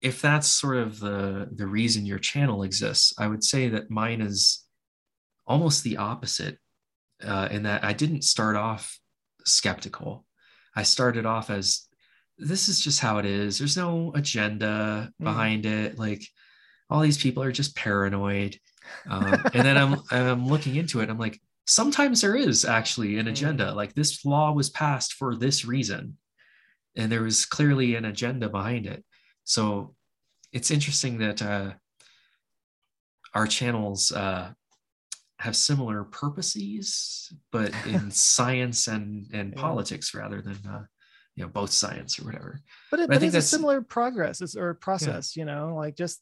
if that's sort of the the reason your channel exists i would say that mine is almost the opposite uh, in that i didn't start off skeptical. I started off as this is just how it is there's no agenda Mm. behind it like all these people are just paranoid um, and then i'm i'm looking into it i'm like sometimes there is actually an Mm. agenda like this law was passed for this reason and there was clearly an agenda behind it so it's interesting that uh, our channels uh, have similar purposes but in science and and Yeah. politics rather than uh, you know both science or whatever but it, But I but think it's a similar progress or process you know like just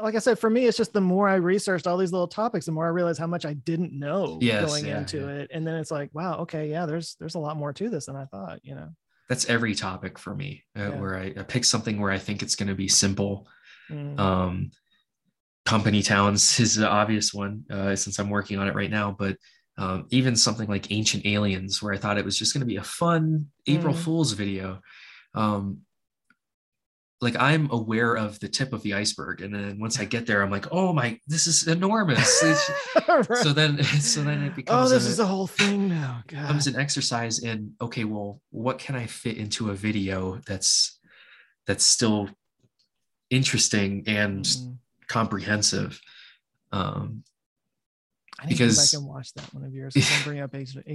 like i said for me it's just the more i researched all these little topics the more i realized how much i didn't know Yes, going yeah, into yeah. it and then it's like wow okay yeah there's there's a lot more to this than i thought you know that's every topic for me uh, Yeah. where I, I pick something where i think it's going to be simple Mm. um company towns is the obvious one uh, since i'm working on it right now but um, even something like ancient aliens where i thought it was just going to be a fun april Mm. fool's video um like i'm aware of the tip of the iceberg and then once i get there i'm like oh my this is enormous Right. so then so then it becomes. oh becomes this a- is the whole thing now God. becomes an exercise in okay well what can i fit into a video that's that's still interesting and Mm. comprehensive um I need to because- go back and watch that one of yours. I bring up ancient,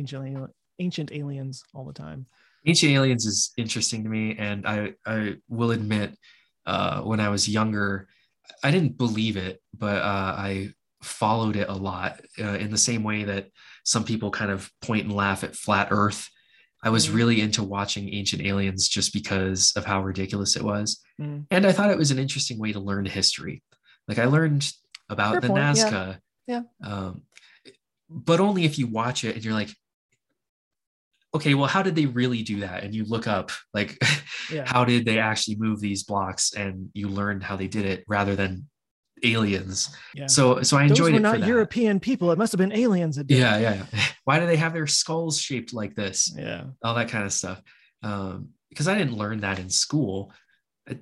ancient aliens all the time. ancient aliens is interesting to me and i i will admit uh when i was younger i didn't believe it but uh i followed it a lot uh, in the same way that some people kind of point and laugh at flat earth i was Mhm. really into watching ancient aliens just because of how ridiculous it was Mm. and i thought it was an interesting way to learn history like i learned about Fair the point, yeah. nazca Yeah. um, but only if you watch it and you're like okay well how did they really do that and you look up like Yeah. how did they actually move these blocks and you learned how they did it rather than aliens yeah. so so i Those enjoyed were it for not. European people. It must have been aliens that did yeah yeah yeah why do they have their skulls shaped like this Yeah. all that kind of stuff um because i didn't learn that in school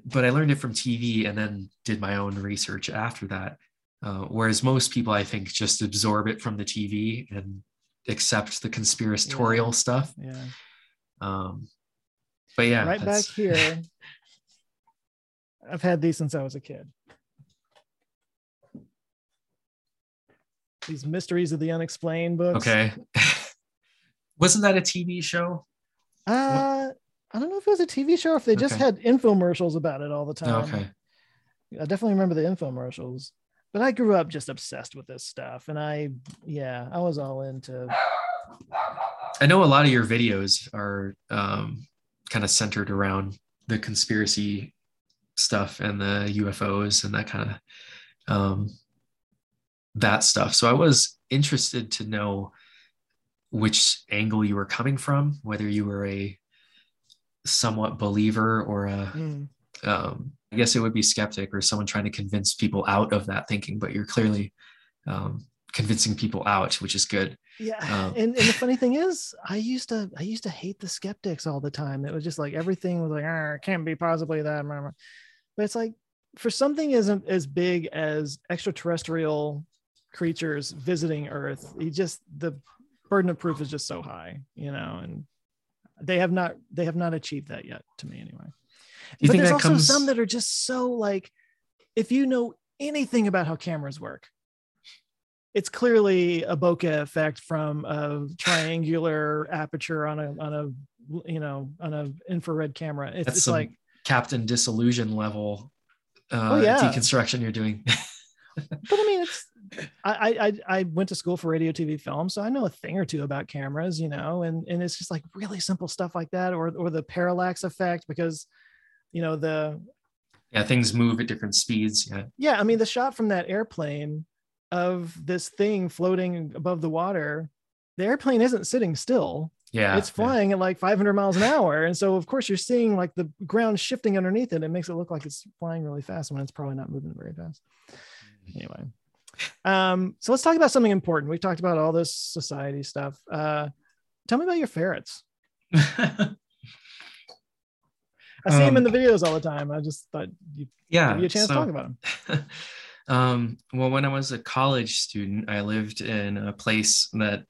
but i learned it from tv and then did my own research after that uh, whereas most people i think just absorb it from the tv and accept the conspiratorial stuff Yeah. um but yeah right back here. I've had these since I was a kid. These mysteries of the unexplained books. okay wasn't that a tv show Uh, I don't know if it was a TV show or if they just had infomercials about it all the time. okay I definitely remember the infomercials. But I grew up just obsessed with this stuff. And I, yeah, I was all into, i know a lot of your videos are um kind of centered around the conspiracy stuff and the UFOs and that kind of um, that stuff. So I was interested to know which angle you were coming from, whether you were a somewhat believer or a, mm. um, I guess it would be skeptic or someone trying to convince people out of that thinking, but you're clearly um, convincing people out, which is good. Yeah. Um, and, and the funny thing is, I used to, I used to hate the skeptics all the time. It was just like, everything was like, ah, can't be possibly that. But it's like, for something as, as big as extraterrestrial creatures visiting earth, he just, the burden of proof is just so high, you know, and they have not, they have not achieved that yet to me anyway. You but there's also comes... some that are just so like, if you know anything about how cameras work, it's clearly a bokeh effect from a triangular aperture on a on a you know on a infrared camera. It's, it's like Captain Disillusion level uh, oh, yeah. deconstruction you're doing. but I mean, it's I, I I went to school for radio, TV, film, so I know a thing or two about cameras, you know, and and it's just like really simple stuff like that, or or the parallax effect because, you know, the yeah things move at different speeds. Yeah, yeah. I mean, the shot from that airplane of this thing floating above the water, the airplane isn't sitting still. Yeah. It's flying yeah. at like 500 miles an hour. And so, of course, you're seeing like the ground shifting underneath it. It makes it look like it's flying really fast when it's probably not moving very fast. Mm-hmm. Anyway. Um, so let's talk about something important. We've talked about all this society stuff. Uh, tell me about your ferrets. I see um, them in the videos all the time. I just thought you yeah, give you a chance so, to talk about him. Um, well, when I was a college student, I lived in a place that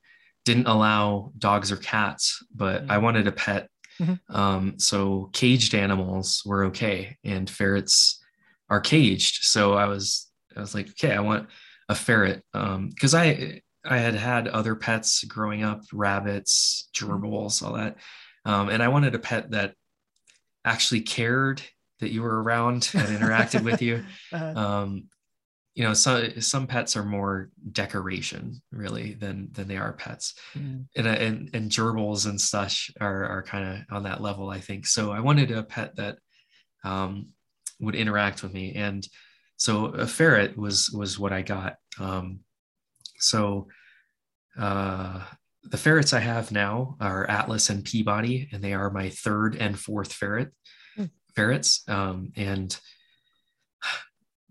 didn't allow dogs or cats, but mm-hmm. I wanted a pet. Mm-hmm. Um, so caged animals were okay, and ferrets are caged. So I was, I was like, okay, I want a ferret because um, I I had had other pets growing up, rabbits, mm-hmm. gerbils, all that, um, and I wanted a pet that actually cared that you were around and interacted with you. Uh-huh. Um, you know some some pets are more decoration really than than they are pets mm. and, uh, and and gerbils and such are are kind of on that level i think so i wanted a pet that um, would interact with me and so a ferret was was what i got um, so uh, the ferrets i have now are atlas and peabody and they are my third and fourth ferret mm. ferrets. Um, and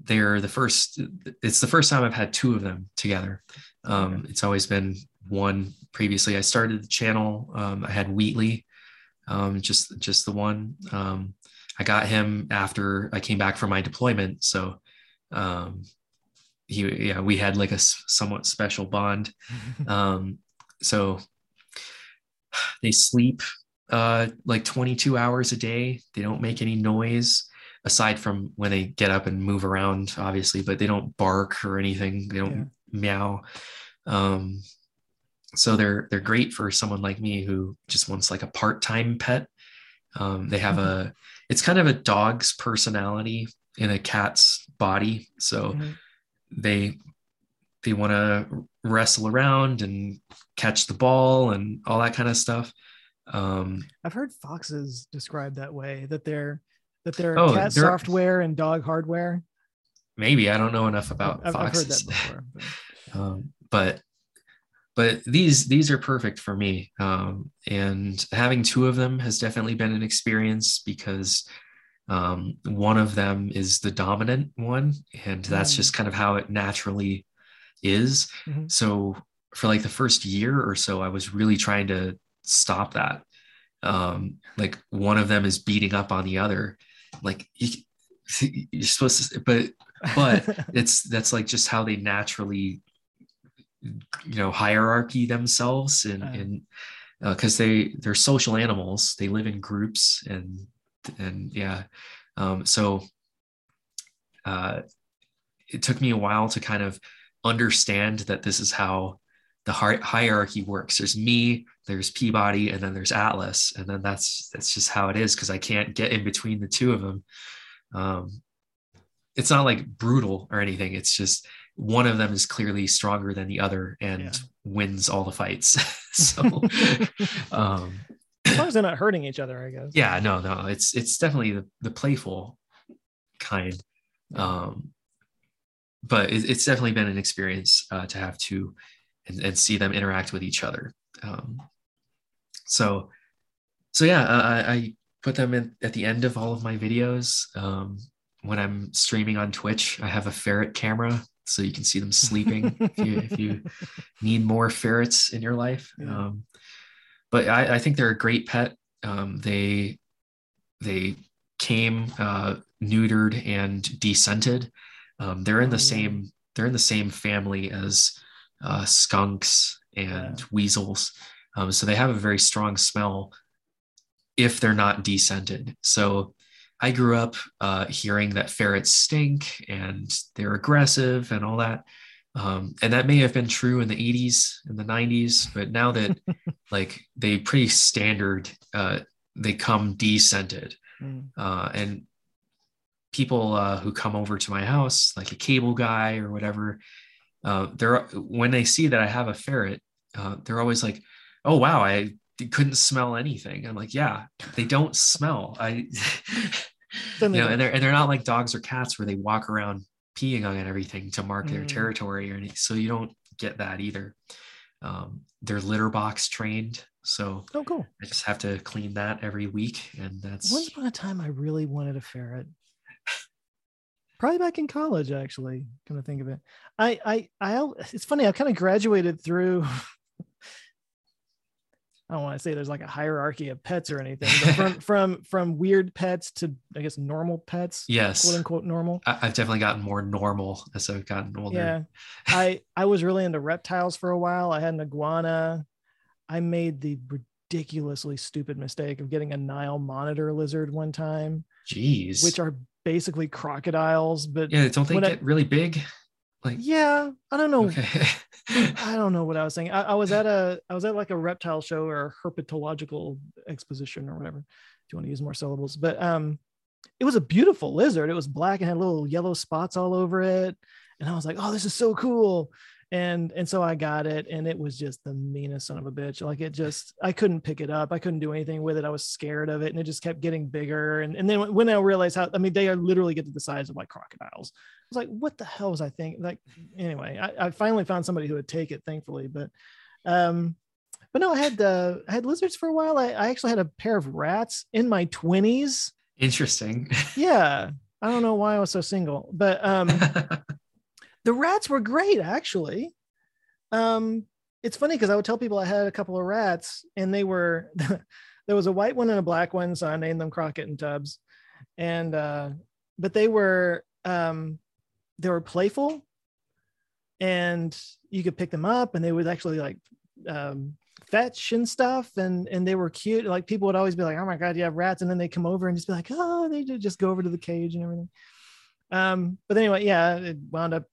they're the first it's the first time i've had two of them together. Um, okay. it's always been one. Previously i started the channel um, i had wheatley um, just just the one. Um, i got him after i came back from my deployment. So um, he yeah we had like a somewhat special bond. Um, so they sleep uh, like 22 hours a day they don't make any noise aside from when they get up and move around, obviously, but they don't bark or anything. They don't yeah. meow. Um, so they're they're great for someone like me who just wants like a part-time pet. Um, they have mm-hmm. a it's kind of a dog's personality in a cat's body. So mm-hmm. they they want to wrestle around and catch the ball and all that kind of stuff. Um, I've heard foxes described that way that they're that they're oh, cat they're, software and dog hardware. Maybe I don't know enough about I've, foxes. I've before. But. um, but but these these are perfect for me um, and having two of them has definitely been an experience because um, one of them is the dominant one and that's mm. just kind of how it naturally is mm-hmm. so for like the first year or so i was really trying to stop that. Um, like one of them is beating up on the other. Like you, you're supposed to but but it's that's like just how they naturally you know hierarchy themselves and uh, and because uh, they they're social animals. They live in groups and and yeah. Um, so uh, it took me a while to kind of understand that this is how the hierarchy works. There's me, there's Peabody, and then there's Atlas, and then that's that's just how it is because I can't get in between the two of them. Um, it's not like brutal or anything. It's just one of them is clearly stronger than the other and yeah. wins all the fights. so, um, as long as they're not hurting each other, I guess. yeah no no it's it's definitely the, the playful kind um but it, it's definitely been an experience uh, to have two and, and see them interact with each other. Um so so yeah uh, I, I put them in at the end of all of my videos. Um when i'm streaming on twitch i have a ferret camera so you can see them sleeping if you if you need more ferrets in your life. Yeah. um but I, I think they're a great pet. Um, they they came uh, neutered and descented. Um, they're in the Oh, same they're in the same family as uh, skunks and Yeah. weasels, um, so they have a very strong smell if they're not descented. So I grew up uh, hearing that ferrets stink and they're aggressive and all that. Um, and that may have been true in the 80s and the 90s, but now that like they pretty standard, uh, they come descented. Mm. Uh, and people uh, who come over to my house, like a cable guy or whatever, uh, they're when they see that I have a ferret, uh, they're always like, "Oh wow, I couldn't smell anything." I'm like, "Yeah, they don't smell." I, you know, and they're and they're not like dogs or cats where they walk around peeing on everything to mark their Mm. territory or anything. So you don't get that either. Um, they're litter box trained, so Oh, cool. I just have to clean that every week, and that's Once upon a time, I really wanted a ferret. Probably back in college, actually. Come to think of it, I, I, I. It's funny. I kind of graduated through. I don't want to say there's like a hierarchy of pets or anything, but from from from weird pets to I guess normal pets, yes. quote unquote normal. I- I've definitely gotten more normal as I've gotten older. Yeah. I I was really into reptiles for a while. I had an iguana. I made the ridiculously stupid mistake of getting a Nile monitor lizard one time, Jeez. which are basically crocodiles, but yeah, don't they when I- get really big? Like yeah, I don't know. okay. I don't know what I was saying. I, I was at a I was at like a reptile show or a herpetological exposition or whatever, if you want to use more syllables. But um it was a beautiful lizard. It was black and had little yellow spots all over it. And I was like, oh, this is so cool. And and so I got it, and it was just the meanest son of a bitch. Like it just, I couldn't pick it up. I couldn't do anything with it. I was scared of it, and it just kept getting bigger. And and then when- I realized how, I mean, they are literally get to the size of like crocodiles. I was like, what the hell was I thinking? Like, anyway, I, I finally found somebody who would take it, thankfully. But um, but no, I had uh, I had lizards for a while. I, I actually had a pair of rats in my twenties. Interesting. Yeah, I don't know why I was so single, but um, the rats were great actually. Um, it's funny because I would tell people I had a couple of rats, and they were there was a white one and a black one, so I named them Crockett and Tubbs, and uh, but they were um, they were playful, and you could pick them up, and they would actually like um, fetch and stuff, and and they were cute. Like people would always be like, "Oh my god, you have rats," and then they come over and just be like, "Oh," they just go over to the cage and everything. Um, but anyway, yeah, it wound up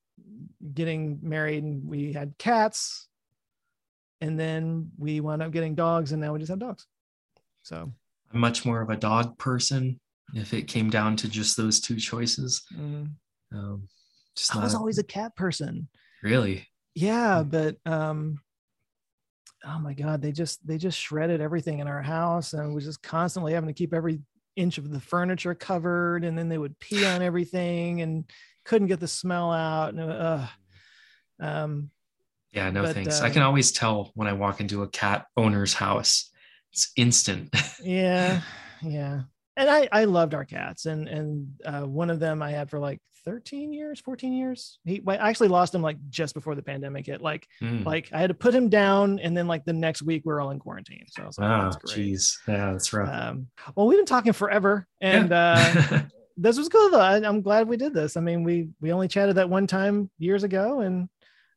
getting married, and we had cats, and then we wound up getting dogs, and now we just have dogs. So I'm much more of a dog person if it came down to just those two choices. mm, Um, just I was not- always a cat person. really. Yeah, but um, oh my god, they just they just shredded everything in our house, and we just constantly having to keep every inch of the furniture covered, and then they would pee on everything, and couldn't get the smell out. And uh, um, Yeah, no But, thanks. uh, I can always tell when I walk into a cat owner's house. It's instant. yeah yeah and i i loved our cats and and uh, one of them i had for like 13 years 14 years he i actually lost him like just before the pandemic hit like Mm. like i had to put him down and then like the next week we are all in quarantine so I was like, that's great jeez. Yeah, that's rough. um well we've been talking forever and uh Yeah. this was cool though. I, i'm glad we did this. I mean we we only chatted that one time years ago and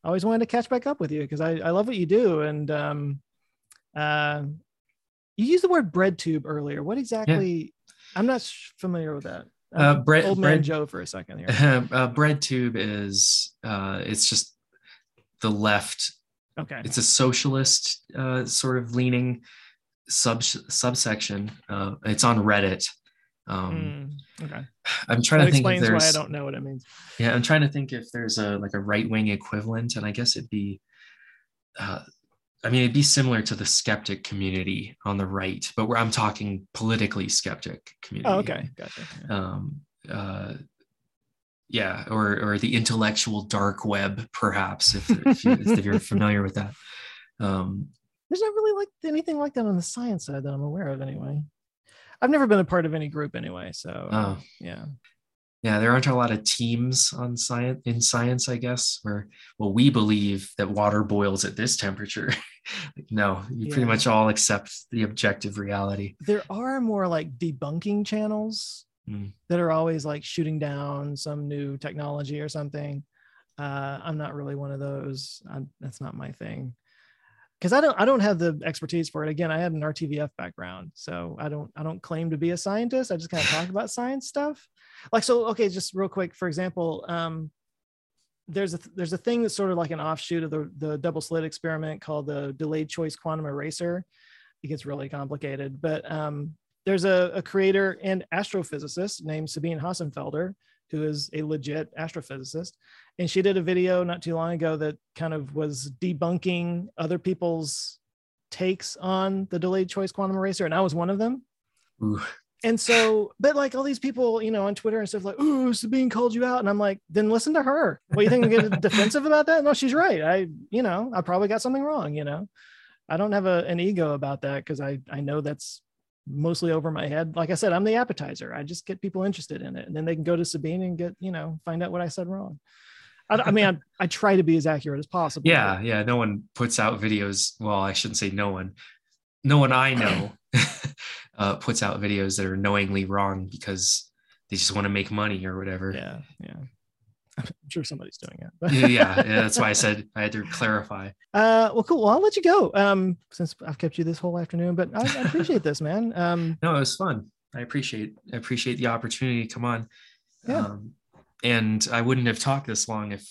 i always wanted to catch back up with you because i i love what you do and um uh you used the word bread tube earlier. What exactly i'm not sh- familiar with that. Uh, Um, bread- old man bread- joe for a second here. Uh, bread tube is uh, it's just the left. Okay. It's a socialist uh, sort of leaning sub subsection uh, it's on reddit um, Mm, okay i'm trying that to think if explains why i don't know what it means yeah i'm trying to think if there's a like a right-wing equivalent and i guess it'd be uh, I mean, it'd be similar to the skeptic community on the right, but where I'm talking politically skeptic community. Oh, okay, gotcha. Yeah. Um, uh, yeah, or or the intellectual dark web, perhaps, if if, if you're familiar with that. Um, There's not really like anything like that on the science side that I'm aware of, anyway. I've never been a part of any group anyway, so oh. yeah yeah there aren't a lot of teams on science in science i guess where well we believe that water boils at this temperature no you yeah. pretty much all accept the objective reality there are more like debunking channels mm. that are always like shooting down some new technology or something uh, i'm not really one of those I'm, that's not my thing because I don't I don't have the expertise for it. Again, I had an RTVF background, so I don't I don't claim to be a scientist. I just kind of talk about science stuff. Like so, okay, just real quick. For example, um, there's a there's a thing that's sort of like an offshoot of the the double slit experiment called the delayed choice quantum eraser. It gets really complicated, but um, there's a, a creator and astrophysicist named Sabine Hossenfelder who is a legit astrophysicist. And she did a video not too long ago that kind of was debunking other people's takes on the delayed choice quantum eraser. And I was one of them. Ooh. And so, but like all these people, you know, on Twitter and stuff like, oh, Sabine called you out. And I'm like, then listen to her. What you think I'm getting defensive about that? No, she's right. I, you know, I probably got something wrong, you know. I don't have a, an ego about that because I, I know that's mostly over my head. Like I said, I'm the appetizer. I just get people interested in it, and then they can go to Sabine and get you know find out what I said wrong. I, I mean, I, I, try to be as accurate as possible. Yeah, but. yeah. No one puts out videos. Well, I shouldn't say no one. No one I know uh, puts out videos that are knowingly wrong because they just want to make money or whatever. Yeah, yeah. I'm sure somebody's doing it. yeah, yeah, that's why I said I had to clarify. Uh, well, cool. Well, I'll let you go. Um, since I've kept you this whole afternoon, but I, I appreciate this, man. Um, no, it was fun. I appreciate I appreciate the opportunity come on. Yeah. Um, and I wouldn't have talked this long if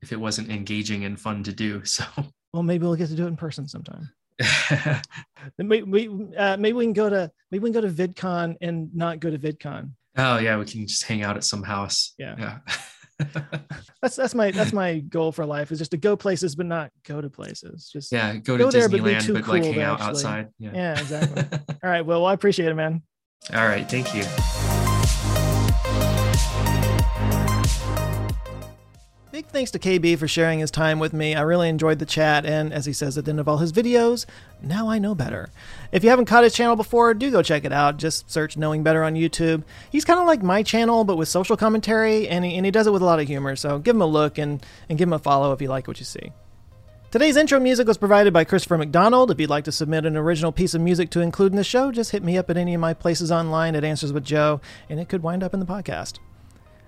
if it wasn't engaging and fun to do. So. Well, maybe we'll get to do it in person sometime. maybe, we, uh, maybe we can go to maybe we can go to VidCon and not go to VidCon. Oh yeah, we can just hang out at some house. Yeah. Yeah. that's that's my that's my goal for life is just to go places but not go to places. Just yeah, go to go Disneyland there, but, but cool like hang out actually. outside. Yeah. yeah, exactly. All right. Well, I appreciate it, man. All right. Thank you. Big thanks to KB for sharing his time with me. I really enjoyed the chat, and as he says at the end of all his videos, now I know better. If you haven't caught his channel before, do go check it out. Just search Knowing Better on YouTube. He's kind of like my channel, but with social commentary, and he, and he does it with a lot of humor, so give him a look and, and give him a follow if you like what you see. Today's intro music was provided by Christopher McDonald. If you'd like to submit an original piece of music to include in the show, just hit me up at any of my places online at Answers with Joe, and it could wind up in the podcast.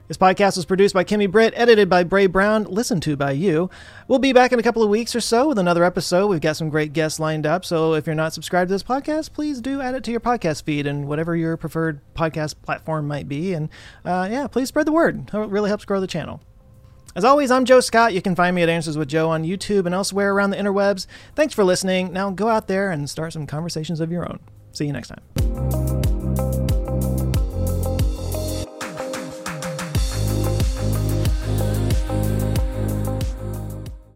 This podcast was produced by Kimmy Britt, edited by Bray Brown, listened to by you. We'll be back in a couple of weeks or so with another episode. We've got some great guests lined up, so if you're not subscribed to this podcast, please do add it to your podcast feed and whatever your preferred podcast platform might be. And uh, yeah, please spread the word. It really helps grow the channel. As always, I'm Joe Scott. You can find me at Answers with Joe on YouTube and elsewhere around the interwebs. Thanks for listening. Now go out there and start some conversations of your own. See you next time.